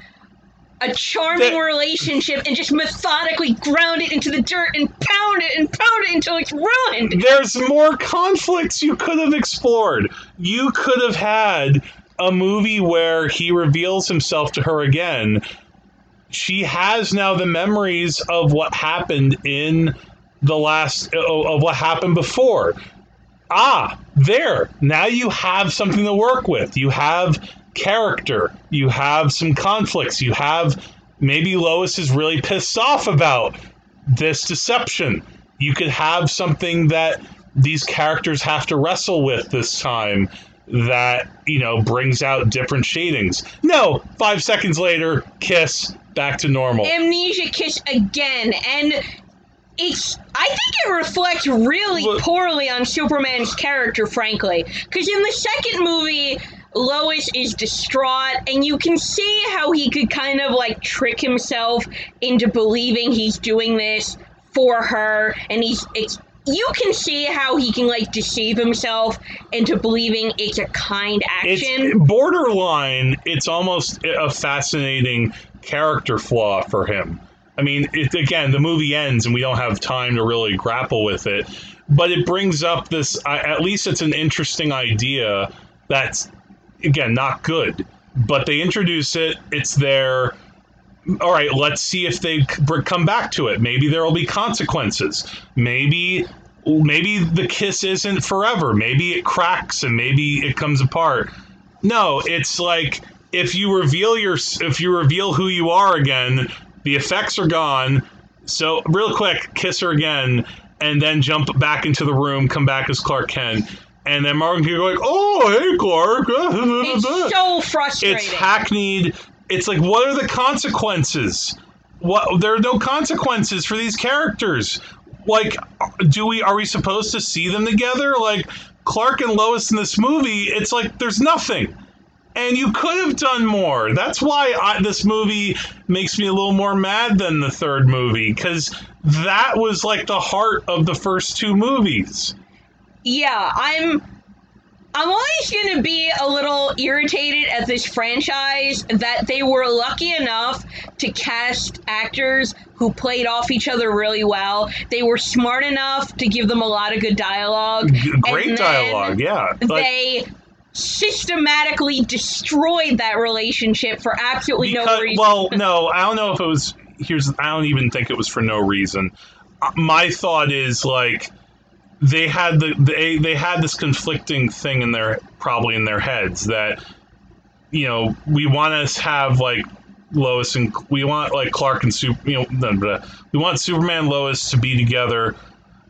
S2: a charming
S1: That-
S2: relationship and just methodically ground it into the dirt and pound it and pound it until it's ruined.
S1: there's more conflicts you could have explored. You could have had a movie where he reveals himself to her again. She has now the memories of what happened in the last of what happened before. Ah, there. Now you have something to work with. You have character. You have some conflicts. You have maybe Lois is really pissed off about this deception. You could have something that these characters have to wrestle with this time that, you know, brings out different shadings. No, five seconds later, kiss, back to normal.
S2: Amnesia kiss again, and it's. I think it reflects really
S1: Well-
S2: poorly on Superman's character, frankly. Because in the second movie, Lois is distraught, and you can see how he could kind of like trick himself into believing he's doing this for her, and he's. It's. You can see how he can like deceive himself into believing it's a kind action.
S1: it's borderline it's almost a fascinating character flaw for him i mean it, again the movie ends and we don't have time to really grapple with it but it brings up this I at least it's an interesting idea that's again not good but they introduce it it's there all right let's see if they come back to it maybe there will be consequences maybe maybe the kiss isn't forever maybe it cracks and maybe it comes apart no, it's like if you reveal your if you reveal who you are again, the effects are gone. So real quick, kiss her again, and then jump back into the room, come back as Clark Kent, and then Martin can go like, "Oh, hey, Clark."
S2: It's so frustrating.
S1: It's hackneyed. It's like, what are the consequences? What there are no consequences for these characters. Like, do we are we supposed to see them together? Like Clark and Lois in this movie, it's like there's nothing. And you could have done more. That's why I, this movie makes me a little more mad than the third movie because that was like the heart of the first two movies.
S2: yeah, I'm I'm always going to be a little irritated at this franchise that they were lucky enough to cast actors who played off each other really well. They were smart enough to give them a lot of good dialogue.
S1: Great dialogue, yeah. Like-
S2: they systematically destroyed that relationship for absolutely no reason.
S1: Well, no, I don't know if it was. Here's, I don't even think it was for no reason. Uh, My thought is like they had the they they had this conflicting thing in their probably in their heads that you know we want to have like Lois and we want like Clark and Super you know blah, blah. we want Superman Lois to be together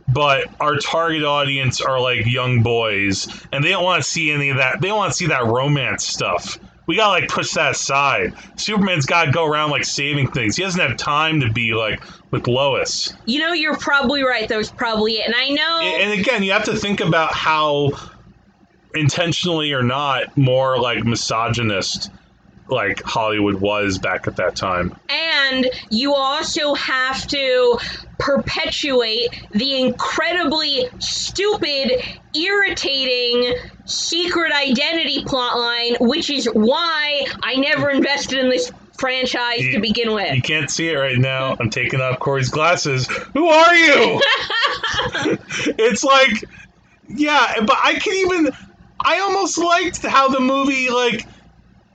S1: but our target audience are like young boys and they don't want to see any of that they don't want to see that romance stuff we gotta like push that aside superman's gotta go around like saving things he doesn't have time to be like with lois
S2: you know, you're probably right. That was probably it. And I know.
S1: and and again you have to think about how intentionally or not more like misogynist like hollywood was back at that time
S2: And you also have to perpetuate the incredibly stupid, irritating secret identity plotline, which is why I never invested in this franchise to begin with.
S1: You can't see it right now. I'm taking off Korey's glasses. Who are you? it's like, yeah, but I can even. I almost liked how the movie, like,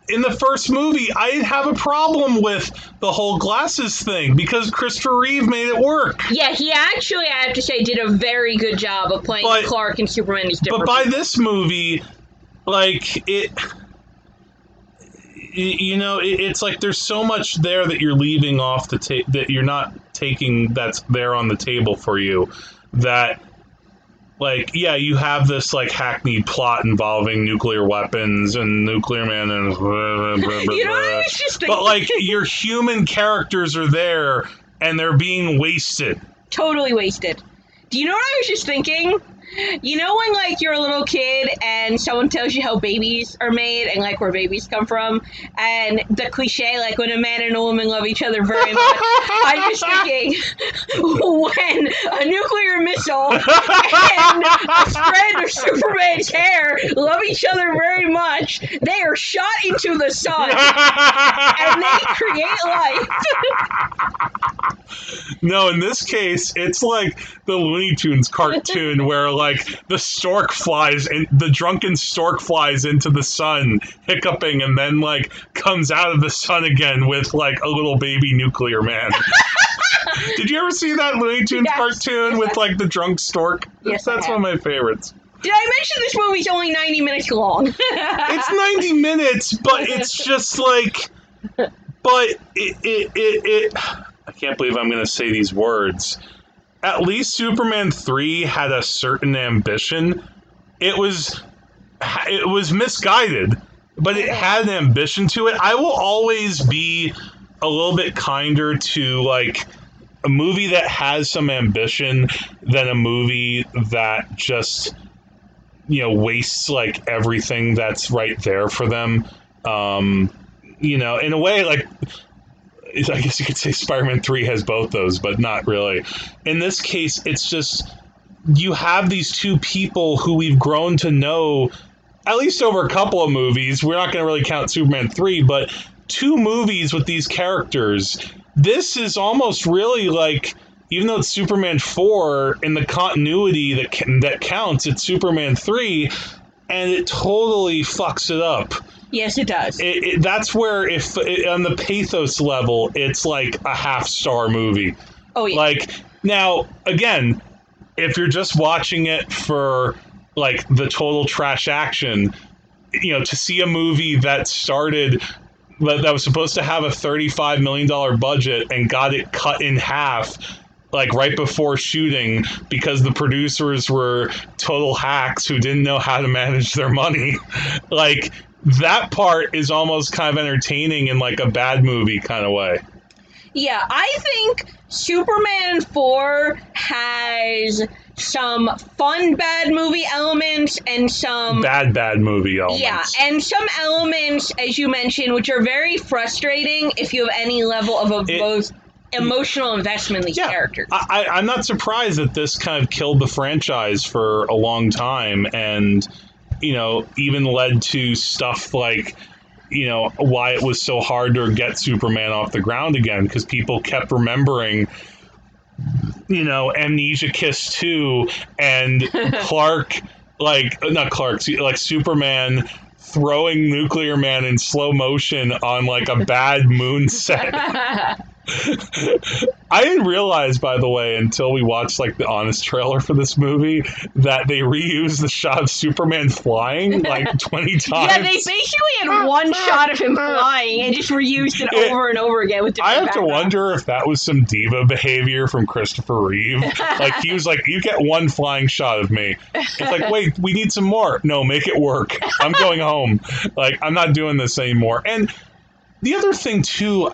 S1: in the first movie, I have a problem with the whole glasses thing because Christopher Reeve made it work.
S2: Yeah, he actually, I have to say, did a very good job of playing
S1: But-
S2: Clark and Superman as different.
S1: But by
S2: people.
S1: this movie, like it, you know, it, it's like there's so much there that you're leaving off the ta- that you're not taking that's there on the table for you. That, like, yeah, you have this like hackneyed plot involving nuclear weapons and nuclear man and blah, blah, blah,
S2: you know, I
S1: blah.
S2: was just thinking,
S1: but like your human characters are there and they're being wasted.
S2: totally wasted. Do you know what I was just thinking? You know when like you're a little kid and someone tells you how babies are made and like where babies come from, and the cliche like when a man and a woman love each other very much. I'm just thinking when a nuclear missile and a strand of Superman's hair love each other very much, they are shot into the sun and they create life.
S1: No, in this case, it's like the Looney Tunes cartoon where like the stork flies and the drunken stork flies into the sun, hiccuping, and then like comes out of the sun again with like a little baby nuclear man. Did you ever see that Looney Tunes
S2: Yes.
S1: cartoon with like the drunk stork?
S2: Yes,
S1: That's one of my favorites.
S2: Did I mention this movie's only 90 minutes long?
S1: It's 90 minutes, but it's just like but it it it, it I can't believe I'm going to say these words. At least Superman 3 had a certain ambition. It was it was misguided, but it had an ambition to it. I will always be a little bit kinder to like a movie that has some ambition than a movie that just you know wastes like everything that's right there for them um you know in a way like i guess you could say spider-man 3 has both those but not really. In this case it's just you have these two people who we've grown to know at least over a couple of movies. We're not going to really count superman 3 but two movies with these characters. This is almost really like even though it's Superman 4 in the continuity that that counts, it's Superman 3 and it totally fucks it up.
S2: Yes, it does.
S1: It, it, that's where if on the pathos level, it's like a half star movie.
S2: oh, yeah.
S1: Like now again, if you're just watching it for like the total trash action, you know, to see a movie that started that, that was supposed to have a $35 million budget and got it cut in half like right before shooting because the producers were total hacks who didn't know how to manage their money like that part is almost kind of entertaining in like a bad movie kind of way
S2: Yeah, I think Superman 4 has some fun bad movie elements and some
S1: bad bad movie elements.
S2: yeah, and some elements as you mentioned which are very frustrating if you have any level of a both emotional investment in these
S1: Yeah,
S2: characters.
S1: I, I'm not surprised that this kind of killed the franchise for a long time, and you know, even led to stuff like, you know, why it was so hard to get Superman off the ground again because people kept remembering, you know, Amnesia Kiss two and Clark, like not Clark, like Superman. Throwing Nuclear Man in slow motion on like a bad moon set. I didn't realize, by the way, until we watched like the honest trailer for this movie, that they reused the shot of Superman flying like twenty times.
S2: yeah, they basically had one shot of him flying and just reused it
S1: It-
S2: over and over again with
S1: I have to wonder if that was some diva behavior from Christopher Reeve. like he was like, "You get one flying shot of me." It's like, wait, we need some more. No, make it work. I'm going home. Like I'm not doing this anymore. And the other thing too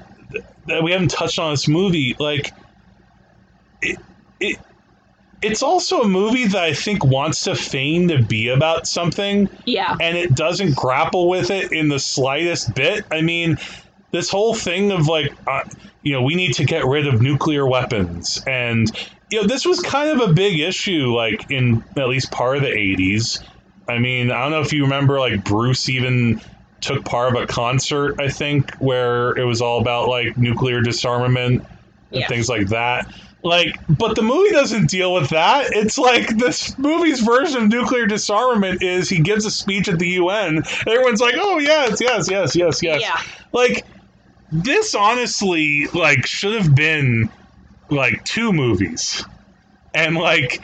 S1: that we haven't touched on this movie, like it, it, it's also a movie that I think wants to feign to be about something
S2: Yeah.
S1: and it doesn't grapple with it in the slightest bit. I mean, this whole thing of like, uh, you know, we need to get rid of nuclear weapons, and you know, this was kind of a big issue, like in at least part of the '80s. I mean, I don't know if you remember, like Bruce even took part of a concert, I think, where it was all about like nuclear disarmament and
S2: Yeah.
S1: things like that. Like, but the movie doesn't deal with that. It's like this movie's version of nuclear disarmament is he gives a speech at the UN. Everyone's like, "Oh yes, yes, yes, yes, yes."
S2: Yeah.
S1: Like, this honestly, like, should have been like two movies, and like.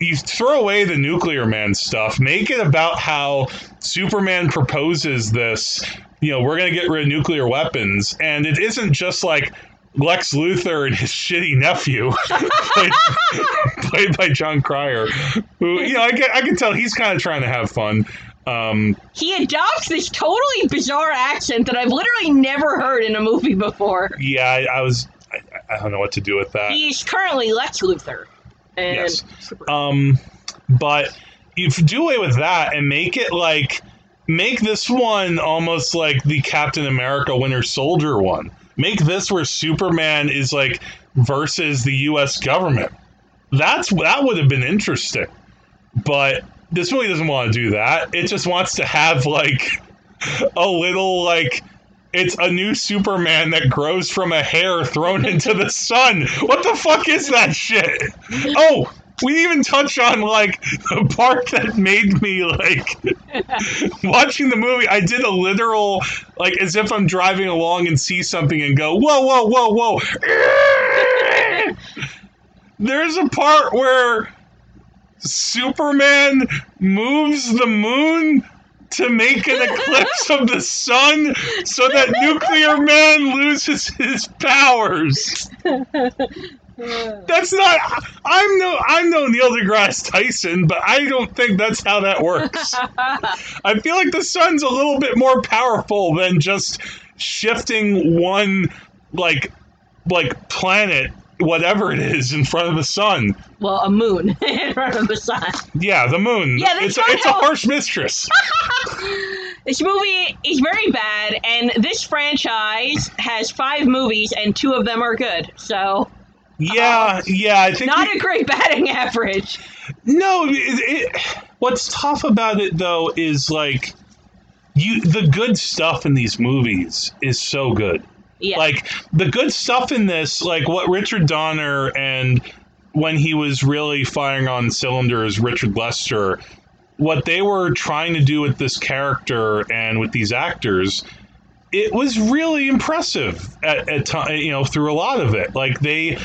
S1: You throw away the nuclear man stuff, make it about how Superman proposes this, you know, we're going to get rid of nuclear weapons. And it isn't just like Lex Luthor and his shitty nephew, played, played by Jon Cryer, who, you know, I can, I can tell he's kind of trying to have fun. Um,
S2: He adopts this totally bizarre accent that I've literally never heard in a movie before.
S1: yeah, I, I was, I, I don't know what to do with that.
S2: He's currently Lex Luthor. And
S1: Yes. Um, But if you do away with that and make it like make this one almost like the Captain America Winter Soldier one. Make this where Superman is like versus the U.S. government. That's that would have been interesting, but this movie doesn't want to do that. It just wants to have like a little like it's a new Superman that grows from a hair thrown into the sun. What the fuck is that shit? Oh, we even touch on like the part that made me like watching the movie. I did a literal like as if I'm driving along and see something and go whoa whoa whoa whoa. There's a part where Superman moves the moon to make an eclipse of the sun so that nuclear man loses his powers. That's not. I'm no. I'm no Neil deGrasse Tyson, but I don't think that's how that works. I feel like the sun's a little bit more powerful than just shifting one like like planet whatever it is in front of the sun.
S2: Well, a moon in front of the sun.
S1: Yeah, the moon.
S2: Yeah,
S1: it's a, it's a harsh mistress.
S2: This movie is very bad, and this franchise has five movies, and two of them are good. So,
S1: Yeah, yeah. I think
S2: not
S1: we-
S2: a great batting average.
S1: No, it, it, what's tough about it though is like you the good stuff in these movies is so good.
S2: Yeah.
S1: Like the good stuff in this, like what Richard Donner and when he was really firing on cylinders, Richard Lester, what they were trying to do with this character and with these actors, it was really impressive at, at you know, through a lot of it. Like they,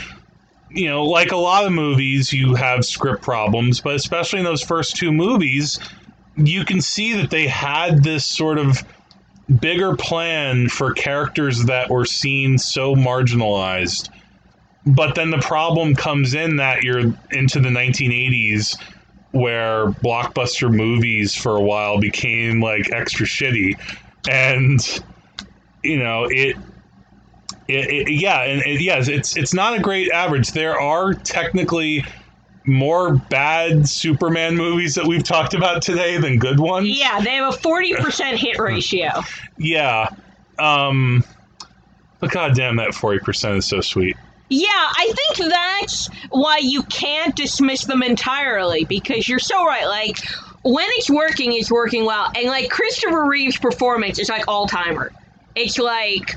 S1: you know, like a lot of movies, you have script problems, but especially in those first two movies, you can see that they had this sort of bigger plan for characters that were seen so marginalized. But then the problem comes in that you're into the 1980s where blockbuster movies for a while became like extra shitty and you know it it, it yeah and it, yes it's it's not a great average there are technically more bad superman movies that we've talked about today than good ones
S2: yeah, they have a 40% hit ratio.
S1: yeah um but goddamn that 40% is so sweet
S2: Yeah, I think that's why you can't dismiss them entirely because you're so right. Like, when it's working, it's working well. And, like, Christopher Reeve's performance is like all timer. It's like,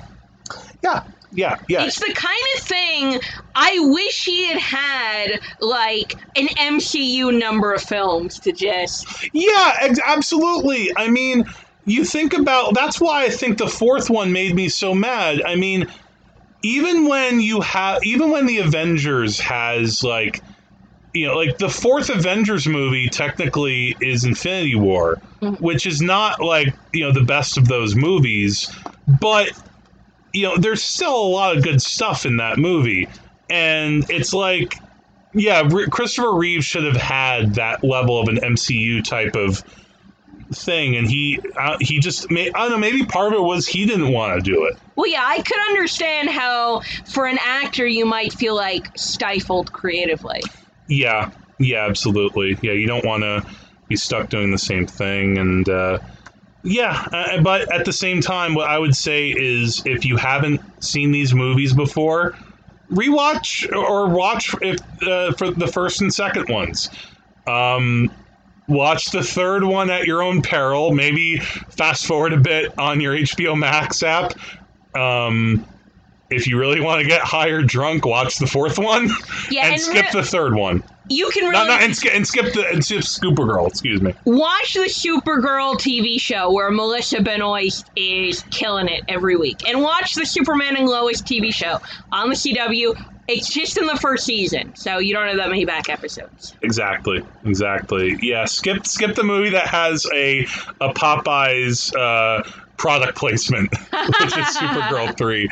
S1: yeah yeah yeah
S2: it's the kind of thing I wish he had had, like, an MCU number of films to just.
S1: Yeah, ex- absolutely. I mean, you think about that's why I think the fourth one made me so mad. I mean, even when you have even when the Avengers has like you know, like the fourth Avengers movie technically is Infinity War,
S2: Mhm.
S1: which is not like, you know, the best of those movies, but you know, there's still a lot of good stuff in that movie. And it's like yeah, Christopher Reeve should have had that level of an MCU type of thing, and he uh, he just may, I don't know. Maybe part of it was he didn't want to do it.
S2: Well, yeah, I could understand how, for an actor, you might feel like stifled creatively.
S1: Yeah, yeah, absolutely. Yeah, you don't want to be stuck doing the same thing, and uh, yeah, uh, but at the same time, what I would say is if you haven't seen these movies before, rewatch or watch if uh, for the first and second ones. Um, watch the third one at your own peril. Maybe fast forward a bit on your HBO Max app. Um, if you really want to get higher drunk, watch the fourth one
S2: Yeah,
S1: and,
S2: and
S1: skip
S2: re-
S1: the third one.
S2: You can really
S1: no, and, sk- and skip the and skip Supergirl. Excuse me.
S2: watch the Supergirl TV show where Melissa Benoist is killing it every week, and watch the Superman and Lois TV show on the CW. It's just in the first season, so you don't have that many back episodes.
S1: Exactly. Exactly. Yeah. Skip skip the movie that has a a Popeyes uh, product placement, which is Supergirl three.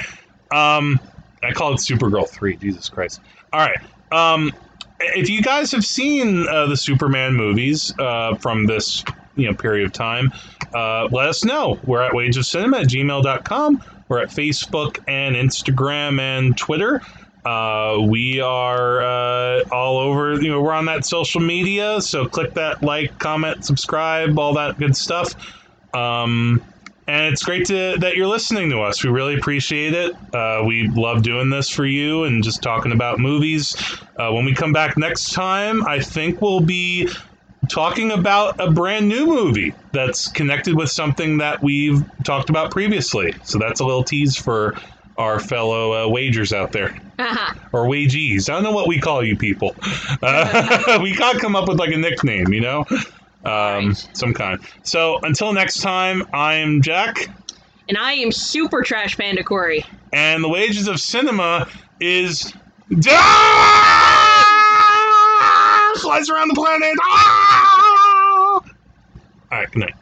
S1: Um, I call it Supergirl three. Jesus Christ. All right. Um, if you guys have seen uh, the Superman movies uh, from this you know period of time, uh, let us know. We're at wageofcinema at gmail.com. We're at Facebook and Instagram and Twitter. Uh, we are uh, all over. You know, we're on that social media, so click that like, comment, subscribe, all that good stuff. Um, and it's great to, that you're listening to us. We really appreciate it. Uh, we love doing this for you and just talking about movies. Uh, when we come back next time, I think we'll be talking about a brand new movie that's connected with something that we've talked about previously. So that's a little tease for our fellow uh, wagers out there.
S2: Uh-huh.
S1: Or wagees. I don't know what we call you people. Uh, we gotta come up with like a nickname, you know? Um. Some kind. So until next time, I'm Jack,
S2: And I am super trash panda Korey.
S1: and the wages of cinema is. Flies around the planet! Ah! All right, good night.